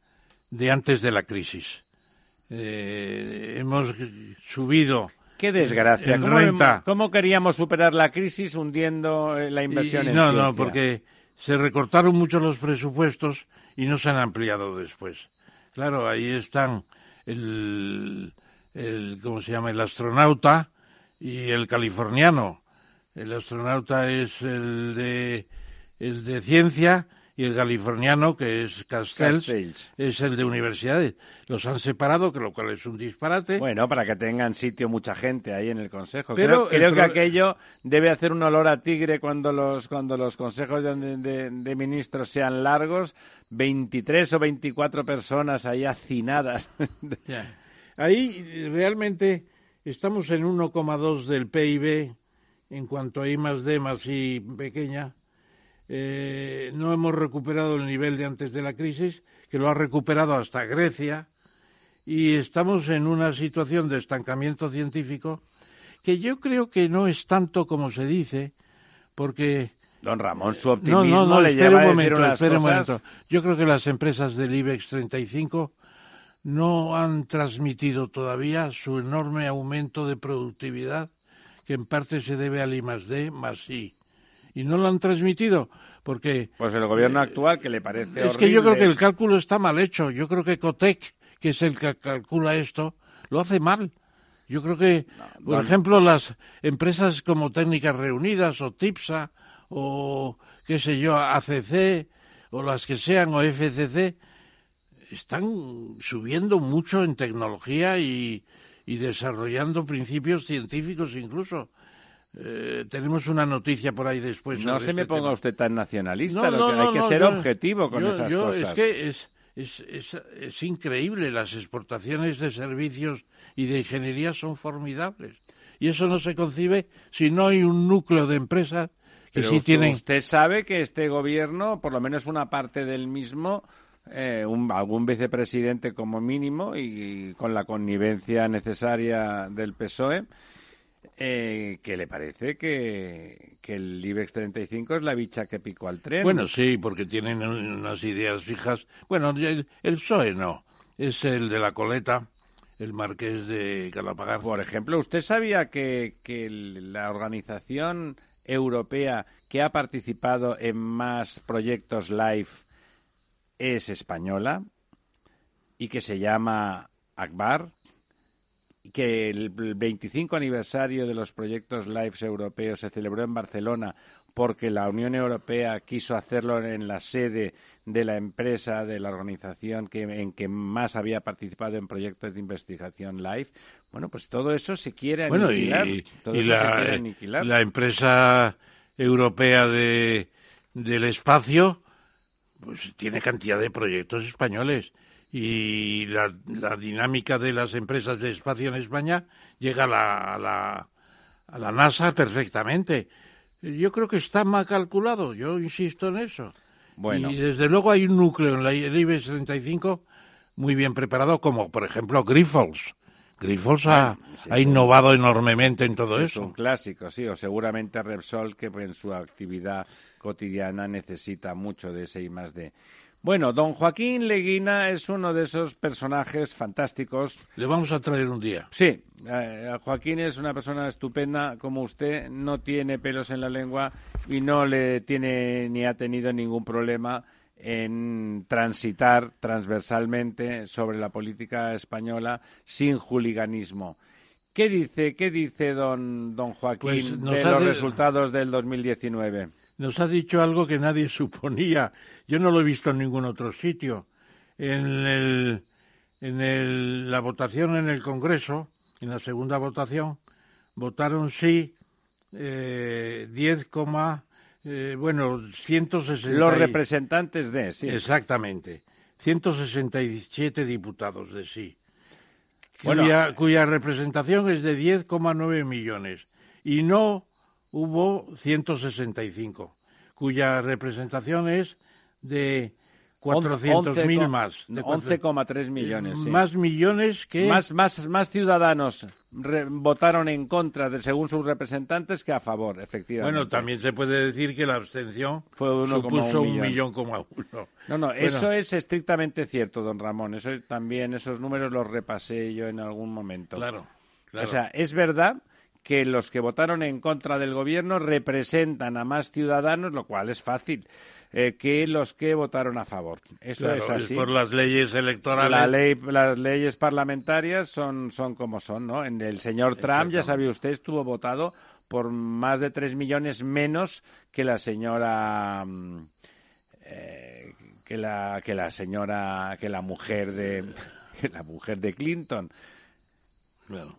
de antes de la crisis. Eh, hemos subido Qué desgracia. en ¿Cómo, renta. cómo queríamos superar la crisis hundiendo eh, la inversión Y- en no, ciencia? no, porque se recortaron mucho los presupuestos y no se han ampliado después. Claro, ahí están el, el ¿cómo se llama? El astronauta y el californiano. El astronauta es el de el de ciencia y el californiano que es Castells, Castells. es el de universidades. Los han separado, que lo cual es un disparate. Bueno, para que tengan sitio mucha gente ahí en el consejo. Pero creo que aquello debe hacer un olor a tigre cuando los cuando los consejos de, de- de ministros sean largos. 23 o 24 personas ahí hacinadas. Ahí realmente estamos en 1,2 del PIB en cuanto a I más D más I pequeña. Eh, no hemos recuperado el nivel de antes de la crisis, que lo ha recuperado hasta Grecia, y estamos en una situación de estancamiento científico que yo creo que no es tanto como se dice, porque Don Ramón, su no, optimismo no, no, le espera lleva un a decir momento, unas espera un momento. Yo creo que las empresas del IBEX 35 no han transmitido todavía su enorme aumento de productividad, que en parte se debe al I más D más I. Y no lo han transmitido porque Pues el gobierno actual, que le parece es que yo creo que el cálculo está mal hecho. Yo creo que Cotec, que es el que calcula esto, lo hace mal. Yo creo que, por no. ejemplo, las empresas como Técnicas Reunidas o TIPSA o, qué sé yo, ACC o las que sean o FCC, están subiendo mucho en tecnología y, y desarrollando principios científicos incluso. Eh, tenemos una noticia por ahí después. No se me este ponga tema. usted tan nacionalista, No, lo no, que no, hay que ser yo- objetivo con yo- esas yo- cosas. Es que es, es, es, es increíble, las exportaciones de servicios y de ingeniería son formidables. Y eso no se concibe si no hay un núcleo de empresas que Pero sí usted- tienen... Usted sabe que este gobierno, por lo menos una parte del mismo, eh, un- algún vicepresidente como mínimo y, con la connivencia necesaria del PSOE, eh, que le parece que, que el IBEX 35 es la bicha que picó al tren. Bueno, sí, porque tienen un- unas ideas fijas. Bueno, el, PSOE no, es el de la coleta, el marqués de Galapagar. Por ejemplo, ¿usted sabía que, que la organización europea que ha participado en más proyectos LIFE es española y que se llama ACBAR? Que el 25 aniversario de los proyectos LIFE europeos se celebró en Barcelona porque la Unión Europea quiso hacerlo en la sede de la empresa, de la organización que, en que más había participado en proyectos de investigación LIFE. Bueno, pues todo eso se quiere Bueno, aniquilar. y, todo y eso se la, quiere eh, aniquilar. la empresa europea de, del espacio pues tiene cantidad de proyectos españoles y la, la dinámica de las empresas de espacio en España llega a la, a la, a la NASA perfectamente. Yo creo que está mal calculado, yo insisto en eso. Bueno. Y desde luego hay un núcleo en la el IBEX 35 muy bien preparado, como por ejemplo Grifols. Grifols ha, sí, ha sí. innovado enormemente en todo es eso. un clásico, sí, o seguramente Repsol, que en su actividad cotidiana necesita mucho de ese I más D. Bueno, don Joaquín Leguina es uno de esos personajes fantásticos. Le vamos a traer un día. Sí, eh, Joaquín es una persona estupenda como usted, no tiene pelos en la lengua y no le tiene ni ha tenido ningún problema en transitar transversalmente sobre la política española sin juliganismo. ¿Qué dice, qué dice don, don Joaquín Pues de los de- resultados del 2019? Nos ha dicho algo que nadie suponía. Yo no lo he visto en ningún otro sitio. En, el, en el- la votación en el Congreso, en la segunda votación, votaron sí eh, 10, eh, bueno, 160. Los representantes de, sí. Exactamente. 167 diputados de sí. Cuya, cuya representación es de 10,9 millones. Y no hubo 165, cuya representación es de 400.000 más. 11,3 millones. Sí. Más millones que... Más, más, más ciudadanos votaron en contra, de, según sus representantes, que a favor, efectivamente. Bueno, también se puede decir que la abstención Fue uno supuso un, millón. como uno. No, no, eso es estrictamente cierto, don Ramón. Eso también, esos números los repasé yo en algún momento. Claro, claro. O sea, es verdad que los que votaron en contra del gobierno representan a más ciudadanos, lo cual es fácil. Eh, que los que votaron a favor. Eso es así. por las leyes electorales. La ley, las leyes parlamentarias son, son como son, ¿no? En el señor Trump, ya sabe usted, estuvo votado por más de tres millones menos que la señora. Mm, eh, que la que la señora que la mujer de que la mujer de Clinton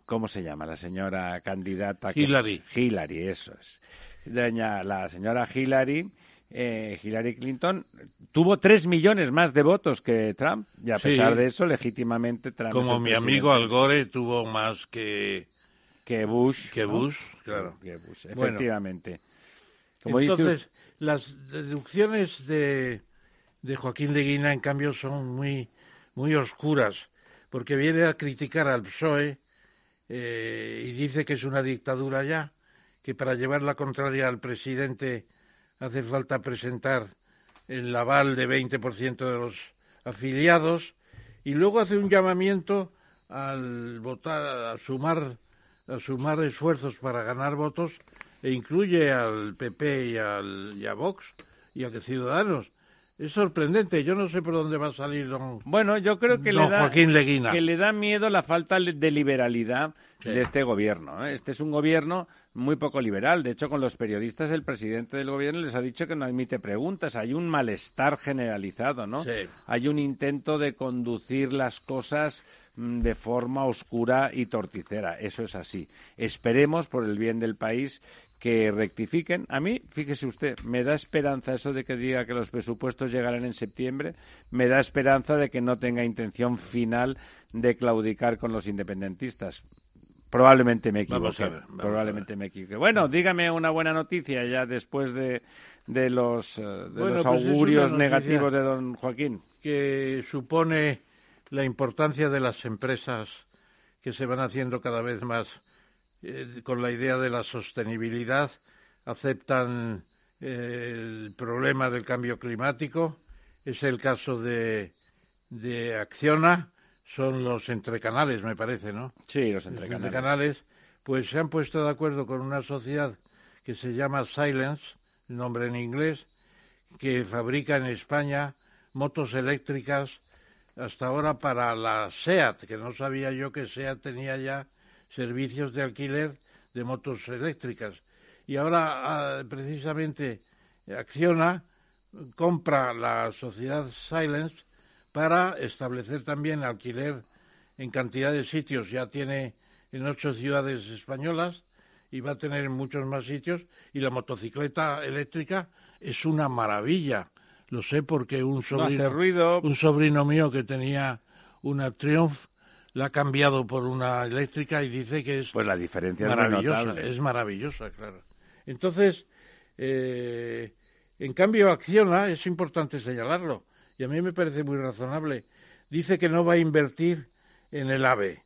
¿Cómo se llama? La señora candidata. Hillary. Hillary, eso es. Doña, la señora Hillary eh, Hillary Clinton tuvo tres millones más de votos que Trump y a pesar de eso legítimamente Trump como mi amigo Al Gore tuvo más que que Bush que Bush claro efectivamente entonces las deducciones de de Joaquín Leguina en cambio son muy muy oscuras porque viene a criticar al PSOE eh, y dice que es una dictadura ya que para llevar la contraria al presidente hace falta presentar el aval de 20% de los afiliados y luego hace un llamamiento al votar, a sumar, a sumar esfuerzos para ganar votos e incluye al PP y, al, y a Vox y a Ciudadanos. Es sorprendente, yo no sé por dónde va a salir don Bueno, yo creo que, le da, Joaquín Leguina. que le da miedo la falta de liberalidad de este gobierno. ¿eh? Este es un gobierno muy poco liberal. De hecho, con los periodistas, el presidente del gobierno les ha dicho que no admite preguntas. Hay un malestar generalizado, ¿no? Hay un intento de conducir las cosas mm, de forma oscura y torticera. Eso es así. Esperemos, por el bien del país, que rectifiquen. A mí, fíjese usted, me da esperanza eso de que diga que los presupuestos llegarán en septiembre, me da esperanza de que no tenga intención final de claudicar con los independentistas. Probablemente me equivoque. probablemente me equivoque. Bueno, dígame una buena noticia ya después de, de los, eh, de los pues augurios negativos de don Joaquín. Que supone la importancia de las empresas que se van haciendo cada vez más eh, con la idea de la sostenibilidad, aceptan eh, el problema del cambio climático. Es el caso de, de Acciona, son los entrecanales, me parece, ¿no? Sí, los entrecanales. Los entrecanales, pues se han puesto de acuerdo con una sociedad que se llama Silence, nombre en inglés, que fabrica en España motos eléctricas hasta ahora para la SEAT, que no sabía yo que SEAT tenía ya servicios de alquiler de motos eléctricas. Y ahora, ah, precisamente, Acciona compra la sociedad Silence para establecer también alquiler en cantidad de sitios. Ya tiene en ocho ciudades españolas y va a tener en muchos más sitios. Y la motocicleta eléctrica es una maravilla. Lo sé porque un sobrino, un sobrino mío que tenía una Triumph la ha cambiado por una eléctrica y dice que es pues la diferencia maravillosa, es, maravillosa, claro. Entonces, eh, en cambio, Acciona, es importante señalarlo, y a mí me parece muy razonable, dice que no va a invertir en el AVE,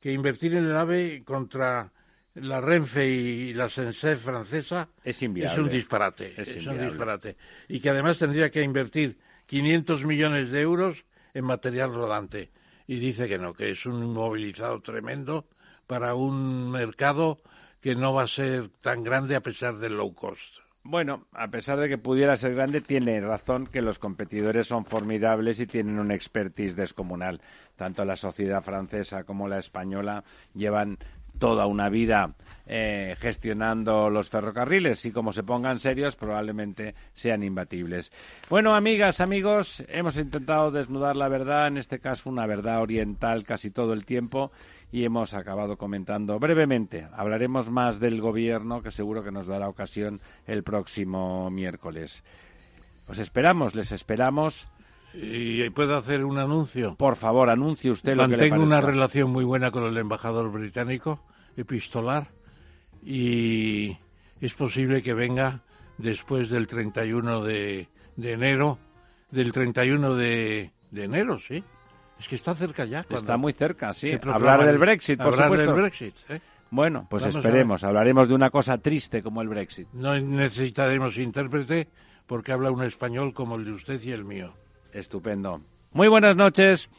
que invertir en el AVE contra la Renfe y la SENSEF francesa es, un disparate, es, es un disparate, y que además tendría que invertir 500 millones de euros en material rodante y dice que no, que es un inmovilizado tremendo para un mercado que no va a ser tan grande a pesar del low cost. Bueno, a pesar de que pudiera ser grande, tiene razón que los competidores son formidables y tienen un expertise descomunal. Tanto la sociedad francesa como la española llevan toda una vida eh, gestionando los ferrocarriles y como se pongan serios probablemente sean imbatibles. Bueno, amigas, amigos, hemos intentado desnudar la verdad, en este caso una verdad oriental casi todo el tiempo y hemos acabado comentando brevemente. Hablaremos más del gobierno que seguro que nos dará ocasión el próximo miércoles. Os esperamos, les esperamos. ¿Y puedo hacer un anuncio? Por favor, anuncie usted lo que le Mantengo una relación muy buena con el embajador británico, epistolar, y es posible que venga después del 31 de, de enero, del 31 de, de enero, sí. Es que está cerca ya. Está muy cerca, sí. Hablar del el- Brexit, por hablar supuesto. del Brexit, ¿eh? Bueno, pues Vamos esperemos. Hablaremos de una cosa triste como el Brexit. No necesitaremos intérprete porque habla un español como el de usted y el mío. Estupendo. Muy buenas noches.